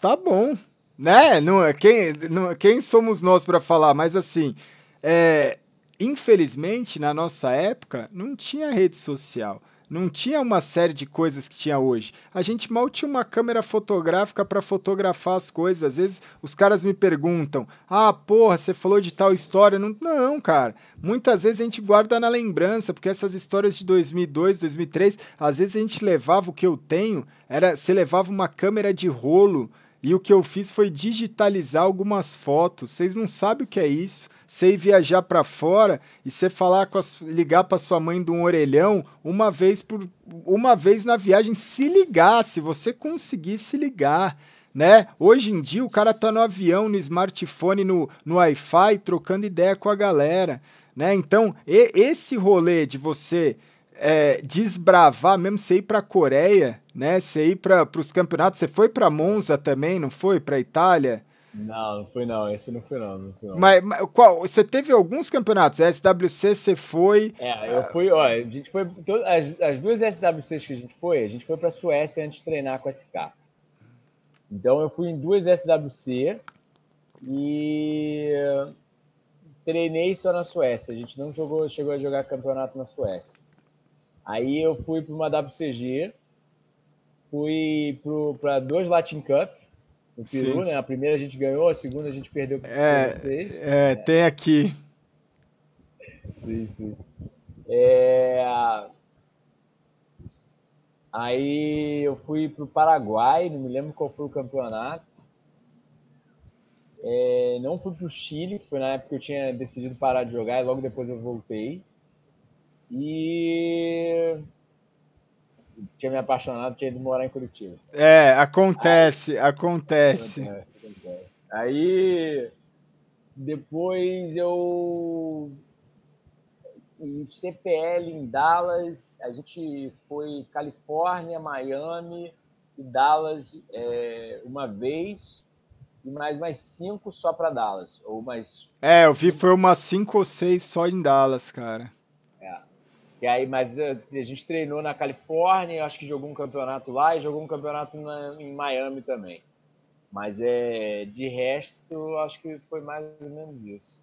tá bom, né? Não, é, quem, não, quem somos nós para falar? Mas assim, é, infelizmente na nossa época não tinha rede social. Não tinha uma série de coisas que tinha hoje. A gente mal tinha uma câmera fotográfica para fotografar as coisas. Às vezes os caras me perguntam: ah, porra, você falou de tal história. Não, não, cara. Muitas vezes a gente guarda na lembrança, porque essas histórias de 2002, 2003, às vezes a gente levava o que eu tenho, era você levava uma câmera de rolo e o que eu fiz foi digitalizar algumas fotos. Vocês não sabem o que é isso você ir viajar para fora e você falar com as, ligar para sua mãe de um orelhão uma vez por uma vez na viagem, se ligar, se você conseguir se ligar, né? Hoje em dia o cara tá no avião, no smartphone, no, no Wi-Fi, trocando ideia com a galera, né? Então, e, esse rolê de você é, desbravar, mesmo você ir a Coreia, né? Você ir para os campeonatos, você foi para Monza também, não foi? Para Itália? Não, não foi não. Esse não foi não. não, foi, não. Mas, mas, qual? Você teve alguns campeonatos? SWC você foi. É, eu fui, ó, a gente foi. As, as duas SWCs que a gente foi, a gente foi pra Suécia antes de treinar com a SK. Então eu fui em duas SWC e treinei só na Suécia. A gente não jogou, chegou a jogar campeonato na Suécia. Aí eu fui para uma WCG, fui para duas Latin Cup no Peru, Sim. né? A primeira a gente ganhou, a segunda a gente perdeu para é, vocês. É, tem aqui. Sim, sim. É... Aí eu fui para o Paraguai, não me lembro qual foi o campeonato. É... Não fui para o Chile, foi na época que eu tinha decidido parar de jogar e logo depois eu voltei. E tinha me apaixonado, tinha ido morar em Curitiba. É, acontece, Aí, acontece. acontece, acontece. Aí depois eu em CPL em Dallas, a gente foi Califórnia, Miami e Dallas é, uma vez e mais mais cinco só para Dallas ou mais. É, eu vi foi umas cinco ou seis só em Dallas, cara. E aí, mas eh, a gente treinou na Califórnia, acho que jogou um campeonato lá e jogou um campeonato na, em Miami também. Mas é, de resto, acho que foi mais ou menos isso.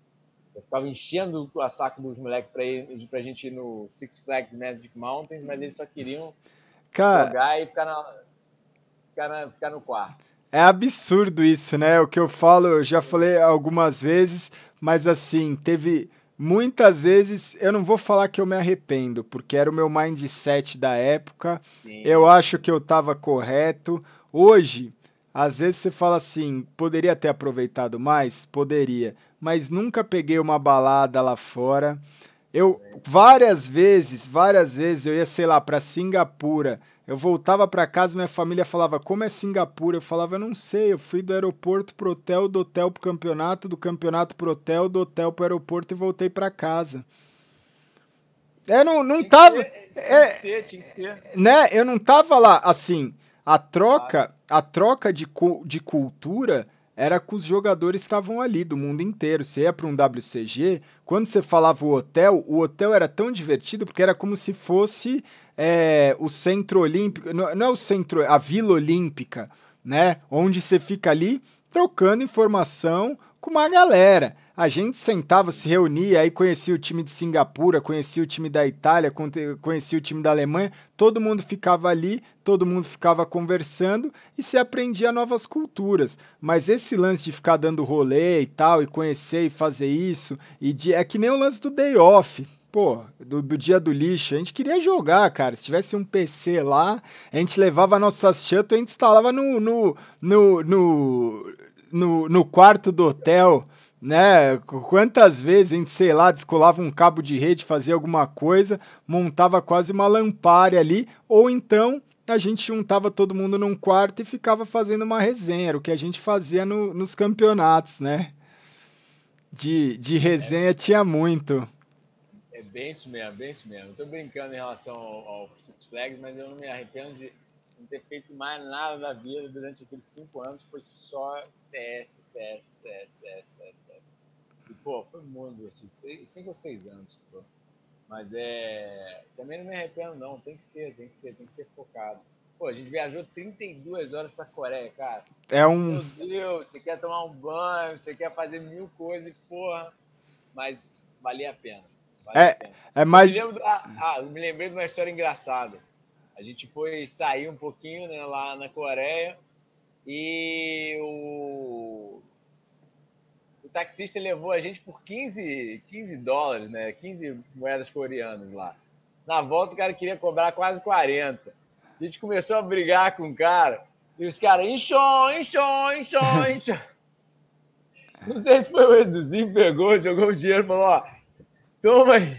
Eu ficava enchendo a saco dos moleques para ir pra gente ir no Six Flags Magic Mountains, mas eles só queriam Cara, jogar e ficar, na, ficar, na, ficar no quarto. É absurdo isso, né? O que eu falo, eu já falei algumas vezes, mas assim, teve Muitas vezes eu não vou falar que eu me arrependo, porque era o meu mindset da época. Sim. Eu acho que eu estava correto. Hoje, às vezes você fala assim, poderia ter aproveitado mais? Poderia, mas nunca peguei uma balada lá fora. Eu várias vezes, várias vezes eu ia, sei lá, para Singapura eu voltava para casa, minha família falava: "Como é Singapura?" Eu falava: "Eu não sei, eu fui do aeroporto pro hotel, do hotel pro campeonato, do campeonato pro hotel, do hotel pro aeroporto e voltei para casa." Eu não, não tinha tava. Que ser, é, tinha que ser, tinha que ser. Né? Eu não tava lá assim. A troca, a troca de, de cultura era que os jogadores estavam ali do mundo inteiro. Você ia para um WCG, quando você falava o hotel, o hotel era tão divertido porque era como se fosse é, o centro olímpico, não, não é o centro, a Vila Olímpica, né? Onde você fica ali trocando informação com uma galera. A gente sentava, se reunia, aí conhecia o time de Singapura, conhecia o time da Itália, conhecia o time da Alemanha, todo mundo ficava ali, todo mundo ficava conversando e se aprendia novas culturas. Mas esse lance de ficar dando rolê e tal, e conhecer e fazer isso, e de, é que nem o lance do day off. Pô, do, do dia do lixo, a gente queria jogar, cara. Se tivesse um PC lá, a gente levava nossas shuttle e a gente instalava no, no, no, no, no quarto do hotel né? Quantas vezes a gente, sei lá, descolava um cabo de rede, fazia alguma coisa, montava quase uma lampária ali, ou então a gente juntava todo mundo num quarto e ficava fazendo uma resenha, era o que a gente fazia no, nos campeonatos, né? De, de resenha é, tinha muito. É bem isso mesmo, bem isso mesmo. Tô brincando em relação ao, ao Six Flags, mas eu não me arrependo de não ter feito mais nada da vida durante aqueles cinco anos, foi só CS, CS, CS, CS, CS, pô, foi muito divertido. Cinco ou seis anos, pô. Mas é. Também não me arrependo, não. Tem que ser, tem que ser, tem que ser focado. Pô, a gente viajou 32 horas pra Coreia, cara. É um. Meu Deus, você quer tomar um banho, você quer fazer mil coisas, porra. Mas valia a pena. Valia é, a pena. é mais. Me lembro, ah, ah, me lembrei de uma história engraçada. A gente foi sair um pouquinho né, lá na Coreia e o taxista levou a gente por 15, 15 dólares, né? 15 moedas coreanas lá. Na volta o cara queria cobrar quase 40. A gente começou a brigar com o cara e os caras, enxon, enxon, enxon, enxon. Não sei se foi o Eduzinho, pegou, jogou o dinheiro e falou, ó, toma aí,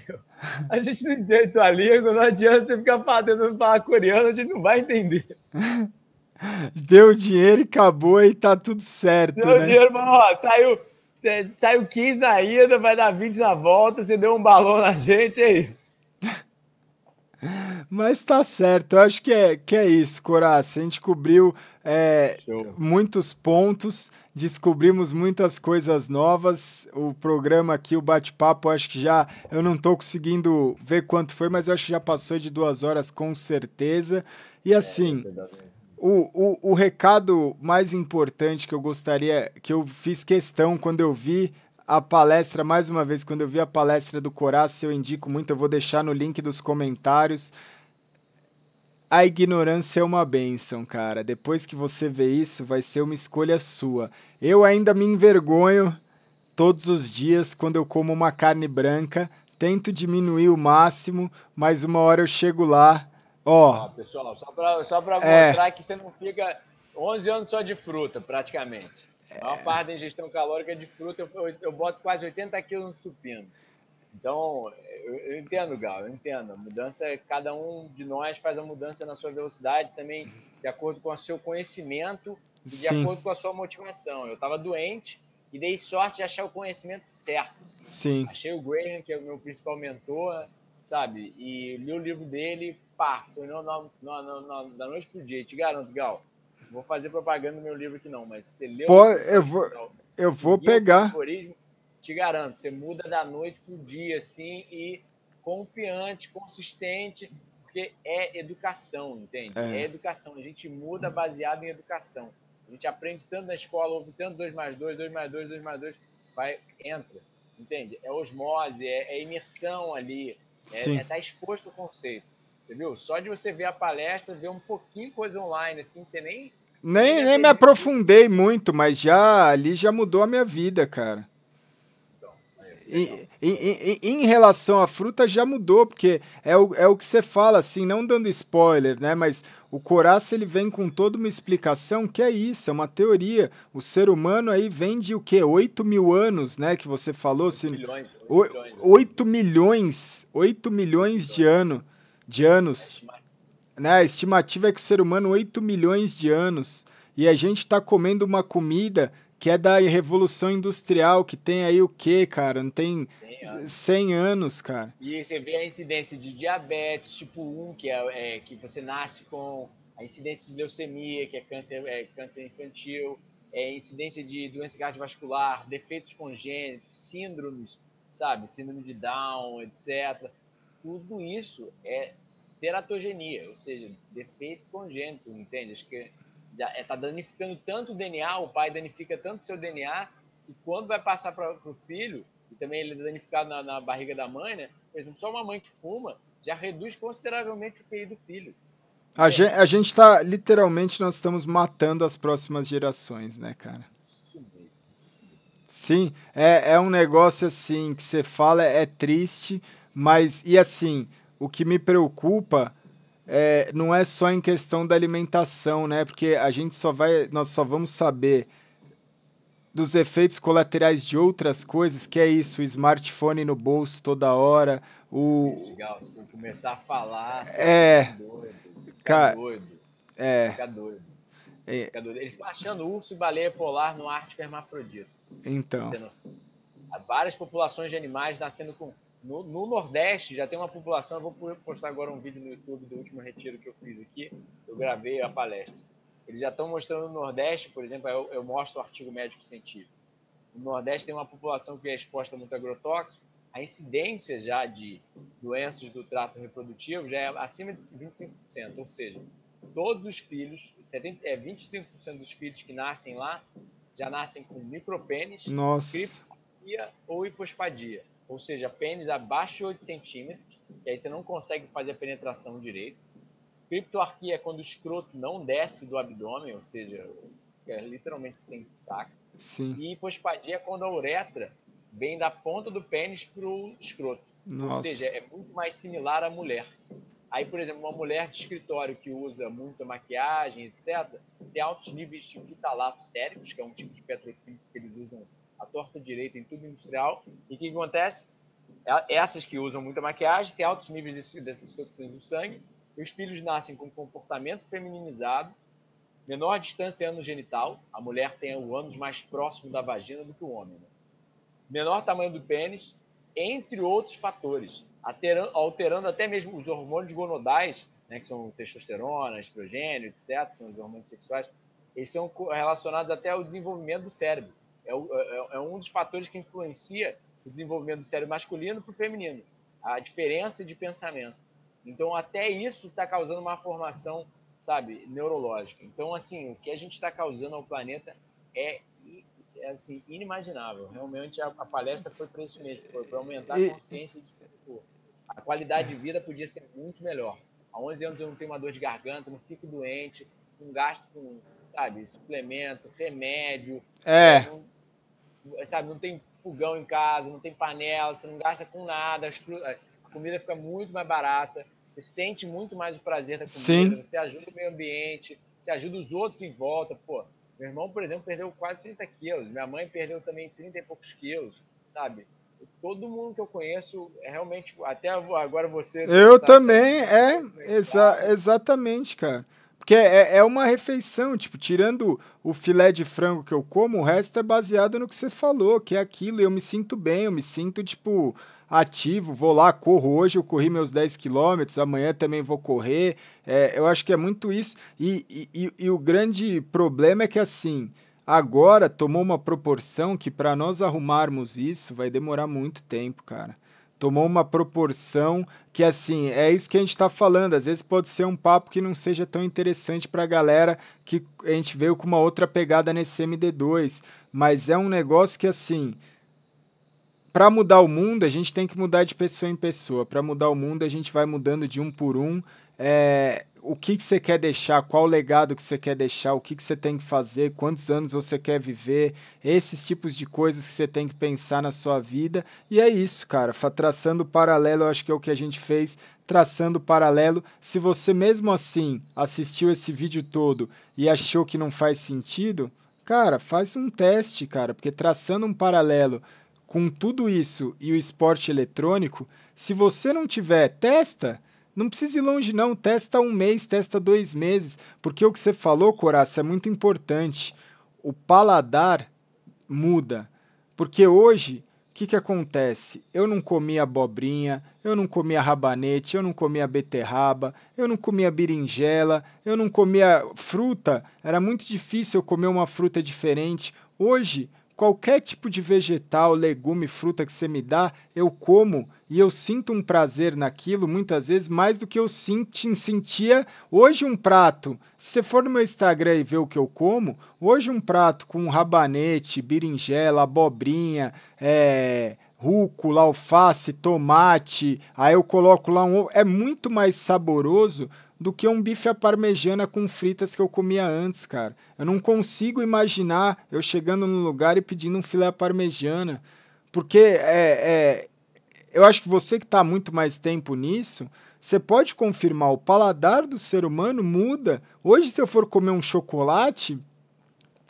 a gente não entende tua língua, não adianta você ficar tentando falar coreano, a gente não vai entender. Deu dinheiro e acabou e tá tudo certo. Deu né? dinheiro, mas ó, saiu, saiu 15 na ida, vai dar 20 na volta, você deu um balão na gente, é isso. Mas tá certo, eu acho que é, que é isso, Coraça. A gente cobriu é, muitos pontos descobrimos muitas coisas novas. O programa aqui, o bate-papo, acho que já. Eu não estou conseguindo ver quanto foi, mas eu acho que já passou de duas horas com certeza. E assim. É, o, o, o recado mais importante que eu gostaria, que eu fiz questão quando eu vi a palestra, mais uma vez, quando eu vi a palestra do Coraça, eu indico muito, eu vou deixar no link dos comentários a ignorância é uma benção, cara. Depois que você vê isso, vai ser uma escolha sua. Eu ainda me envergonho todos os dias quando eu como uma carne branca. Tento diminuir o máximo, mas uma hora eu chego lá. Ó, oh, pessoal, só para só pra é... mostrar que você não fica 11 anos só de fruta, praticamente. A maior parte da ingestão calórica é de fruta. Eu, eu, eu boto quase 80 quilos no supino. Então, eu, eu, entendo, Gal, eu entendo. A mudança, cada um de nós faz a mudança na sua velocidade também, de acordo com o seu conhecimento e de Sim. acordo com a sua motivação. Eu estava doente e dei sorte de achar o conhecimento certo. Assim. Sim. Achei o Graham, que é o meu principal mentor, sabe? E li o livro dele, pá, foi no, no, no, da noite pro dia. te garanto, Gal, vou fazer propaganda no meu livro aqui não, mas você leu... Pô, eu vou, eu vou pegar te garanto, você muda da noite para o dia, assim, e confiante, consistente, porque é educação, entende? É. é. educação. A gente muda baseado em educação. A gente aprende tanto na escola, ouve tanto 2 mais 2, 2 mais 2, 2 mais 2, vai, entra, entende? É osmose, é, é imersão ali, é estar é tá exposto ao conceito. Você viu? Só de você ver a palestra, ver um pouquinho coisa online, assim, você nem. Nem, nem me aprofundei muito, mas já ali já mudou a minha vida, cara. Em, em, em, relação à fruta já mudou, porque é o, é o que você fala, assim, não dando spoiler, né? Mas o Coraça ele vem com toda uma explicação que é isso, é uma teoria. O ser humano aí vem de o quê? 8 mil anos, né? Que você falou. 8 assim, milhões. 8, 8 milhões. 8 milhões de, ano, de anos. Né? A estimativa é que o ser humano 8 milhões de anos. E a gente está comendo uma comida que é da Revolução Industrial, que tem aí o quê, cara? Não tem 100 anos, 100 anos cara. E você vê a incidência de diabetes tipo 1, que é, é que você nasce com a incidência de leucemia, que é câncer, é câncer infantil. é, incidência de doença cardiovascular, defeitos congênitos, síndromes, sabe? Síndrome de Down, etc. Tudo isso é teratogenia, ou seja, defeito congênito, entende? Acho que já está danificando tanto o DNA, o pai danifica tanto o seu DNA, que quando vai passar para o filho, e também ele é danificado na, na, barriga da mãe, né? Por exemplo, só uma mãe que fuma já reduz consideravelmente o QI do filho. A, é. gente, a gente tá, literalmente, nós estamos matando as próximas gerações, né, cara? Sim, é, é um negócio assim que você fala, é triste, mas, e assim, o que me preocupa é, não é só em questão da alimentação, né? Porque a gente só vai, nós só vamos saber dos efeitos colaterais de outras coisas, que é isso, o smartphone no bolso toda hora, o legal, se começar a falar, é doido, cara, doido. É. Fica doido. É. Fica doido. Eles estão achando urso e baleia polar no Ártico hermafrodita. Então. Há várias populações de animais nascendo com no, no, Nordeste já tem uma população, eu vou postar agora um vídeo no YouTube do último retiro que eu fiz aqui, eu gravei a palestra. Eles já estão mostrando no Nordeste, por exemplo, eu, eu mostro o artigo médico científico. No Nordeste tem uma população que é exposta a muito agrotóxico, a incidência já de doenças do trato reprodutivo já é acima de 25%, ou seja, todos os filhos, 70, é, 25% dos filhos que nascem lá já nascem com micropênis, criptopatia ou hipospadia ou seja, pênis abaixo de 8 centímetros, que aí você não consegue fazer a penetração direito. Criptoarquia é quando o escroto não desce do abdômen, ou seja, é literalmente sem saco. Sim. E hipospadia é quando a uretra vem da ponta do pênis para o escroto. Nossa. Ou seja, é muito mais similar à mulher. Aí, por exemplo, uma mulher de escritório que usa muita maquiagem, etc., tem altos níveis de vitalato séricos, que é um tipo de petroquímico que eles usam a torta direita em tudo industrial. E o que acontece? É, essas que usam muita maquiagem têm altos níveis desse, dessas toxinas no sangue. Os filhos nascem com comportamento femininizado, menor distância ano genital. A mulher tem o ânus mais próximo da vagina do que o homem. Né? Menor tamanho do pênis, entre outros fatores, alterando até mesmo os hormônios gonodais, né, que são testosterona, estrogênio, etc., são os hormônios sexuais, eles são relacionados até ao desenvolvimento do cérebro. É, é, é um dos fatores que influencia o desenvolvimento do cérebro masculino para o feminino, a diferença de pensamento. Então, até isso está causando uma formação, sabe, neurológica. Então, assim, o que a gente está causando ao planeta é, é assim, inimaginável. Realmente, a, a palestra foi para isso mesmo, foi para aumentar a consciência de que a qualidade de vida podia ser muito melhor. Há 11 anos eu não tenho uma dor de garganta, não fico doente, não gasto com, sabe, suplemento, remédio. É. Não, sabe, não tem fogão em casa, não tem panela, você não gasta com nada, a comida fica muito mais barata, você sente muito mais o prazer da comida, Sim. você ajuda o meio ambiente, você ajuda os outros em volta. Pô, meu irmão, por exemplo, perdeu quase 30 quilos, minha mãe perdeu também 30 e poucos quilos, sabe? Todo mundo que eu conheço é realmente, até agora você. Eu também, é, exa exatamente, cara. Porque é, é uma refeição, tipo, tirando o filé de frango que eu como, o resto é baseado no que você falou, que é aquilo, e eu me sinto bem, eu me sinto, tipo, ativo, vou lá, corro. Hoje, eu corri meus 10 quilômetros, amanhã também vou correr, é, eu acho que é muito isso, e, e, e o grande problema é que, assim, agora tomou uma proporção que para nós arrumarmos isso vai demorar muito tempo, cara tomou uma proporção que, assim, é isso que a gente está falando. Às vezes pode ser um papo que não seja tão interessante para a galera que a gente veio com uma outra pegada nesse MD2, mas é um negócio que, assim, para mudar o mundo, a gente tem que mudar de pessoa em pessoa. Para mudar o mundo, a gente vai mudando de um por um. É, o que, que você quer deixar, qual legado que você quer deixar, o que, que você tem que fazer, quantos anos você quer viver, esses tipos de coisas que você tem que pensar na sua vida. E é isso, cara. Traçando paralelo, eu acho que é o que a gente fez. Traçando paralelo. Se você mesmo assim assistiu esse vídeo todo e achou que não faz sentido, cara, faz um teste, cara, porque traçando um paralelo com tudo isso e o esporte eletrônico, se você não tiver, testa não precisa ir longe, não. Testa um mês, testa dois meses. Porque o que você falou, Coraça, é muito importante. O paladar muda. Porque hoje, o que, que acontece? Eu não comia abobrinha, eu não comia rabanete, eu não comia beterraba, eu não comia berinjela, eu não comia fruta. Era muito difícil eu comer uma fruta diferente. Hoje, qualquer tipo de vegetal, legume, fruta que você me dá, eu como e eu sinto um prazer naquilo, muitas vezes, mais do que eu senti, sentia hoje um prato. Se você for no meu Instagram e ver o que eu como, hoje um prato com rabanete, berinjela, abobrinha, é, rúcula, alface, tomate, aí eu coloco lá um ovo, é muito mais saboroso do que um bife à parmejana com fritas que eu comia antes, cara. Eu não consigo imaginar eu chegando no lugar e pedindo um filé à parmejana, porque é, é eu acho que você que está muito mais tempo nisso, você pode confirmar o paladar do ser humano muda. Hoje, se eu for comer um chocolate,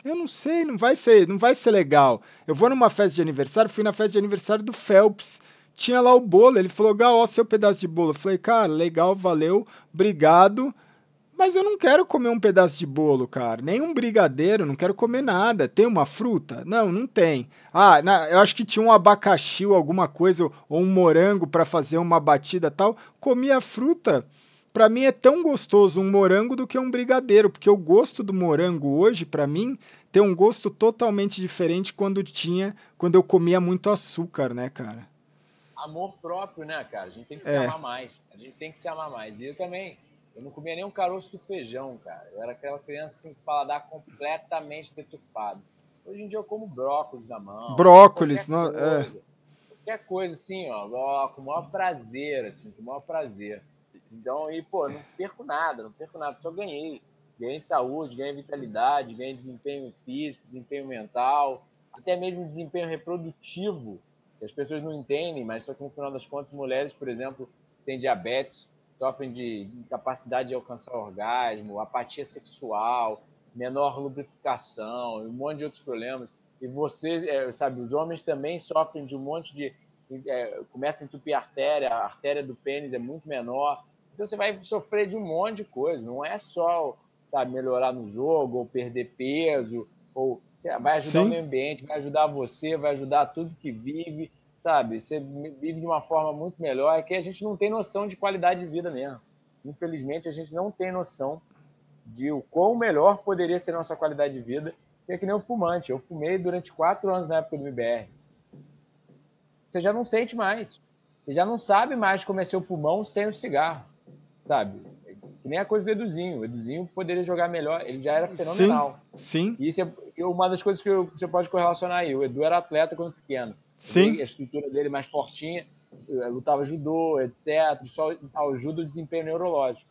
eu não sei, não vai ser, não vai ser legal. Eu vou numa festa de aniversário, fui na festa de aniversário do Phelps tinha lá o bolo. Ele falou, Gal, ó, seu pedaço de bolo. Eu falei, cara, legal, valeu, obrigado. Mas eu não quero comer um pedaço de bolo, cara. Nem um brigadeiro, não quero comer nada. Tem uma fruta? Não, não tem. Ah, na, eu acho que tinha um abacaxi ou alguma coisa, ou um morango para fazer uma batida tal. Comi a fruta. Para mim é tão gostoso um morango do que um brigadeiro, porque o gosto do morango hoje, para mim, tem um gosto totalmente diferente quando tinha, quando eu comia muito açúcar, né, cara? Amor próprio, né, cara? A gente tem que se é. amar mais. A gente tem que se amar mais. E eu também, eu não comia nem um caroço do feijão, cara. Eu era aquela criança assim, com paladar completamente deturpado. Hoje em dia eu como brócolis na mão. Brócolis, não, é. coisa, é. Qualquer coisa assim, ó, com o maior prazer, assim, com o maior prazer. Então, e, pô, não perco nada, não perco nada, só ganhei. Ganhei saúde, ganhei vitalidade, ganhei desempenho físico, desempenho mental, até mesmo desempenho reprodutivo que as pessoas não entendem, mas só que no final das contas, mulheres, por exemplo, têm diabetes, sofrem de incapacidade de alcançar orgasmo, apatia sexual, menor lubrificação, um monte de outros problemas. E você, é, sabe, os homens também sofrem de um monte de. É, começa a entupir a artéria, a artéria do pênis é muito menor. Então você vai sofrer de um monte de coisa. Não é só, sabe, melhorar no jogo, ou perder peso, ou vai ajudar Sim. o meio ambiente, vai ajudar você, vai ajudar tudo que vive, sabe? Você vive de uma forma muito melhor. É que a gente não tem noção de qualidade de vida mesmo. Infelizmente, a gente não tem noção de o quão melhor poderia ser a nossa qualidade de vida. É que nem o fumante. Eu fumei durante quatro anos na época do MBR. Você já não sente mais. Você já não sabe mais como é seu pulmão sem o cigarro, sabe? Que nem a coisa do Eduzinho. O Eduzinho poderia jogar melhor, ele já era fenomenal. Sim. sim. E isso é uma das coisas que você pode correlacionar aí. O Edu era atleta quando pequeno. Sim. A estrutura dele mais fortinha, eh, lutava judô, etc. Só ajuda o desempenho neurológico.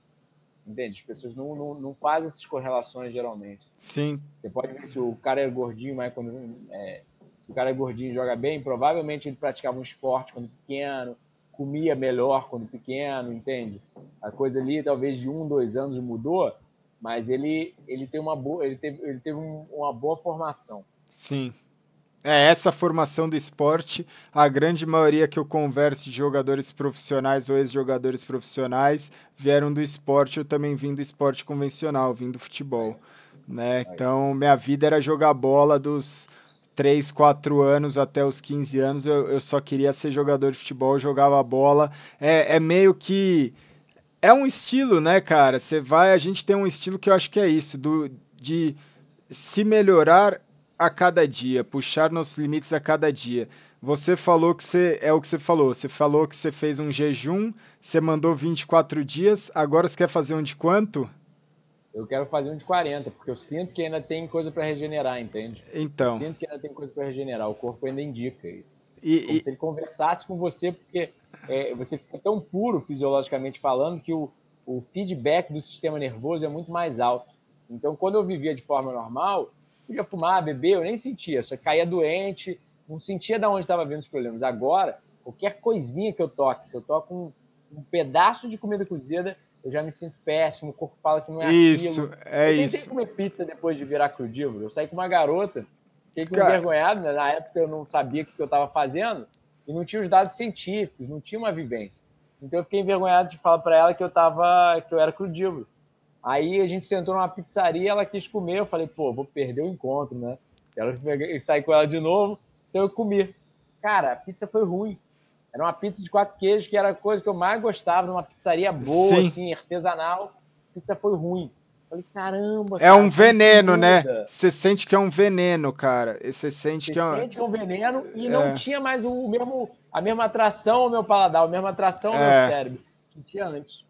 Entende? As pessoas não, não, não fazem essas correlações geralmente. Sim. Você pode ver se o cara é gordinho, mas quando. É, se o cara é gordinho e joga bem, provavelmente ele praticava um esporte quando pequeno, comia melhor quando pequeno, entende? A coisa ali, talvez de um, dois anos mudou, mas ele, ele tem uma boa, ele teve, ele teve um, uma boa formação. Sim. É essa formação do esporte, a grande maioria que eu converso de jogadores profissionais ou ex-jogadores profissionais vieram do esporte, eu também vim do esporte convencional, vim do futebol, né? Então, minha vida era jogar bola dos 3, 4 anos até os 15 anos, eu, eu só queria ser jogador de futebol, jogava bola. É, é meio que. É um estilo, né, cara? Você vai. A gente tem um estilo que eu acho que é isso, do, de se melhorar a cada dia, puxar nossos limites a cada dia. Você falou que você. É o que você falou. Você falou que você fez um jejum, você mandou 24 dias, agora você quer fazer um de quanto? Eu quero fazer um de 40, porque eu sinto que ainda tem coisa para regenerar, entende? Então. Eu sinto que ainda tem coisa para regenerar, o corpo ainda indica isso. E, Como e... se ele conversasse com você, porque é, você fica tão puro fisiologicamente falando que o, o feedback do sistema nervoso é muito mais alto. Então, quando eu vivia de forma normal, podia fumar, beber, eu nem sentia, só caía doente, não sentia de onde estava vindo os problemas. Agora, qualquer coisinha que eu toque, se eu toco um, um pedaço de comida cozida, eu já me sinto péssimo, o corpo fala que não é isso, aquilo. É eu isso. comer pizza depois de virar crudívoro. Eu saí com uma garota, fiquei com Cara... envergonhado, né? na época eu não sabia o que eu estava fazendo e não tinha os dados científicos, não tinha uma vivência. Então eu fiquei envergonhado de falar para ela que eu tava, que eu era crudívoro. Aí a gente sentou numa pizzaria, ela quis comer, eu falei, pô, vou perder o encontro, né? Ela saí com ela de novo, então eu comi. Cara, a pizza foi ruim. Era uma pizza de quatro queijos, que era a coisa que eu mais gostava, numa pizzaria boa, Sim. assim, artesanal. A pizza foi ruim. Falei, caramba. É cara, um veneno, né? Você sente que é um veneno, cara. Você sente que é um. sente que é um veneno e é. não tinha mais o mesmo, a mesma atração ao meu paladar, a mesma atração ao é. meu cérebro que tinha antes.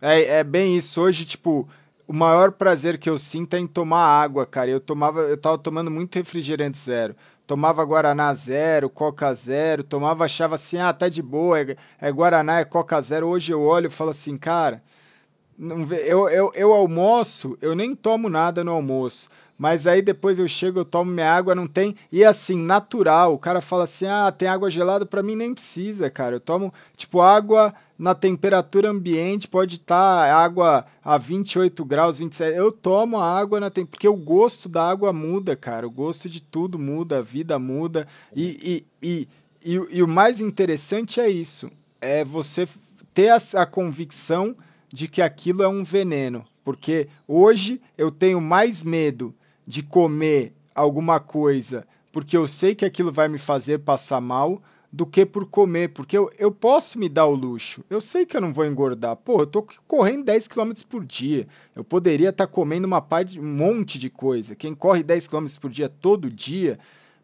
É, é bem isso. Hoje, tipo, o maior prazer que eu sinto é em tomar água, cara. Eu tomava, eu tava tomando muito refrigerante zero. Tomava Guaraná zero, Coca zero, tomava, achava assim, ah, tá de boa, é, é Guaraná, é Coca zero. Hoje eu olho e falo assim, cara, não, eu, eu, eu almoço, eu nem tomo nada no almoço. Mas aí depois eu chego, eu tomo minha água, não tem. E assim, natural. O cara fala assim: ah, tem água gelada, para mim nem precisa, cara. Eu tomo, tipo, água na temperatura ambiente, pode estar tá água a 28 graus, 27. Eu tomo a água na temperatura. Porque o gosto da água muda, cara. O gosto de tudo muda, a vida muda. E, e, e, e, e o mais interessante é isso: é você ter a, a convicção de que aquilo é um veneno. Porque hoje eu tenho mais medo de comer alguma coisa porque eu sei que aquilo vai me fazer passar mal do que por comer, porque eu, eu posso me dar o luxo. Eu sei que eu não vou engordar. Pô, eu tô correndo 10 km por dia. Eu poderia estar tá comendo uma pá de, um monte de coisa. Quem corre 10 km por dia todo dia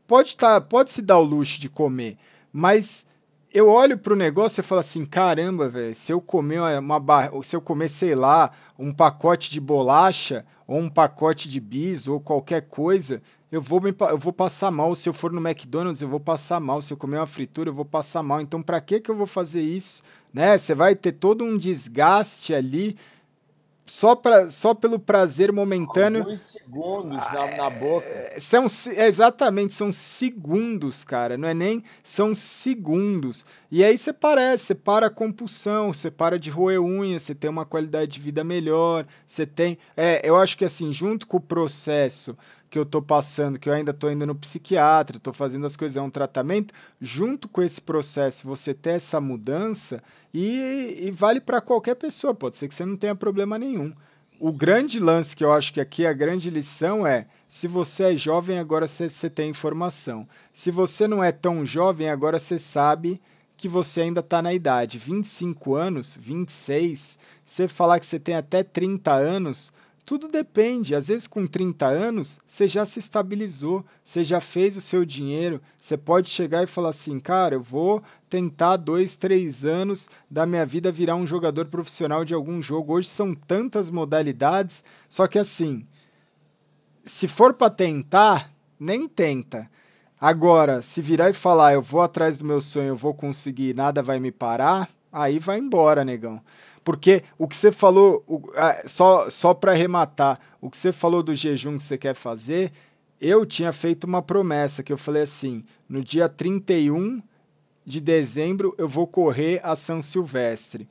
pode tá, pode se dar o luxo de comer, mas eu olho pro negócio e falo assim, caramba, velho, se eu comer uma barra, se eu comer, sei lá, um pacote de bolacha ou um pacote de bis ou qualquer coisa, eu vou, me, eu vou passar mal. Se eu for no McDonald's, eu vou passar mal. Se eu comer uma fritura, eu vou passar mal. Então, para que que eu vou fazer isso? Né? Você vai ter todo um desgaste ali só, pra, só pelo prazer momentâneo. Alguns segundos na, na boca. É, são, exatamente, são segundos, cara. Não é nem. São segundos. E aí você parece, você para a compulsão, você para de roer unha, você tem uma qualidade de vida melhor, você tem. É, eu acho que assim, junto com o processo que eu tô passando, que eu ainda tô indo no psiquiatra, tô fazendo as coisas, é um tratamento, junto com esse processo, você ter essa mudança e, e vale para qualquer pessoa, pode ser que você não tenha problema nenhum. O grande lance que eu acho que aqui a grande lição é: se você é jovem, agora você, você tem informação. Se você não é tão jovem, agora você sabe que você ainda está na idade. 25 anos, 26, você falar que você tem até 30 anos, tudo depende. Às vezes, com 30 anos, você já se estabilizou, você já fez o seu dinheiro. Você pode chegar e falar assim: cara, eu vou tentar dois, três anos da minha vida virar um jogador profissional de algum jogo. Hoje são tantas modalidades, só que assim, se for para tentar, nem tenta. Agora, se virar e falar, eu vou atrás do meu sonho, eu vou conseguir, nada vai me parar, aí vai embora, negão. Porque o que você falou, só, só para arrematar, o que você falou do jejum que você quer fazer, eu tinha feito uma promessa que eu falei assim: no dia 31 de dezembro eu vou correr a São Silvestre.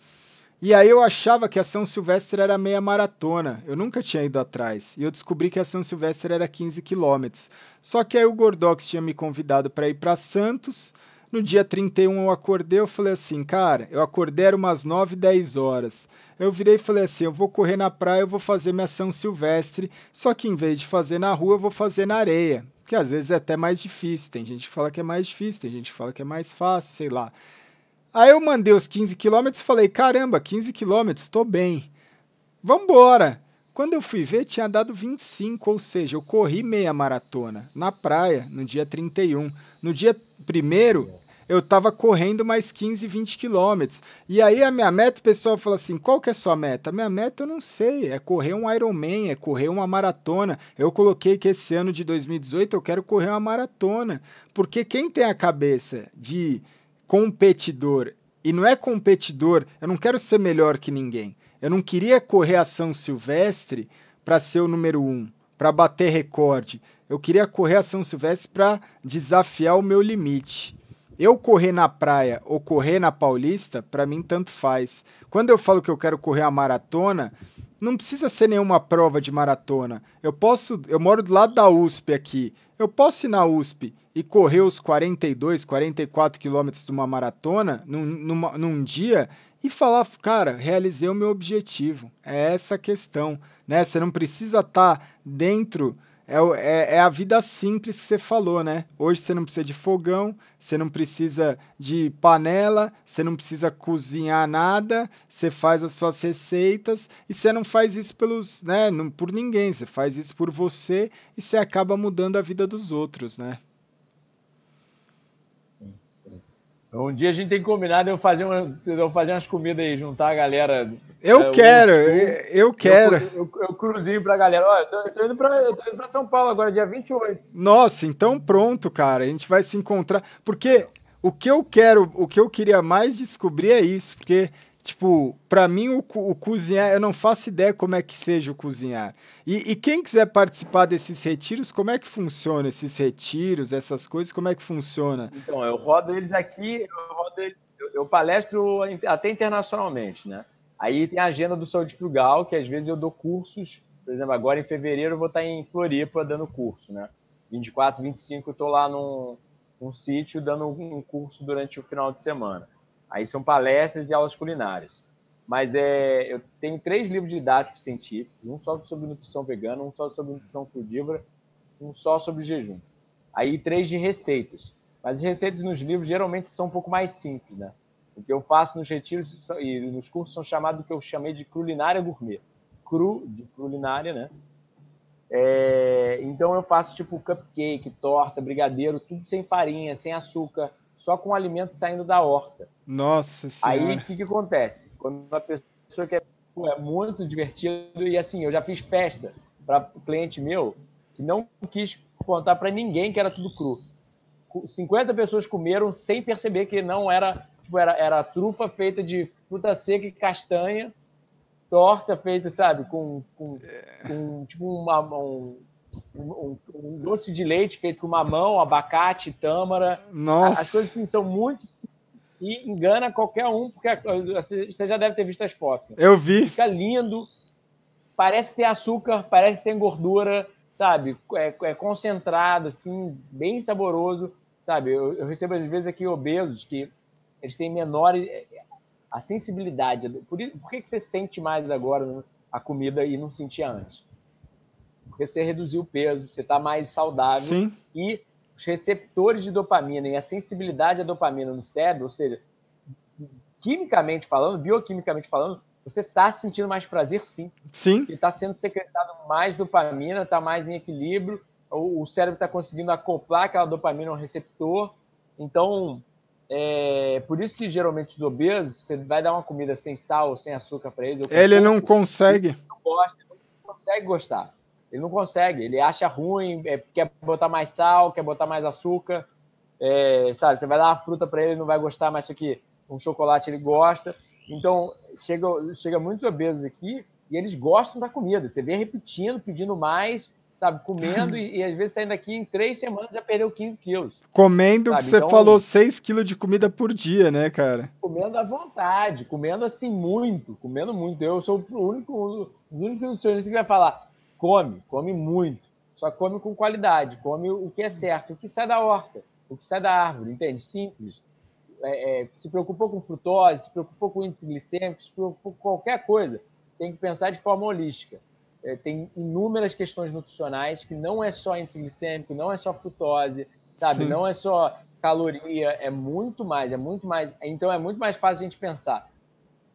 E aí eu achava que a São Silvestre era meia maratona. Eu nunca tinha ido atrás. E eu descobri que a São Silvestre era 15 quilômetros. Só que aí o Gordox tinha me convidado para ir para Santos. No dia 31 eu acordei, eu falei assim, cara, eu acordei era umas 9, 10 horas. Eu virei e falei assim, eu vou correr na praia, eu vou fazer minha São Silvestre, só que em vez de fazer na rua, eu vou fazer na areia. Que às vezes é até mais difícil. Tem gente que fala que é mais difícil, tem gente que fala que é mais fácil, sei lá. Aí eu mandei os 15 quilômetros e falei, caramba, 15 quilômetros, tô bem. Vambora! Quando eu fui ver, tinha dado 25, ou seja, eu corri meia maratona na praia no dia 31. No dia primeiro, eu estava correndo mais 15, 20 quilômetros. E aí a minha meta, o pessoal fala assim: qual que é a sua meta? Minha meta eu não sei, é correr um Ironman, é correr uma maratona. Eu coloquei que esse ano de 2018 eu quero correr uma maratona. Porque quem tem a cabeça de competidor e não é competidor, eu não quero ser melhor que ninguém. Eu não queria correr a São Silvestre para ser o número um, para bater recorde. Eu queria correr a São Silvestre para desafiar o meu limite. Eu correr na praia ou correr na Paulista, para mim tanto faz. Quando eu falo que eu quero correr a maratona, não precisa ser nenhuma prova de maratona. Eu posso, eu moro do lado da USP aqui. Eu posso ir na USP e correr os 42, 44 quilômetros de uma maratona num, numa, num dia e falar, cara, realizei o meu objetivo. É essa a questão, né? Você não precisa estar tá dentro é, é, é, a vida simples que você falou, né? Hoje você não precisa de fogão, você não precisa de panela, você não precisa cozinhar nada, você faz as suas receitas e você não faz isso pelos, né, não, por ninguém, você faz isso por você e você acaba mudando a vida dos outros, né? Um dia a gente tem de eu fazer, uma, eu fazer umas comidas aí, juntar a galera. Eu é, quero, eu, eu quero. Eu, eu, eu, cruzinho pra galera. Ó, eu tô, eu tô indo pra, eu tô indo pra São Paulo agora, dia 28. Nossa, então pronto, cara. A gente vai se encontrar. Porque o que eu quero, o que eu queria mais descobrir é isso. Porque Tipo, para mim o, o, cozinhar, eu não faço ideia como é que seja o cozinhar. E, e, quem quiser participar desses retiros, como é que funciona esses retiros, essas coisas, como é que funciona? Então, eu rodo eles aqui, eu, rodo eles, eu, eu palestro até internacionalmente, né? Aí tem a agenda do Saúde Frugal, que às vezes eu dou cursos, por exemplo, agora em fevereiro eu vou estar em Floripa dando curso, né? 24, 25 eu estou lá num, num sítio dando um curso durante o final de semana. Aí são palestras e aulas culinárias. Mas é, eu tenho três livros didáticos científicos, um só sobre nutrição vegana, um só sobre nutrição crudívora, um só sobre jejum. Aí três de receitas. Mas as receitas nos livros geralmente são um pouco mais simples, né? O que eu faço nos retiros e nos cursos são chamados do que eu chamei de culinária gourmet. Cru, de culinária, né? É, então eu faço tipo cupcake, torta, brigadeiro, tudo sem farinha, sem açúcar, só com alimento saindo da horta. Nossa Senhora. Aí o que, que acontece? Quando uma pessoa que é, é muito divertido, e assim, eu já fiz festa para cliente meu que não quis contar para ninguém que era tudo cru. 50 pessoas comeram sem perceber que não era, tipo, era, era trufa feita de fruta seca e castanha, torta feita, sabe, com, com, com tipo uma, um, um, um, doce de leite feito com mamão, abacate, tâmara. Nossa. As coisas assim, são muito e engana qualquer um, porque você já deve ter visto as fotos. Eu vi. Fica lindo, parece que tem açúcar, parece que tem gordura, sabe? É, é concentrado, assim, bem saboroso, sabe? Eu, eu, recebo às vezes aqui obesos que eles têm menor é, a sensibilidade. Por, por que, que você sente mais agora a comida e não sentia antes? Porque você reduziu o peso, você está mais saudável Sim. e os receptores de dopamina e a sensibilidade à dopamina no cérebro, ou seja, quimicamente falando, bioquimicamente falando, você está sentindo mais prazer, sim. Sim. está sendo secretado mais dopamina, está mais em equilíbrio, o, o cérebro está conseguindo acoplar aquela dopamina ao receptor. Então, é, por isso que geralmente os obesos, você vai dar uma comida sem sal, sem açúcar para eles. Ele não consegue. Não gosta, não consegue gostar. Ele não consegue, ele acha ruim, é, quer botar mais sal, quer botar mais açúcar, é, sabe? Você vai dar uma fruta para ele, ele não vai gostar, mas isso aqui, um chocolate ele gosta. Então, chega, chega muito obesos aqui e eles gostam da comida. Você vê repetindo, pedindo mais, sabe? Comendo e, e, às vezes saindo daqui em três semanas já perdeu 15 quilos. Comendo, sabe? você então, falou 6 quilos de comida por dia, né, cara? Comendo à vontade, comendo assim muito, comendo muito. Eu sou o único, o único nutricionista que vai falar come, come muito, só come com qualidade, come o que é certo, o que sai da horta, o que sai da árvore, entende? Simples. É, é, se preocupou com frutose, se preocupou com índice glicêmico, se preocupou com qualquer coisa, tem que pensar de forma holística. É, tem inúmeras questões nutricionais que não é só índice glicêmico, não é só frutose, sabe? Sim. Não é só caloria, é muito mais, é muito mais. Então é muito mais fácil a gente pensar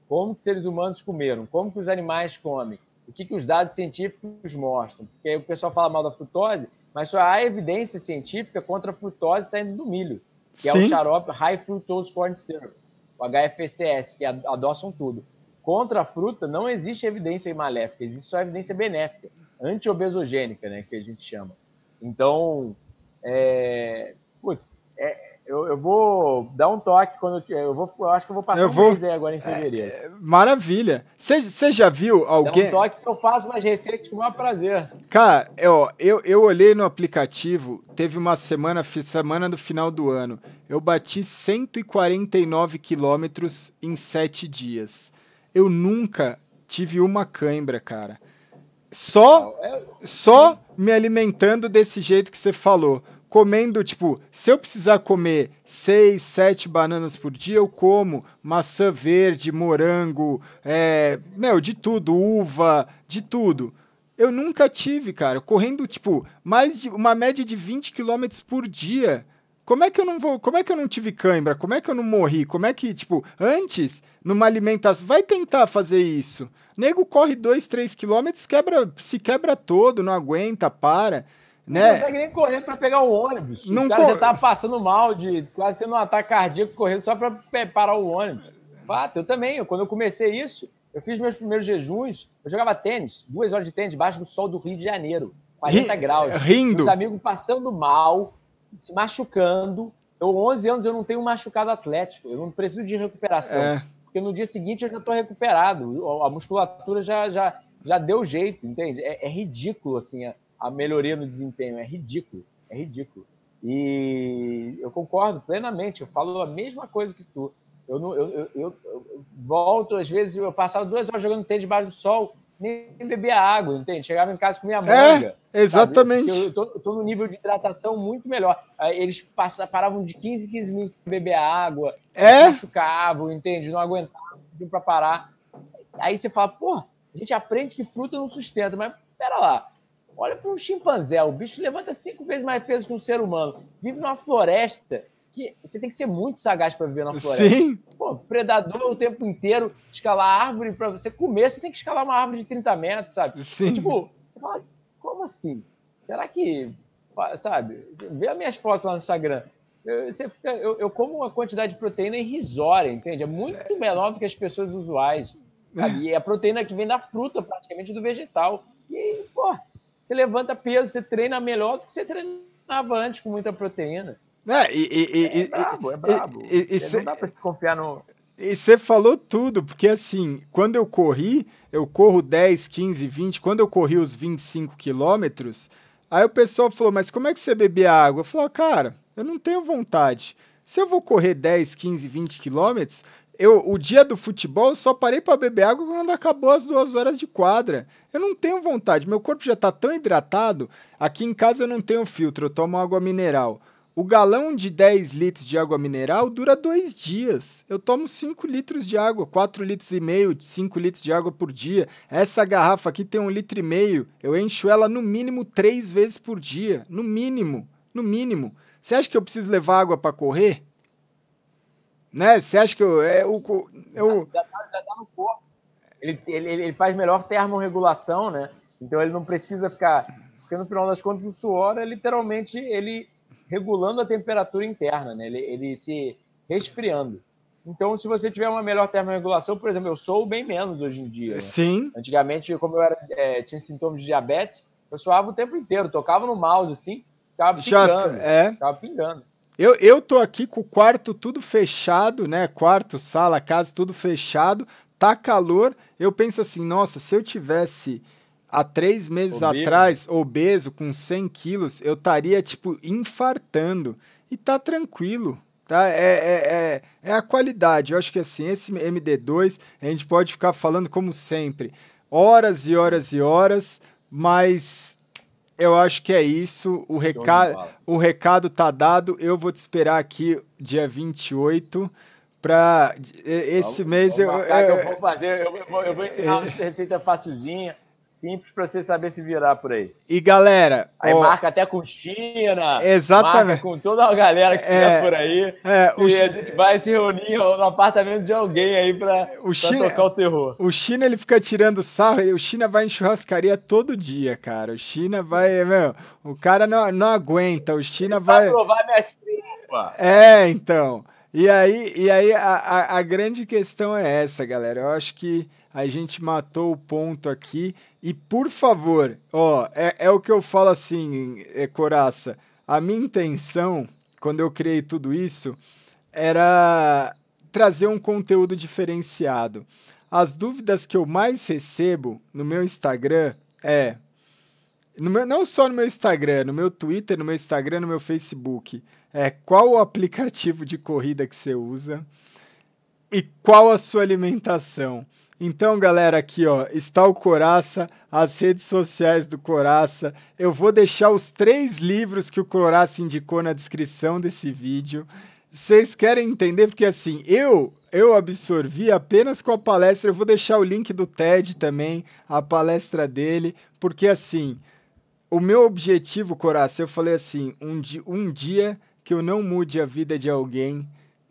como que seres humanos comeram, como que os animais comem, o que, que os dados científicos mostram. Porque aí o pessoal fala mal da frutose, mas só há evidência científica contra a frutose saindo do milho, que Sim. é o xarope High Fructose Corn Syrup, o HFCS, que adoçam tudo. Contra a fruta não existe evidência maléfica, existe só evidência benéfica, anti-obesogênica, né, que a gente chama. Então, é, putz, é, eu, eu, vou dar um toque quando eu, eu vou. Eu acho que eu vou passar eu vou... aí agora em fevereiro. É, maravilha. Você já viu alguém. Dá um toque que eu faço umas receitas com o maior prazer. Cara, eu, eu, eu olhei no aplicativo, teve uma semana, semana do final do ano. Eu bati 149 quilômetros em sete dias. Eu nunca tive uma cãibra, cara. Só, é só me alimentando desse jeito que você falou comendo, tipo, se eu precisar comer seis, sete bananas por dia, eu como maçã verde, morango, é, meu, de tudo, uva, de tudo. Eu nunca tive, cara. Correndo, tipo, mais de uma média de 20 km por dia. Como é que eu não vou. Como é que eu não tive cãibra? Como é que eu não morri? Como é que, tipo, antes, numa alimentação. Vai tentar fazer isso. Nego corre 2, 3 quilômetros, quebra, se quebra todo, não aguenta, para. Né? Não consegue nem correr para pegar o ônibus. Não o cara cor... já tava passando mal, de quase tendo um ataque cardíaco correndo só para parar o ônibus. Fato, eu também. Quando eu comecei isso, eu fiz meus primeiros jejuns, eu jogava tênis, duas horas de tênis, debaixo do sol do Rio de Janeiro, 40 R graus. Rindo. Os amigos passando mal, se machucando. Eu, 11 anos, eu não tenho machucado atlético, eu não preciso de recuperação. É. Porque no dia seguinte eu já estou recuperado, a musculatura já, já, já deu jeito, entende? É, é ridículo, assim, a, a melhoria no desempenho, é ridículo, é ridículo. E eu concordo plenamente, eu falo a mesma coisa que tu. Eu, não, eu, eu, eu, eu volto, às vezes, eu passava duas horas jogando tênis debaixo do sol, nem bebia água, entende? Chegava em casa com minha manga. É, exatamente. Eu tô, tô, no nível de hidratação muito melhor. Eles passavam, paravam de 15 15 minutos para beber água, é? machucavam, entende? Não aguentavam para parar. Aí você fala, pô, a gente aprende que fruta não sustenta, mas pera lá. Olha para um chimpanzé, o bicho levanta cinco vezes mais peso que um ser humano, vive numa floresta que você tem que ser muito sagaz para viver na floresta. Sim. Pô, predador o tempo inteiro, escalar árvore para você comer, você tem que escalar uma árvore de 30 metros, sabe? Sim. E, tipo, você fala, como assim? Será que, sabe? Vê as minhas fotos lá no Instagram. Eu, você fica, eu, eu como uma quantidade de proteína irrisória, entende? É muito menor do que as pessoas usuais. Sabe? E é a proteína que vem da fruta, praticamente do vegetal. E, pô, você levanta peso, você treina melhor do que você treinava antes com muita proteína. É, e, e, é, é brabo, é brabo. E, e, não dá para se confiar no. E você falou tudo, porque assim, quando eu corri, eu corro 10, 15, 20, quando eu corri os 25 quilômetros, aí o pessoal falou, mas como é que você bebia água? Eu falei, cara, eu não tenho vontade. Se eu vou correr 10, 15, 20 quilômetros, eu, o dia do futebol eu só parei para beber água quando acabou as duas horas de quadra. Eu não tenho vontade, meu corpo já está tão hidratado. Aqui em casa eu não tenho filtro, eu tomo água mineral. O galão de 10 litros de água mineral dura dois dias. Eu tomo 5 litros de água, 4 litros e meio, 5 litros de água por dia. Essa garrafa aqui tem um litro e meio. Eu encho ela no mínimo três vezes por dia. No mínimo. No mínimo. Você acha que eu preciso levar água para correr? Né? Você acha que eu. É, eu, eu... Já, está já tá no corpo. Ele, ele, ele faz melhor termorregulação, né? Então ele não precisa ficar. Porque no final das contas, o suor é literalmente ele regulando a temperatura interna, né? ele, ele se resfriando. Então, se você tiver uma melhor termorregulação, por exemplo, eu sou bem menos hoje em dia. Né? Sim. Antigamente, como eu era, é, tinha sintomas de diabetes, eu suava o tempo inteiro, tocava no mouse assim, ficava pingando. é. Ficava pingando. Eu, eu tô aqui com o quarto tudo fechado, né? Quarto, sala, casa, tudo fechado. Tá calor. Eu penso assim, nossa, se eu tivesse há três meses obeso. atrás, obeso, com 100 quilos, eu estaria, tipo, infartando. E tá tranquilo, tá? É, é, é, é, a qualidade. Eu acho que, assim, esse MD2, a gente pode ficar falando como sempre, horas e horas e horas, mas eu acho que é isso. O, reca o recado tá dado. Eu vou te esperar aqui dia 28 para esse vamos, mês vamos eu, eu, eu, vou fazer, eu, eu vou ensinar uma receita facilzinha simples para você saber se virar por aí. E galera. Aí ó, marca até com China. Exatamente. com toda a galera que é, por aí. É, e a gente vai se reunir no apartamento de alguém aí para tocar o terror. O China ele fica tirando sarro. O China vai em churrascaria todo dia, cara. O China vai. Meu, o cara não, não aguenta. O China ele vai. Vai provar minhas tripas. É, então. E aí, e aí a, a, a grande questão é essa, galera. Eu acho que a gente matou o ponto aqui. E por favor, ó, é, é o que eu falo assim, é, Coraça. A minha intenção, quando eu criei tudo isso, era trazer um conteúdo diferenciado. As dúvidas que eu mais recebo no meu Instagram é. Meu, não só no meu Instagram, no meu Twitter, no meu Instagram, no meu Facebook. É qual o aplicativo de corrida que você usa e qual a sua alimentação. Então, galera, aqui ó, está o Coraça, as redes sociais do Coraça. Eu vou deixar os três livros que o Coraça indicou na descrição desse vídeo. Vocês querem entender? Porque assim, eu eu absorvi apenas com a palestra. Eu vou deixar o link do TED também, a palestra dele, porque assim, o meu objetivo, Coraça, eu falei assim, um, di um dia que eu não mude a vida de alguém,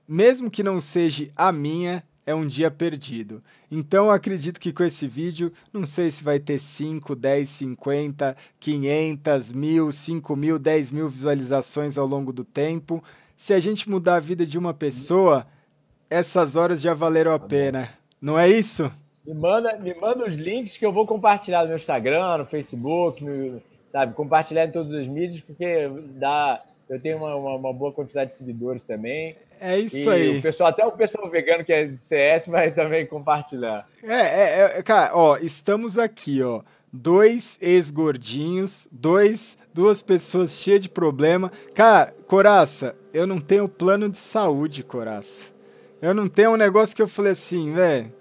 mesmo que não seja a minha, é um dia perdido. Então, acredito que com esse vídeo, não sei se vai ter 5, 10, 50, 500, mil, 5 mil, 10 mil visualizações ao longo do tempo. Se a gente mudar a vida de uma pessoa, essas horas já valeram a tá pena. Não é isso? Me manda, me manda os links que eu vou compartilhar no meu Instagram, no Facebook, no, sabe? Compartilhar em todos os mídias, porque dá eu tenho uma, uma, uma, boa quantidade de seguidores também. É isso e aí. O pessoal, até o pessoal vegano que é de CS vai também compartilhar. É, é, é cara, ó, estamos aqui, ó. Dois ex-gordinhos, dois, duas pessoas cheias de problema. Cara, Coraça, eu não tenho plano de saúde, Coraça. Eu não tenho um negócio que eu falei assim, velho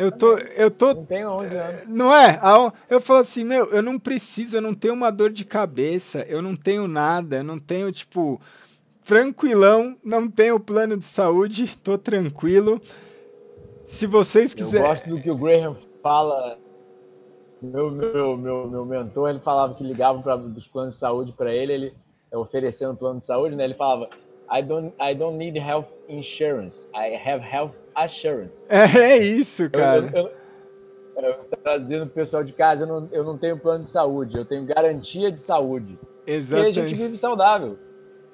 eu tô, eu tô. Não tem 11 anos. Não é? Eu falo assim, meu, eu não preciso, eu não tenho uma dor de cabeça, eu não tenho nada, eu não tenho, tipo, tranquilão, não tenho plano de saúde, tô tranquilo. Se vocês quiserem. Eu gosto do que o Graham fala. Meu, meu, meu, meu mentor, ele falava que ligavam para os planos de saúde para ele, ele oferecendo um plano de saúde, né? Ele falava: I don't, I don't need health insurance, I have health assurance. É, é isso, cara. Eu, eu, eu, eu traduzindo pro pessoal de casa, eu não, eu não tenho plano de saúde, eu tenho garantia de saúde. Exatamente. E a gente vive saudável.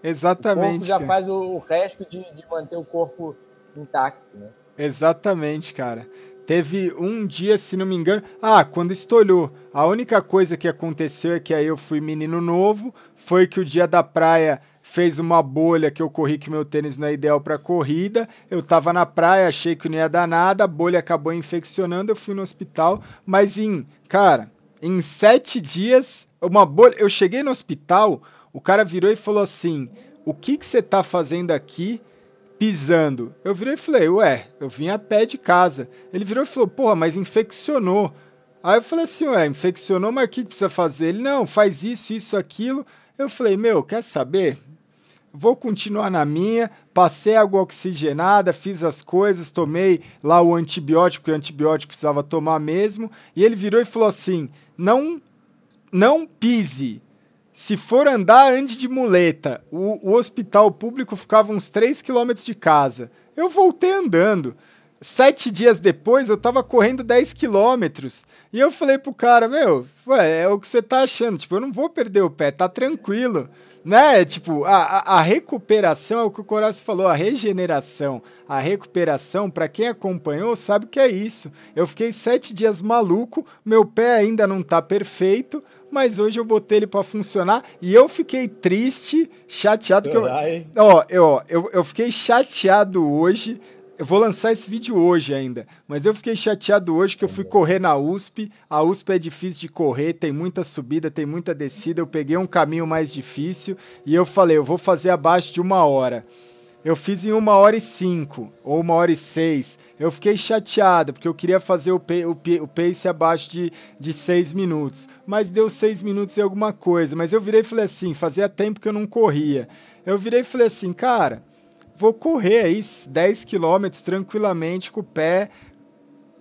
Exatamente. O corpo já cara. faz o, o resto de, de manter o corpo intacto, né? Exatamente, cara. Teve um dia, se não me engano. Ah, quando estourou. A única coisa que aconteceu é que aí eu fui menino novo. Foi que o dia da praia fez uma bolha que eu corri que meu tênis não é ideal para corrida. Eu tava na praia, achei que não ia dar nada, a bolha acabou infeccionando, eu fui no hospital. Mas em, cara, em sete dias, uma bolha. Eu cheguei no hospital, o cara virou e falou assim: O que que você tá fazendo aqui? Pisando. Eu virei e falei, ué, eu vim a pé de casa. Ele virou e falou, porra, mas infeccionou. Aí eu falei assim, ué, infeccionou, mas o que precisa fazer? Ele, não, faz isso, isso, aquilo. Eu falei, meu, quer saber? Vou continuar na minha, passei água oxigenada, fiz as coisas, tomei lá o antibiótico, que o antibiótico precisava tomar mesmo, e ele virou e falou assim: não, não pise. Se for andar, ande de muleta. O, o hospital público ficava uns 3 quilômetros de casa. Eu voltei andando. Sete dias depois, eu tava correndo 10 quilômetros. E eu falei pro cara, meu, ué, é o que você tá achando. Tipo, eu não vou perder o pé, tá tranquilo né? Tipo, a, a recuperação é o que o Coração falou, a regeneração, a recuperação, para quem acompanhou, sabe que é isso. Eu fiquei sete dias maluco, meu pé ainda não tá perfeito, mas hoje eu botei ele para funcionar e eu fiquei triste, chateado. que eu, ó, eu, eu, eu fiquei chateado hoje eu vou lançar esse vídeo hoje ainda, mas eu fiquei chateado hoje que eu fui correr na USP. A USP é difícil de correr, tem muita subida, tem muita descida. Eu peguei um caminho mais difícil e eu falei, eu vou fazer abaixo de uma hora. Eu fiz em uma hora e cinco, ou uma hora e seis. Eu fiquei chateado, porque eu queria fazer o, o, o pace abaixo de, de seis minutos. Mas deu seis minutos e alguma coisa. Mas eu virei e falei assim, fazia tempo que eu não corria. Eu virei e falei assim, cara vou correr aí 10 quilômetros tranquilamente com o pé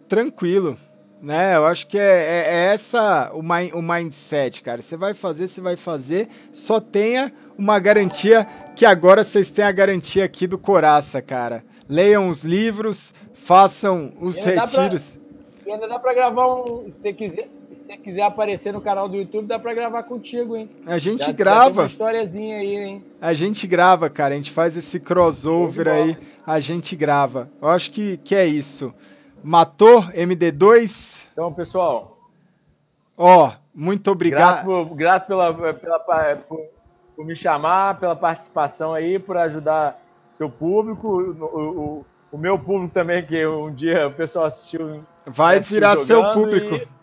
tranquilo. Né? Eu acho que é, é, é essa o, my, o mindset, cara. Você vai fazer, você vai fazer. Só tenha uma garantia que agora vocês têm a garantia aqui do Coraça, cara. Leiam os livros, façam os retiros. Pra, e ainda dá para gravar um. Se quiser, se quiser aparecer no canal do YouTube, dá para gravar contigo, hein? A gente já, grava. Já uma historiazinha aí, hein? A gente grava, cara. A gente faz esse crossover aí. A gente grava. Eu acho que, que é isso. Matou MD2? Então, pessoal. Ó, muito obrigado. Grato, por, grato pela, pela, por, por, me chamar, pela participação aí, por ajudar seu público, o, o, o meu público também, que um dia o pessoal assistiu Vai virar seu público.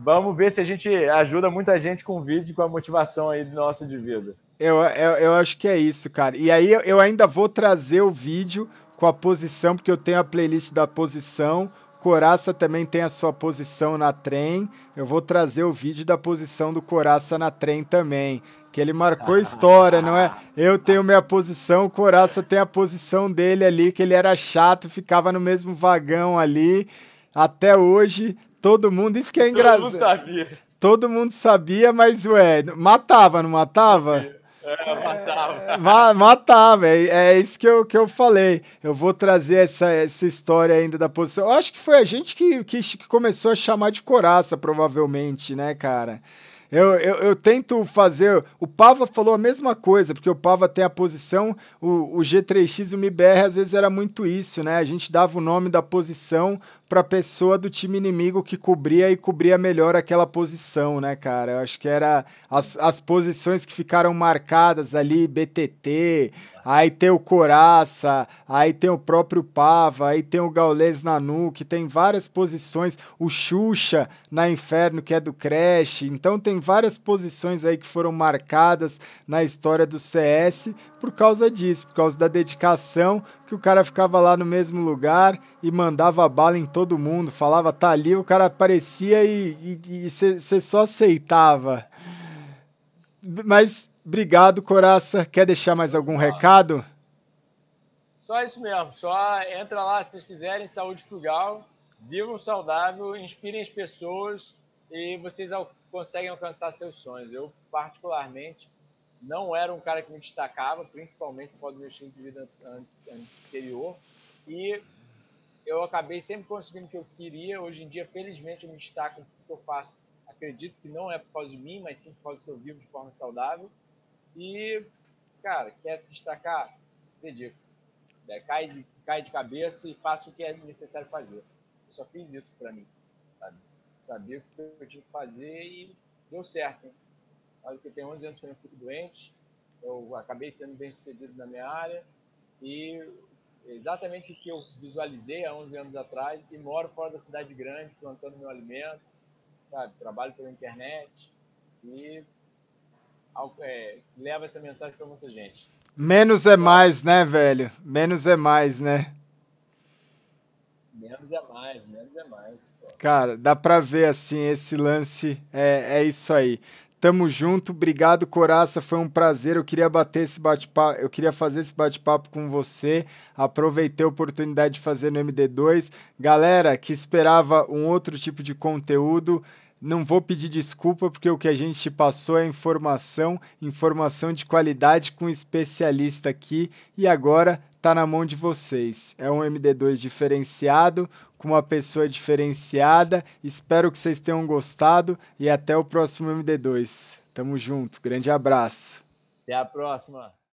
Vamos ver se a gente ajuda muita gente com o vídeo, com a motivação aí do nosso de vida. Eu, eu, eu acho que é isso, cara. E aí eu, eu ainda vou trazer o vídeo com a posição, porque eu tenho a playlist da posição. Coraça também tem a sua posição na trem. Eu vou trazer o vídeo da posição do Coraça na trem também. que ele marcou história, não é? Eu tenho minha posição, o Coraça tem a posição dele ali, que ele era chato, ficava no mesmo vagão ali. Até hoje, todo mundo, isso que é engraçado. Todo mundo sabia. Todo mundo sabia, mas, ué, matava, não matava? É, matava. É, matava, é, é, isso que eu, que eu falei. Eu vou trazer essa, essa história ainda da posição. Eu acho que foi a gente que, que, que começou a chamar de coraça, provavelmente, né, cara? Eu, eu, eu, tento fazer. O Pava falou a mesma coisa, porque o Pava tem a posição. O, o G3X, o MIBR, às vezes era muito isso, né? A gente dava o nome da posição para a pessoa do time inimigo que cobria e cobria melhor aquela posição, né, cara? Eu acho que era as, as posições que ficaram marcadas ali, BTT, aí tem o Coraça, aí tem o próprio Pava, aí tem o Gaules Nanu, que tem várias posições, o Xuxa na Inferno, que é do Crash, então tem várias posições aí que foram marcadas na história do CS por causa disso, por causa da dedicação, que o cara ficava lá no mesmo lugar e mandava bala em todo mundo, falava tá ali, o cara aparecia e você só aceitava. Mas obrigado, Coraça. Quer deixar mais algum recado? Só isso mesmo, só entra lá se vocês quiserem, saúde frugal, vivam saudável, inspirem as pessoas e vocês conseguem alcançar seus sonhos. Eu, particularmente, não era um cara que me destacava, principalmente por causa do meu estilo de vida anterior. E eu acabei sempre conseguindo o que eu queria. Hoje em dia, felizmente, eu me destaco no que eu faço. Acredito que não é por causa de mim, mas sim por causa que eu vivo de forma saudável. E, cara, quer se destacar? Se dedica. É, cai, de, cai de cabeça e faça o que é necessário fazer. Eu só fiz isso para mim. Sabe? Sabia o que eu tinha que fazer e deu certo. Hein? Olha que tem 11 anos que eu não fico doente, eu acabei sendo bem sucedido na minha área e exatamente o que eu visualizei há 11 anos atrás e moro fora da cidade grande, plantando meu alimento, sabe? Trabalho pela internet e é, leva essa mensagem para muita gente. Menos é mais, né, velho? Menos é mais, né? Menos é mais, menos é mais. Pô. Cara, dá pra ver assim, esse lance é, é isso aí. Tamo junto, obrigado Coraça, foi um prazer. Eu queria bater esse bate-papo, eu queria fazer esse bate-papo com você. Aproveitei a oportunidade de fazer no MD2. Galera que esperava um outro tipo de conteúdo, não vou pedir desculpa porque o que a gente passou é informação, informação de qualidade com um especialista aqui e agora tá na mão de vocês. É um MD2 diferenciado, com uma pessoa diferenciada. Espero que vocês tenham gostado e até o próximo MD2. Tamo junto. Grande abraço. Até a próxima.